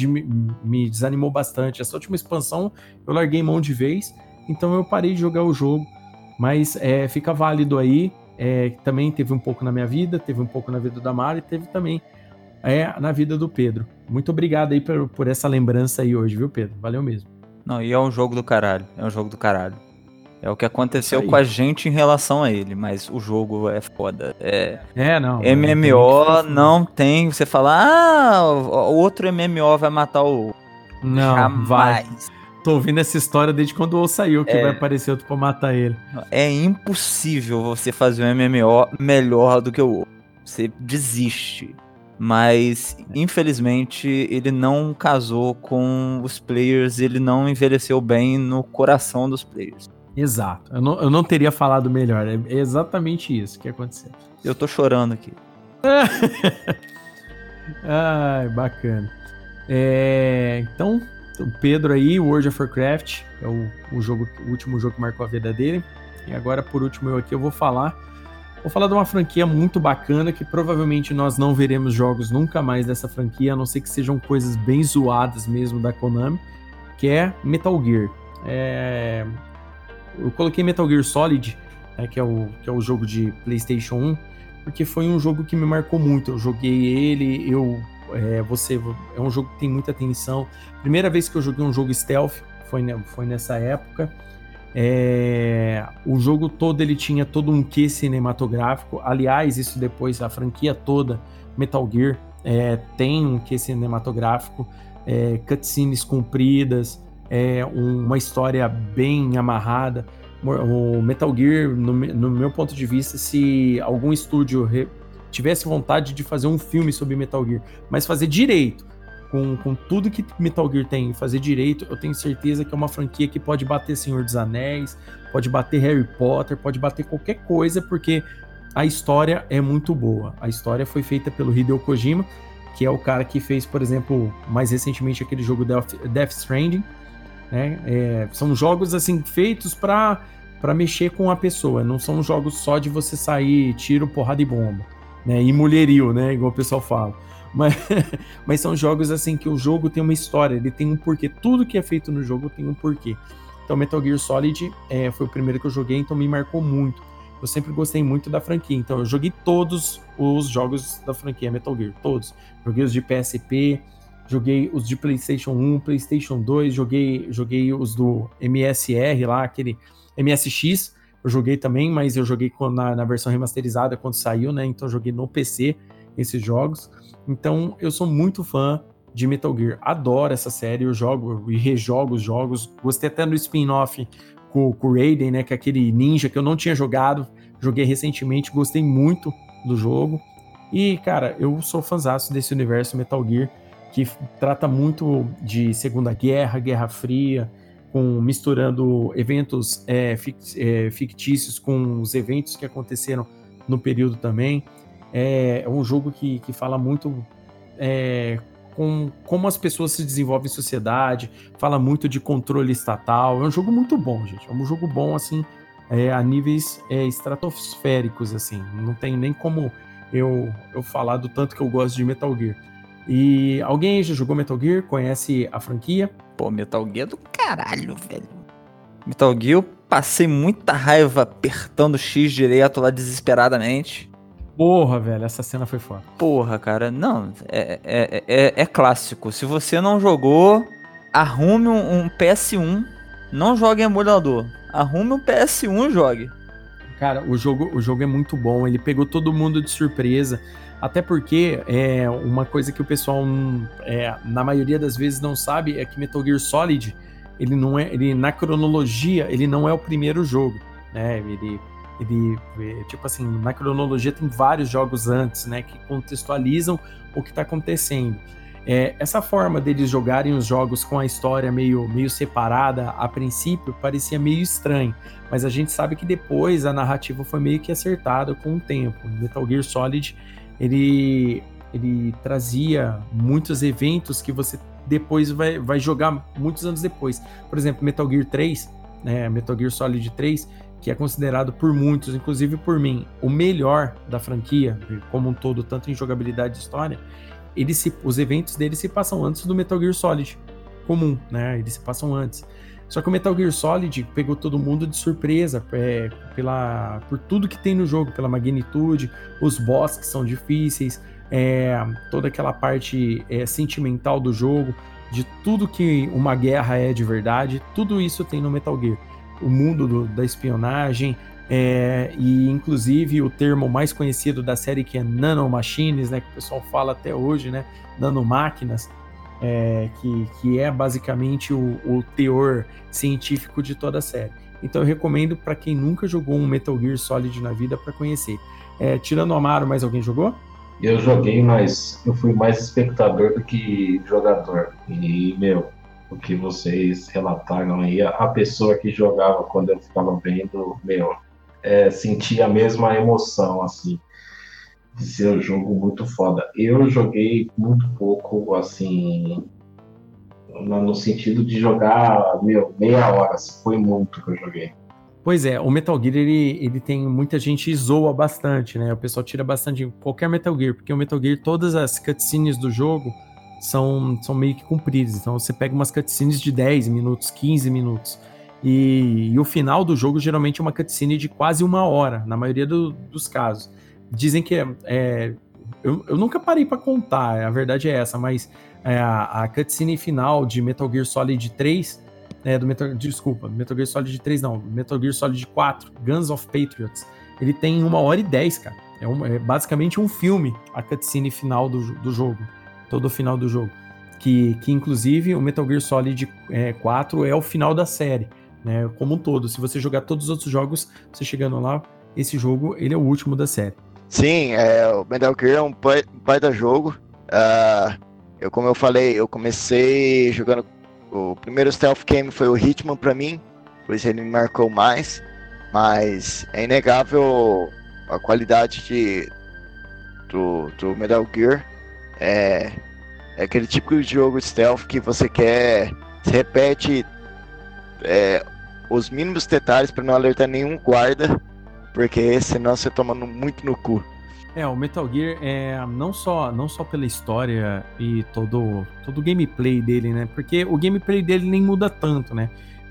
me desanimou bastante. Essa última expansão eu larguei mão de vez, então eu parei de jogar o jogo. Mas é, fica válido aí é, também teve um pouco na minha vida, teve um pouco na vida da Mari, teve também é, na vida do Pedro. Muito obrigado aí por, por essa lembrança aí hoje, viu, Pedro? Valeu mesmo. Não, e é um jogo do caralho. É um jogo do caralho. É o que aconteceu com a gente em relação a ele, mas o jogo é foda. É, é não. MMO não tem. Você fala, ah, o outro MMO vai matar o. Não, Jamais. vai. Tô ouvindo essa história desde quando o saiu, que é... vai aparecer outro pra matar ele. É impossível você fazer um MMO melhor do que o outro. Você desiste. Mas, infelizmente, ele não casou com os players, ele não envelheceu bem no coração dos players. Exato. Eu não, eu não teria falado melhor. É exatamente isso que aconteceu. Eu tô chorando aqui. Ai, bacana. É, então, o Pedro aí, World of Warcraft, é o, o, jogo, o último jogo que marcou a vida dele. E agora, por último, eu aqui eu vou falar. Vou falar de uma franquia muito bacana que provavelmente nós não veremos jogos nunca mais dessa franquia, a não ser que sejam coisas bem zoadas mesmo da Konami, que é Metal Gear. É... Eu coloquei Metal Gear Solid, né, que, é o, que é o jogo de PlayStation 1, porque foi um jogo que me marcou muito. Eu joguei ele, eu é, você é um jogo que tem muita tensão. Primeira vez que eu joguei um jogo stealth foi, foi nessa época. É, o jogo todo ele tinha todo um quê cinematográfico. Aliás, isso depois a franquia toda Metal Gear é, tem um quê cinematográfico, é, cutscenes compridas, é, um, uma história bem amarrada. O Metal Gear, no, no meu ponto de vista, se algum estúdio tivesse vontade de fazer um filme sobre Metal Gear, mas fazer direito, com, com tudo que Metal Gear tem, fazer direito, eu tenho certeza que é uma franquia que pode bater Senhor dos Anéis, pode bater Harry Potter, pode bater qualquer coisa, porque a história é muito boa. A história foi feita pelo Hideo Kojima, que é o cara que fez, por exemplo, mais recentemente aquele jogo Death, Death Stranding. Né? É, são jogos assim feitos para para mexer com a pessoa, não são jogos só de você sair tiro, porrada e bomba né? E mulherio, né? Igual o pessoal fala. Mas, mas são jogos assim que o jogo tem uma história, ele tem um porquê. Tudo que é feito no jogo tem um porquê. Então, Metal Gear Solid é, foi o primeiro que eu joguei, então me marcou muito. Eu sempre gostei muito da franquia, então eu joguei todos os jogos da franquia Metal Gear, todos. Joguei os de PSP, joguei os de PlayStation 1, PlayStation 2, joguei, joguei os do MSR lá, aquele MSX, eu joguei também, mas eu joguei na, na versão remasterizada quando saiu, né? Então eu joguei no PC esses jogos. Então eu sou muito fã de Metal Gear. Adoro essa série, eu jogo e rejogo os jogos. Gostei até do spin-off com, com o Raiden, né? Que é aquele ninja que eu não tinha jogado. Joguei recentemente, gostei muito do jogo. E, cara, eu sou fãzaço desse universo Metal Gear, que trata muito de Segunda Guerra, Guerra Fria, com misturando eventos é, é, fictícios com os eventos que aconteceram no período também. É, é um jogo que, que fala muito é, com como as pessoas se desenvolvem em sociedade, fala muito de controle estatal. É um jogo muito bom, gente. É um jogo bom, assim, é, a níveis é, estratosféricos, assim. Não tem nem como eu, eu falar do tanto que eu gosto de Metal Gear. E alguém já jogou Metal Gear? Conhece a franquia? Pô, Metal Gear é do caralho, velho. Metal Gear, eu passei muita raiva apertando X direto lá desesperadamente. Porra, velho, essa cena foi foda. Porra, cara, não, é, é, é, é clássico. Se você não jogou, arrume um, um PS1, não jogue em emulador. Arrume um PS1 e jogue. Cara, o jogo, o jogo é muito bom, ele pegou todo mundo de surpresa. Até porque é uma coisa que o pessoal, é, na maioria das vezes, não sabe é que Metal Gear Solid, ele não é. Ele, na cronologia, ele não é o primeiro jogo. Né? Ele, ele. é, Tipo assim, na cronologia tem vários jogos antes, né? Que contextualizam o que está acontecendo. É, essa forma deles jogarem os jogos com a história meio, meio separada, a princípio, parecia meio estranho. Mas a gente sabe que depois a narrativa foi meio que acertada com o tempo. Metal Gear Solid, ele, ele trazia muitos eventos que você depois vai, vai jogar muitos anos depois. Por exemplo, Metal Gear 3, né, Metal Gear Solid 3, que é considerado por muitos, inclusive por mim, o melhor da franquia, como um todo, tanto em jogabilidade e história, ele se, os eventos dele se passam antes do Metal Gear Solid comum, né? Eles se passam antes. Só que o Metal Gear Solid pegou todo mundo de surpresa é, pela, por tudo que tem no jogo, pela magnitude, os boss que são difíceis, é, toda aquela parte é, sentimental do jogo, de tudo que uma guerra é de verdade, tudo isso tem no Metal Gear. O mundo do- da espionagem, é, e inclusive o termo mais conhecido da série que é nanomachines, né, que o pessoal fala até hoje, né, nanomáquinas, é, que, que é basicamente o, o teor científico de toda a série. Então eu recomendo para quem nunca jogou um Metal Gear Solid na vida para conhecer. É, tirando o Amaro, mais alguém jogou? Eu joguei, mas eu fui mais espectador do que jogador. E, meu, o que vocês relataram aí, a pessoa que jogava quando eu ficava vendo, meu, é, sentia a mesma emoção, assim, ser um jogo muito foda. Eu joguei muito pouco, assim, no sentido de jogar, meu, meia hora, assim, foi muito que eu joguei. Pois é, o Metal Gear ele, ele tem muita gente zoa bastante, né? O pessoal tira bastante qualquer Metal Gear, porque o Metal Gear, todas as cutscenes do jogo são, são meio que compridas. Então você pega umas cutscenes de 10 minutos, 15 minutos. E, e o final do jogo geralmente é uma cutscene de quase uma hora, na maioria do- dos casos. Dizem que é. é- eu, eu nunca parei pra contar, a verdade é essa, mas é, a, a cutscene final de Metal Gear Solid 3 é, do Metal, desculpa, Metal Gear Solid 3 não, Metal Gear Solid 4, Guns of Patriots, ele tem uma hora e dez, cara. É, é basicamente um filme, a cutscene final do, do jogo, todo o final do jogo. Que, que inclusive o Metal Gear Solid é, 4 é o final da série, né, como um todo. Se você jogar todos os outros jogos, você chegando lá, esse jogo, ele é o último da série. Sim, é, o Metal Gear é um pai, um baita jogo. Ah, eu, como eu falei, eu comecei jogando. O primeiro stealth game foi o Hitman pra mim, por isso ele me marcou mais. Mas é inegável a qualidade de, do, do Metal Gear. É, é aquele tipo de jogo stealth que você quer. Você repete é, os mínimos detalhes pra não alertar nenhum guarda, porque senão você toma muito no cu. É, o Metal Gear é não só, não só pela história e todo, todo o gameplay dele, né? Porque o gameplay dele nem muda tanto, né?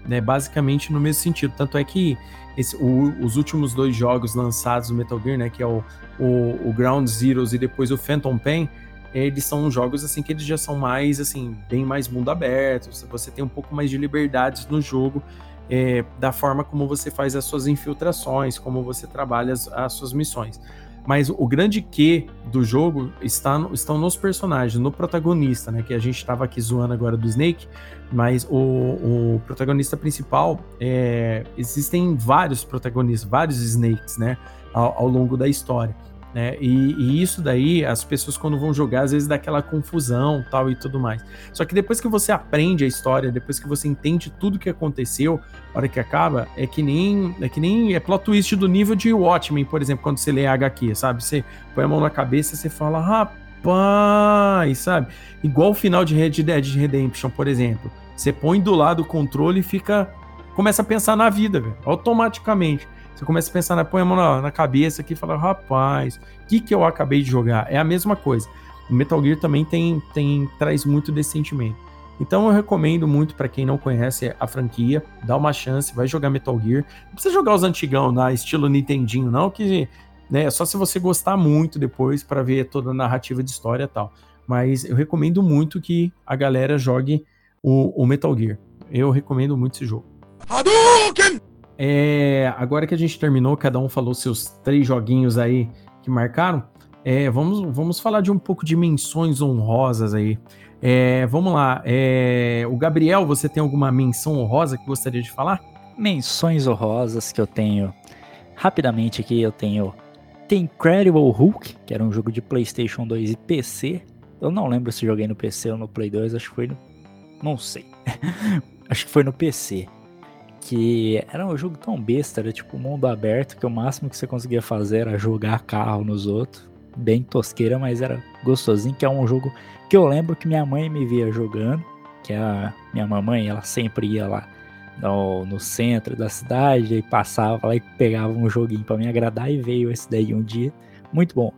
É basicamente no mesmo sentido. Tanto é que esse- o- os últimos dois jogos lançados do Metal Gear, né? Que é o, o, o Ground Zeroes e depois o Phantom Pain, eles são jogos assim que eles já são mais assim, bem mais mundo aberto. Você tem um pouco mais de liberdades no jogo. É, da forma como você faz as suas infiltrações, como você trabalha as, as suas missões. Mas o grande que do jogo está estão nos personagens, no protagonista, né? Que a gente estava aqui zoando agora do Snake, mas o, o protagonista principal é, existem vários protagonistas, vários Snakes, né? Ao, ao longo da história. Né? E, e, isso daí, as pessoas quando vão jogar, às vezes dá aquela confusão tal e tudo mais. Só que depois que você aprende a história, depois que você entende tudo que aconteceu, a hora que acaba, é que nem é que nem é plot twist do nível de Watchmen, por exemplo, quando você lê HQ, sabe? Você põe a mão na cabeça e você fala, rapaz, sabe? Igual o final de Red Dead Redemption, por exemplo. Você põe do lado o controle e fica. Começa a pensar na vida, automaticamente. Você começa a pensar, na, põe a mão na, na cabeça aqui e fala, rapaz, o que, que eu acabei de jogar? É a mesma coisa. O Metal Gear também tem, tem traz muito desse sentimento. Então eu recomendo muito para quem não conhece a franquia, dá uma chance, vai jogar Metal Gear. Não precisa jogar os antigão, na estilo Nintendinho, não, que né, é só se você gostar muito depois para ver toda a narrativa de história e tal. Mas eu recomendo muito que a galera jogue o, o Metal Gear. Eu recomendo muito esse jogo. Hadouken! É, agora que a gente terminou, cada um falou seus três joguinhos aí que marcaram. É, vamos, vamos falar de um pouco de menções honrosas aí. É, vamos lá. É, o Gabriel, você tem alguma menção honrosa que gostaria de falar? Menções honrosas que eu tenho. Rapidamente aqui eu tenho The Incredible Hulk, que era um jogo de PlayStation 2 e PC. Eu não lembro se joguei no PC ou no Play 2, acho que foi no. Não sei. acho que foi no PC que era um jogo tão besta, era tipo mundo aberto, que o máximo que você conseguia fazer era jogar carro nos outros. Bem tosqueira, mas era gostosinho, que é um jogo que eu lembro que minha mãe me via jogando, que a minha mamãe, ela sempre ia lá no, no centro da cidade e passava lá e pegava um joguinho para me agradar e veio esse daí um dia. Muito bom.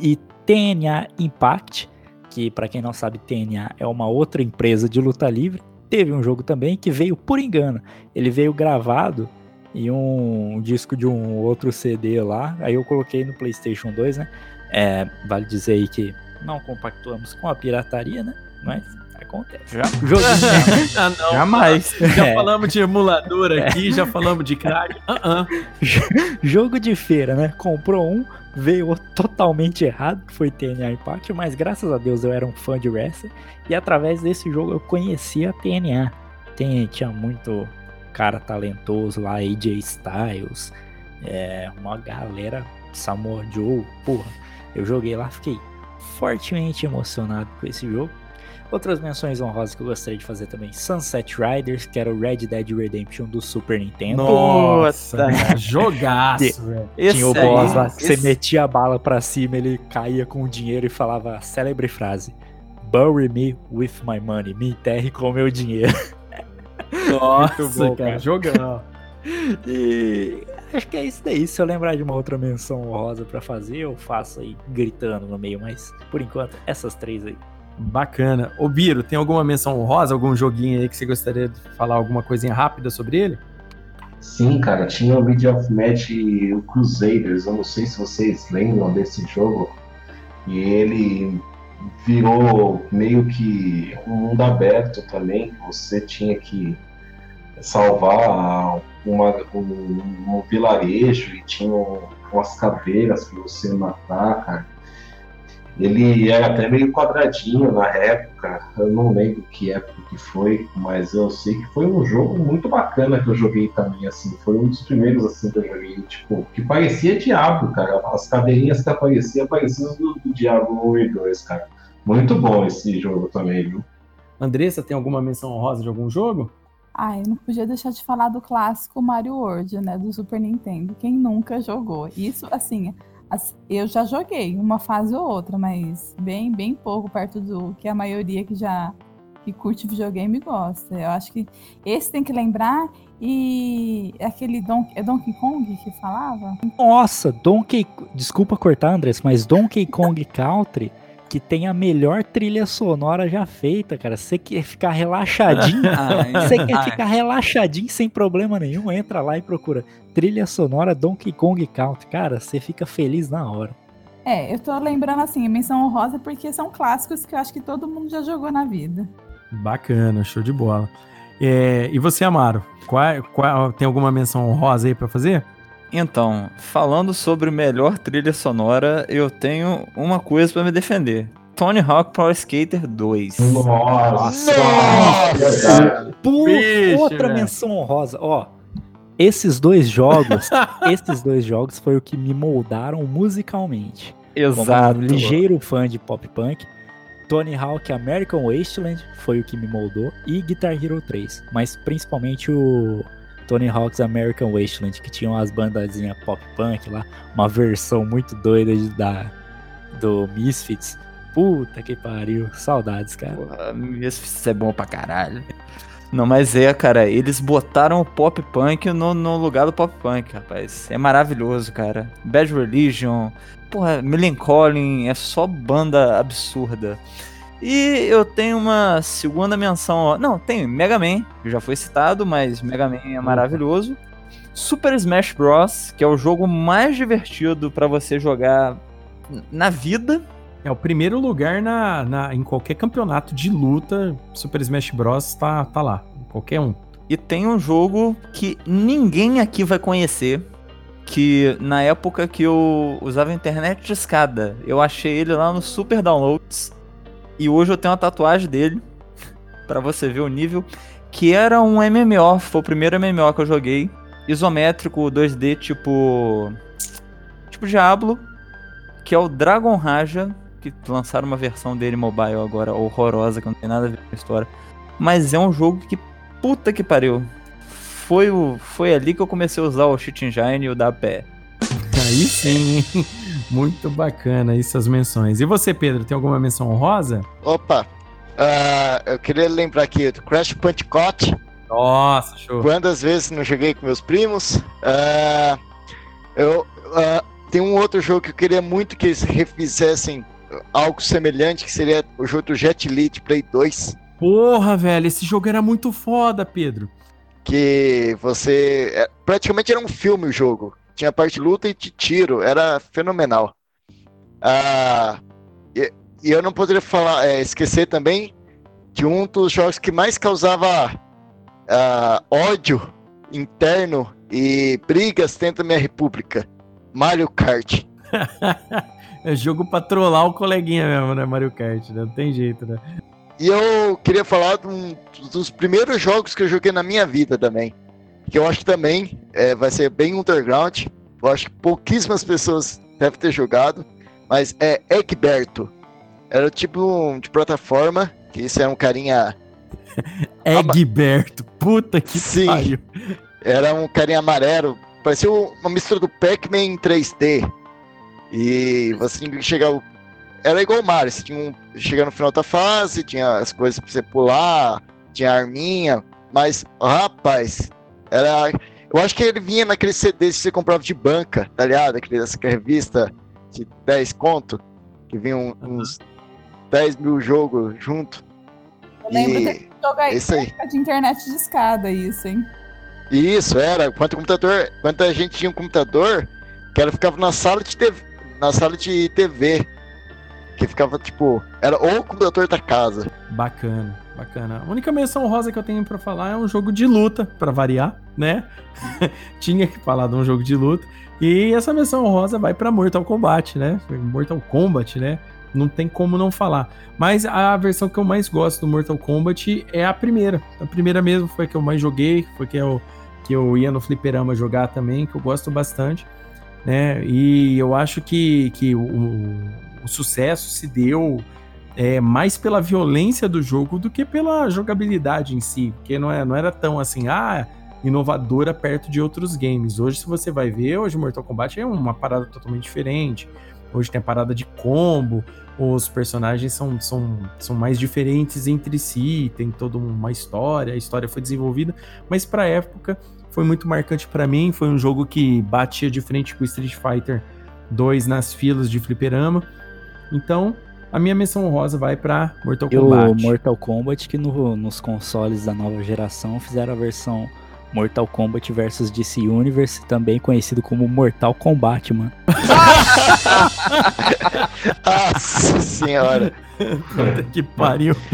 E TNA Impact, que para quem não sabe, TNA é uma outra empresa de luta livre, teve um jogo também que veio por engano. Ele veio gravado em um, disco de um outro CD lá. Aí eu coloquei no PlayStation 2, né? É, vale dizer aí que não compactuamos com a pirataria, né? Mas acontece. Já, jogo, ah, não. Jamais. Já é. falamos de emulador aqui, é. já falamos de crack. Uh -uh. Jogo de feira, né? Comprou um, veio totalmente errado, que foi TNA Impact, mas graças a Deus eu era um fã de wrestling e através desse jogo eu conhecia a TNA. Tem, tinha muito cara talentoso lá, AJ Styles, é, uma galera, Samoa Joe, porra. Eu joguei lá, fiquei fortemente emocionado com esse jogo. Outras menções honrosas que eu gostaria de fazer também: Sunset Riders, que era o Red Dead Redemption do Super Nintendo. Nossa, jogaço, velho. Tinha o boss lá, esse... você metia a bala pra cima, ele caía com o dinheiro e falava a célebre frase: Bury me with my money, me enterre com o meu dinheiro. Nossa, bom, cara, cara, jogando. E acho que é isso daí. Se eu lembrar de uma outra menção honrosa para fazer, eu faço aí gritando no meio, mas por enquanto, essas três aí. Bacana. Ô Biro, tem alguma menção honrosa, algum joguinho aí que você gostaria de falar alguma coisinha rápida sobre ele? Sim, cara, tinha o Media of Match o Crusaders, eu não sei se vocês lembram desse jogo. E ele virou meio que um mundo aberto também, você tinha que salvar uma, um, um vilarejo e tinha umas caveiras para você matar, cara. Ele era até meio quadradinho na época, eu não lembro que época que foi, mas eu sei que foi um jogo muito bacana que eu joguei também, assim, foi um dos primeiros assim que eu joguei, tipo, que parecia Diablo, cara, as cadeirinhas que apareciam, pareciam do, do Diablo 1 e 2, cara. Muito bom esse jogo também, viu? Andressa, tem alguma menção honrosa de algum jogo? Ah, eu não podia deixar de falar do clássico Mario World, né, do Super Nintendo. Quem nunca jogou? Isso, assim, eu já joguei uma fase ou outra, mas bem, bem pouco perto do que a maioria que já que curte videogame gosta. Eu acho que esse tem que lembrar e aquele Don, é Donkey Kong que falava? Nossa, Donkey, desculpa cortar, Andrés, mas Donkey Kong Country que tem a melhor trilha sonora já feita, cara. Você quer ficar relaxadinho, você quer ficar relaxadinho sem problema nenhum, entra lá e procura trilha sonora Donkey Kong Country. Cara, você fica feliz na hora. É, eu tô lembrando assim, menção honrosa porque são clássicos que eu acho que todo mundo já jogou na vida. Bacana, show de bola. É, e você, Amaro, qual, qual, tem alguma menção honrosa aí para fazer? Então, falando sobre melhor trilha sonora, eu tenho uma coisa para me defender. Tony Hawk Pro Skater 2. Nossa! Nossa! Por outra menção honrosa, ó. esses dois jogos, esses dois jogos foi o que me moldaram musicalmente. Como Exato. um ligeiro fã de pop punk. Tony Hawk American Wasteland foi o que me moldou e Guitar Hero 3, mas principalmente o Tony Hawk's American Wasteland, que tinha umas bandazinhas pop punk lá, uma versão muito doida de- da do Misfits. Puta que pariu, saudades, cara. Porra, Misfits é bom pra caralho. Não, mas é, cara, eles botaram o pop punk no, no lugar do pop punk, rapaz. É maravilhoso, cara. Bad Religion, porra, Millencolin, é só banda absurda. E eu tenho uma segunda menção, ó. não, tem Mega Man, que já foi citado, mas Mega Man é maravilhoso. Super Smash Bros, que é o jogo mais divertido pra você jogar na vida. É o primeiro lugar na, na- em qualquer campeonato de luta. Super Smash Bros. tá, tá lá. Qualquer um. E tem um jogo que ninguém aqui vai conhecer. Que na época que eu usava internet de escada, eu achei ele lá no Super Downloads. E hoje eu tenho uma tatuagem dele. pra você ver o nível. Que era um MMO. Foi o primeiro MMO que eu joguei. Isométrico 2D tipo. Tipo Diablo. Que é o Dragon Raja. Que lançaram uma versão dele mobile agora horrorosa, que não tem nada a ver com a história. Mas é um jogo que Puta que pariu. Foi, o, foi ali que eu comecei a usar o Cheat Engine e o WPE. Aí sim? Muito bacana essas menções. E você, Pedro, tem alguma menção honrosa? Opa, ah, eu queria lembrar aqui do Crash Bandicoot. Nossa, show. Quantas vezes não joguei com meus primos? Ah, eu ah, tem um outro jogo que eu queria muito que eles refizessem algo semelhante, que seria o jogo do Jet Li de Play 2. Porra, velho, esse jogo era muito foda, Pedro. Que você. é, praticamente era um filme o jogo. Tinha parte de luta e de tiro. Era fenomenal. Ah, e, e eu não poderia falar, é, esquecer também de um dos jogos que mais causava ah, ódio interno e brigas dentro da minha república. Mario Kart. é jogo pra trollar o coleguinha mesmo, né, Mario Kart, né? Não tem jeito, né? E eu queria falar de um dos primeiros jogos que eu joguei na minha vida também. Que eu acho que também é, vai ser bem underground. Eu acho que pouquíssimas pessoas devem ter jogado. Mas é Egberto. Era tipo um de plataforma. Que isso é um carinha. Egberto, puta que Sim. pariu. Era um carinha amarelo. Parecia uma mistura do Pac-Man em 3D. E você tinha que chegar. Era igual o Mario. Você tinha um... chegar no final da fase, tinha as coisas pra você pular, tinha arminha. Mas, rapaz, era. Eu acho que ele vinha naquele CD que você comprava de banca, tá ligado? Aquele, essa revista de 10 conto, que vinha um- uns 10 mil jogos junto. Eu lembro E- de jogar Isso aí. época de internet de escada, isso, hein? Isso, era. Quanto computador. Quanto a gente tinha um computador, que ela ficava na sala de TV. Na sala de TV. Que ficava, tipo. Era o computador da casa. Bacana, bacana. A única menção rosa que eu tenho pra falar é um jogo de luta, pra variar, né? Tinha que falar de um jogo de luta. E essa menção rosa vai pra Mortal Kombat, né? Mortal Kombat, né? Não tem como não falar. Mas a versão que eu mais gosto do Mortal Kombat é a primeira. A primeira mesmo foi a que eu mais joguei, foi que eu, que eu ia no fliperama jogar também, que eu gosto bastante. Né? E eu acho que, que o, o sucesso se deu é, mais pela violência do jogo do que pela jogabilidade em si, porque não, é, não era tão assim, ah, inovadora perto de outros games. Hoje, se você vai ver, hoje Mortal Kombat é uma parada totalmente diferente. Hoje tem a parada de combo, os personagens são, são, são mais diferentes entre si, tem toda uma história, a história foi desenvolvida, mas pra época foi muito marcante pra mim, foi um jogo que batia de frente com o Street Fighter 2 nas filas de fliperama. Então, a minha menção honrosa vai pra Mortal E o Kombat. Mortal Kombat, que no- nos consoles da nova geração fizeram a versão Mortal Kombat versus DC Universe, também conhecido como Mortal Kombat, mano. Nossa senhora. Puta que pariu.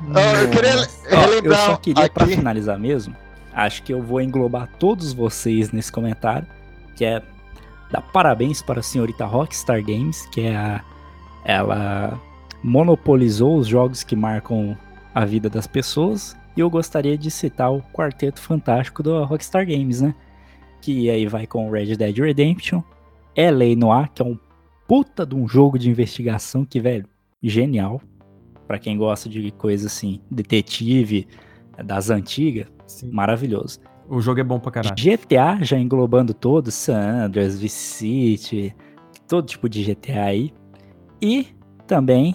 Eu queria Ó, eu relembrar só queria, pra aqui. finalizar mesmo, acho que eu vou englobar todos vocês nesse comentário, que é dar parabéns para a senhorita Rockstar Games, que é a, ela monopolizou os jogos que marcam a vida das pessoas E eu gostaria de citar o Quarteto Fantástico do Rockstar Games, né? Que aí vai com Red Dead Redemption, LA Noir, que é um puta de um jogo de investigação que, velho, genial. Pra quem gosta de coisa assim, detetive das antigas, Sim. maravilhoso. O jogo é bom pra caralho. GTA já englobando todo, San Andreas, Vice City, todo tipo de GTA aí. E também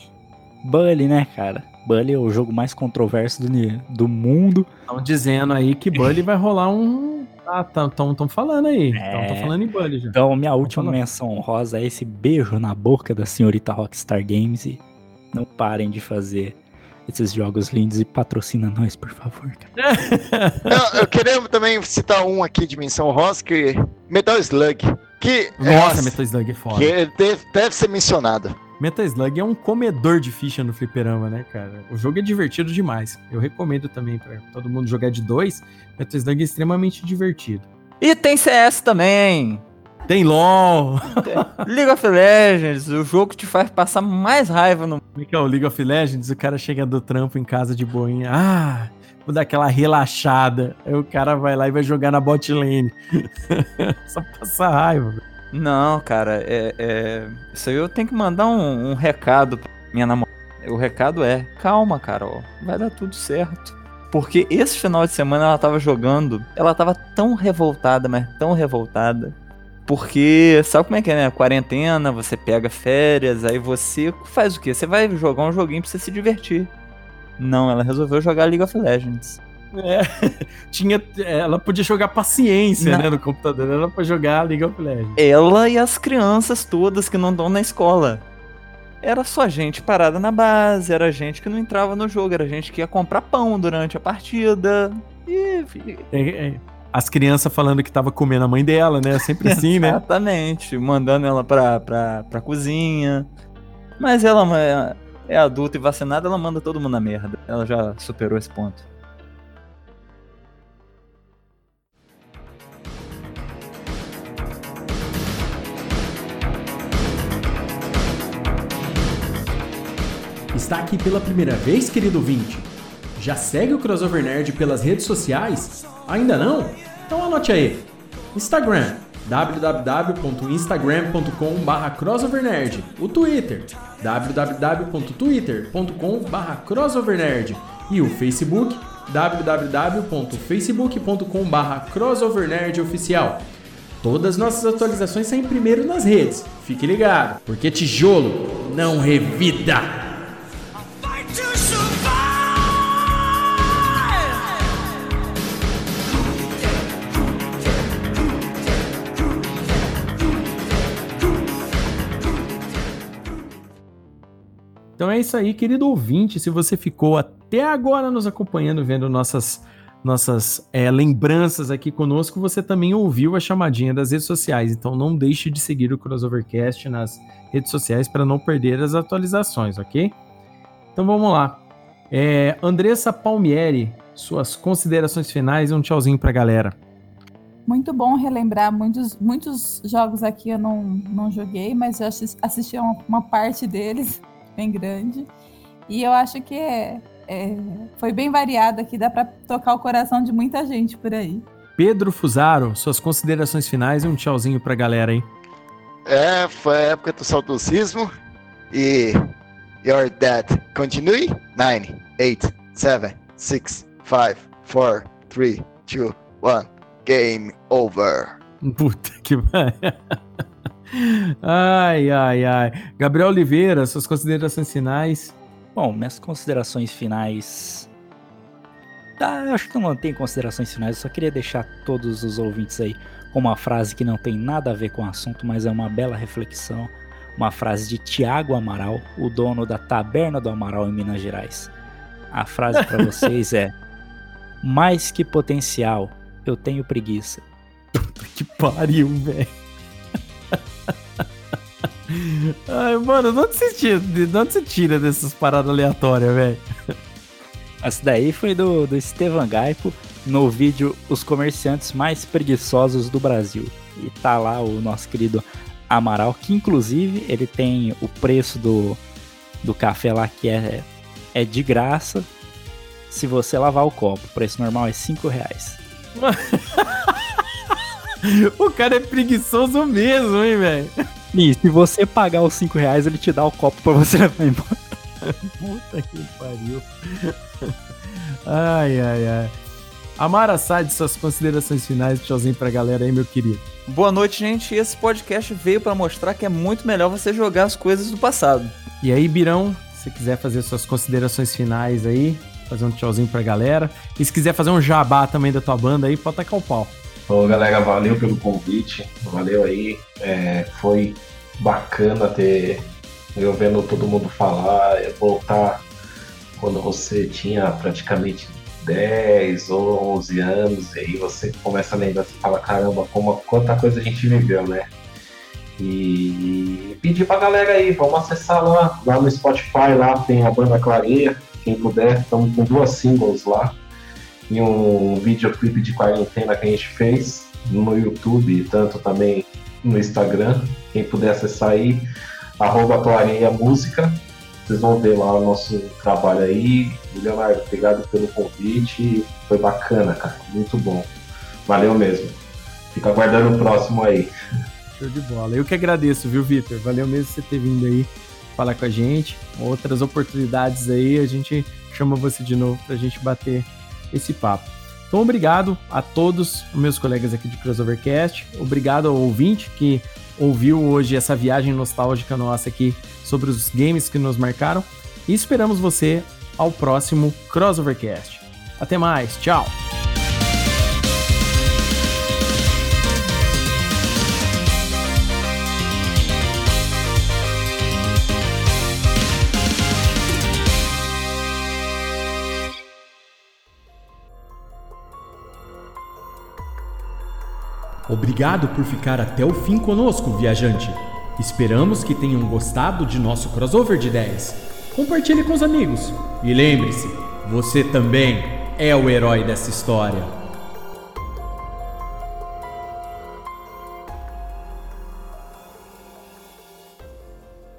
Bully, né, cara? Bully é o jogo mais controverso do, do mundo. Estão dizendo aí que Bully vai rolar um. Ah, estão falando aí. Estão É. falando em Bully já. Então, minha última falando. menção honrosa é esse beijo na boca da senhorita Rockstar Games e não parem de fazer esses jogos lindos e patrocina nós, por favor. Não, eu queria também citar um aqui de menção rosa, que Metal Slug. Que, Nossa, é, Metal Slug é foda. que deve, deve ser mencionado. Metal Slug é um comedor de ficha no fliperama, né, cara? O jogo é divertido demais. Eu recomendo também pra todo mundo jogar de dois. Metal Slug é extremamente divertido. E tem CS também. Tem LOL! League of Legends, o jogo que te faz passar mais raiva no. Como é que é o League of Legends? O cara chega do trampo em casa de boinha. Ah, vou dar aquela relaxada. Aí o cara vai lá e vai jogar na bot lane. Só passar raiva. velho. Não, cara, é, é- Isso aí eu tenho que mandar um, um recado pra minha namorada. O recado é: calma, Carol, vai dar tudo certo. Porque esse final de semana ela tava jogando, ela tava tão revoltada, mas tão revoltada. Porque sabe como é que é, né? Quarentena, você pega férias, aí você faz o quê? Você vai jogar um joguinho pra você se divertir. Não, ela resolveu jogar League of Legends. É, tinha, ela podia jogar paciência, Não. né, no computador. Ela pra jogar League of Legends. Ela e as crianças todas que não estão na escola. Era só gente parada na base, era gente que não entrava no jogo, era gente que ia comprar pão durante a partida. E, É, é, as crianças falando que tava comendo a mãe dela, né? Sempre assim, né? Exatamente, mandando ela pra, pra, pra cozinha. Mas ela é, é adulta e vacinada, ela manda todo mundo na merda. Ela já superou esse ponto. Está aqui pela primeira vez, querido ouvinte? Já segue o Crossover Nerd pelas redes sociais? Ainda não? Então anote aí. Instagram www.instagram.com.br crossovernerd O Twitter www.twitter.com.br crossovernerd E o Facebook www.facebook.com.br crossovernerdoficial Todas nossas atualizações saem primeiro nas redes. Fique ligado, porque tijolo não revida. Então é isso aí, querido ouvinte. Se você ficou até agora nos acompanhando, vendo nossas, nossas é, lembranças aqui conosco, você também ouviu a chamadinha das redes sociais. Então não deixe de seguir o Crossovercast nas redes sociais para não perder as atualizações, ok? Então vamos lá. É, Andressa Palmieri, suas considerações finais e um tchauzinho pra galera. Muito bom relembrar muitos, muitos jogos aqui eu não, não joguei, mas eu assis- assisti a uma, uma parte deles, bem grande. E eu acho que é, é, foi bem variado aqui, dá pra tocar o coração de muita gente por aí. Pedro Fusaro, suas considerações finais e um tchauzinho pra galera aí. É, foi a época do saudosismo. E. You're dead. Continue. 9, 8, 7, 6, 5, 4, 3, 2, 1. Game over. Puta que pariu. Ai, ai, ai. Gabriel Oliveira, suas considerações finais. Bom, minhas considerações finais. Tá, eu acho que não tem considerações finais, eu só queria deixar todos os ouvintes aí com uma frase que não tem nada a ver com o assunto, mas é uma bela reflexão. Uma frase de Tiago Amaral, o dono da Taberna do Amaral em Minas Gerais. A frase pra vocês é: Mais que potencial, eu tenho preguiça. Que pariu, velho. Ai, mano, de onde você tira, de onde você tira dessas paradas aleatórias, velho? Essa daí foi do, do Estevan Gaipo no vídeo Os Comerciantes Mais Preguiçosos do Brasil. E tá lá o nosso querido Amaral, que inclusive ele tem o preço do, do café lá que é, é de graça. Se você lavar o copo, o preço normal é 5 reais. O cara é preguiçoso mesmo, hein, velho? E se você pagar os 5 reais, ele te dá o copo pra você levar embora. Puta que pariu. Ai, ai, ai. Amara Sade, suas considerações finais, tchauzinho pra galera aí, meu querido. Boa noite, gente. Esse podcast veio pra mostrar que é muito melhor você jogar as coisas do passado. E aí, Birão, se quiser fazer suas considerações finais aí, fazer um tchauzinho pra galera. E se quiser fazer um jabá também da tua banda aí, pode tacar o pau. Ô, galera, valeu pelo convite, valeu aí. É, foi bacana ter eu vendo todo mundo falar, voltar quando você tinha praticamente 10 ou 11 anos, e aí você começa a lembrar, você fala, caramba, como, quanta coisa a gente viveu, né? E pedir pra galera aí, vamos acessar lá, lá no Spotify, lá tem a banda Clareia, quem puder, estamos com duas singles lá e um videoclipe de quarentena que a gente fez no YouTube, tanto também no Instagram. Quem puder acessar aí, arroba Música, vocês vão ver lá o nosso trabalho aí. Leonardo, obrigado pelo convite, foi bacana, cara, muito bom. Valeu mesmo. Fica aguardando o próximo aí. Show de bola. Eu que agradeço, viu, Vitor? Valeu mesmo você ter vindo aí falar com a gente. Outras oportunidades aí, a gente chama você de novo pra gente bater esse papo. Então, obrigado a todos os meus colegas aqui de Crossovercast. Obrigado ao ouvinte que ouviu hoje essa viagem nostálgica nossa aqui sobre os games que nos marcaram. E esperamos você ao próximo Crossovercast. Até mais, tchau! Obrigado por ficar até o fim conosco, viajante. Esperamos que tenham gostado de nosso crossover de ideias. Compartilhe com os amigos. E lembre-se, você também é o herói dessa história.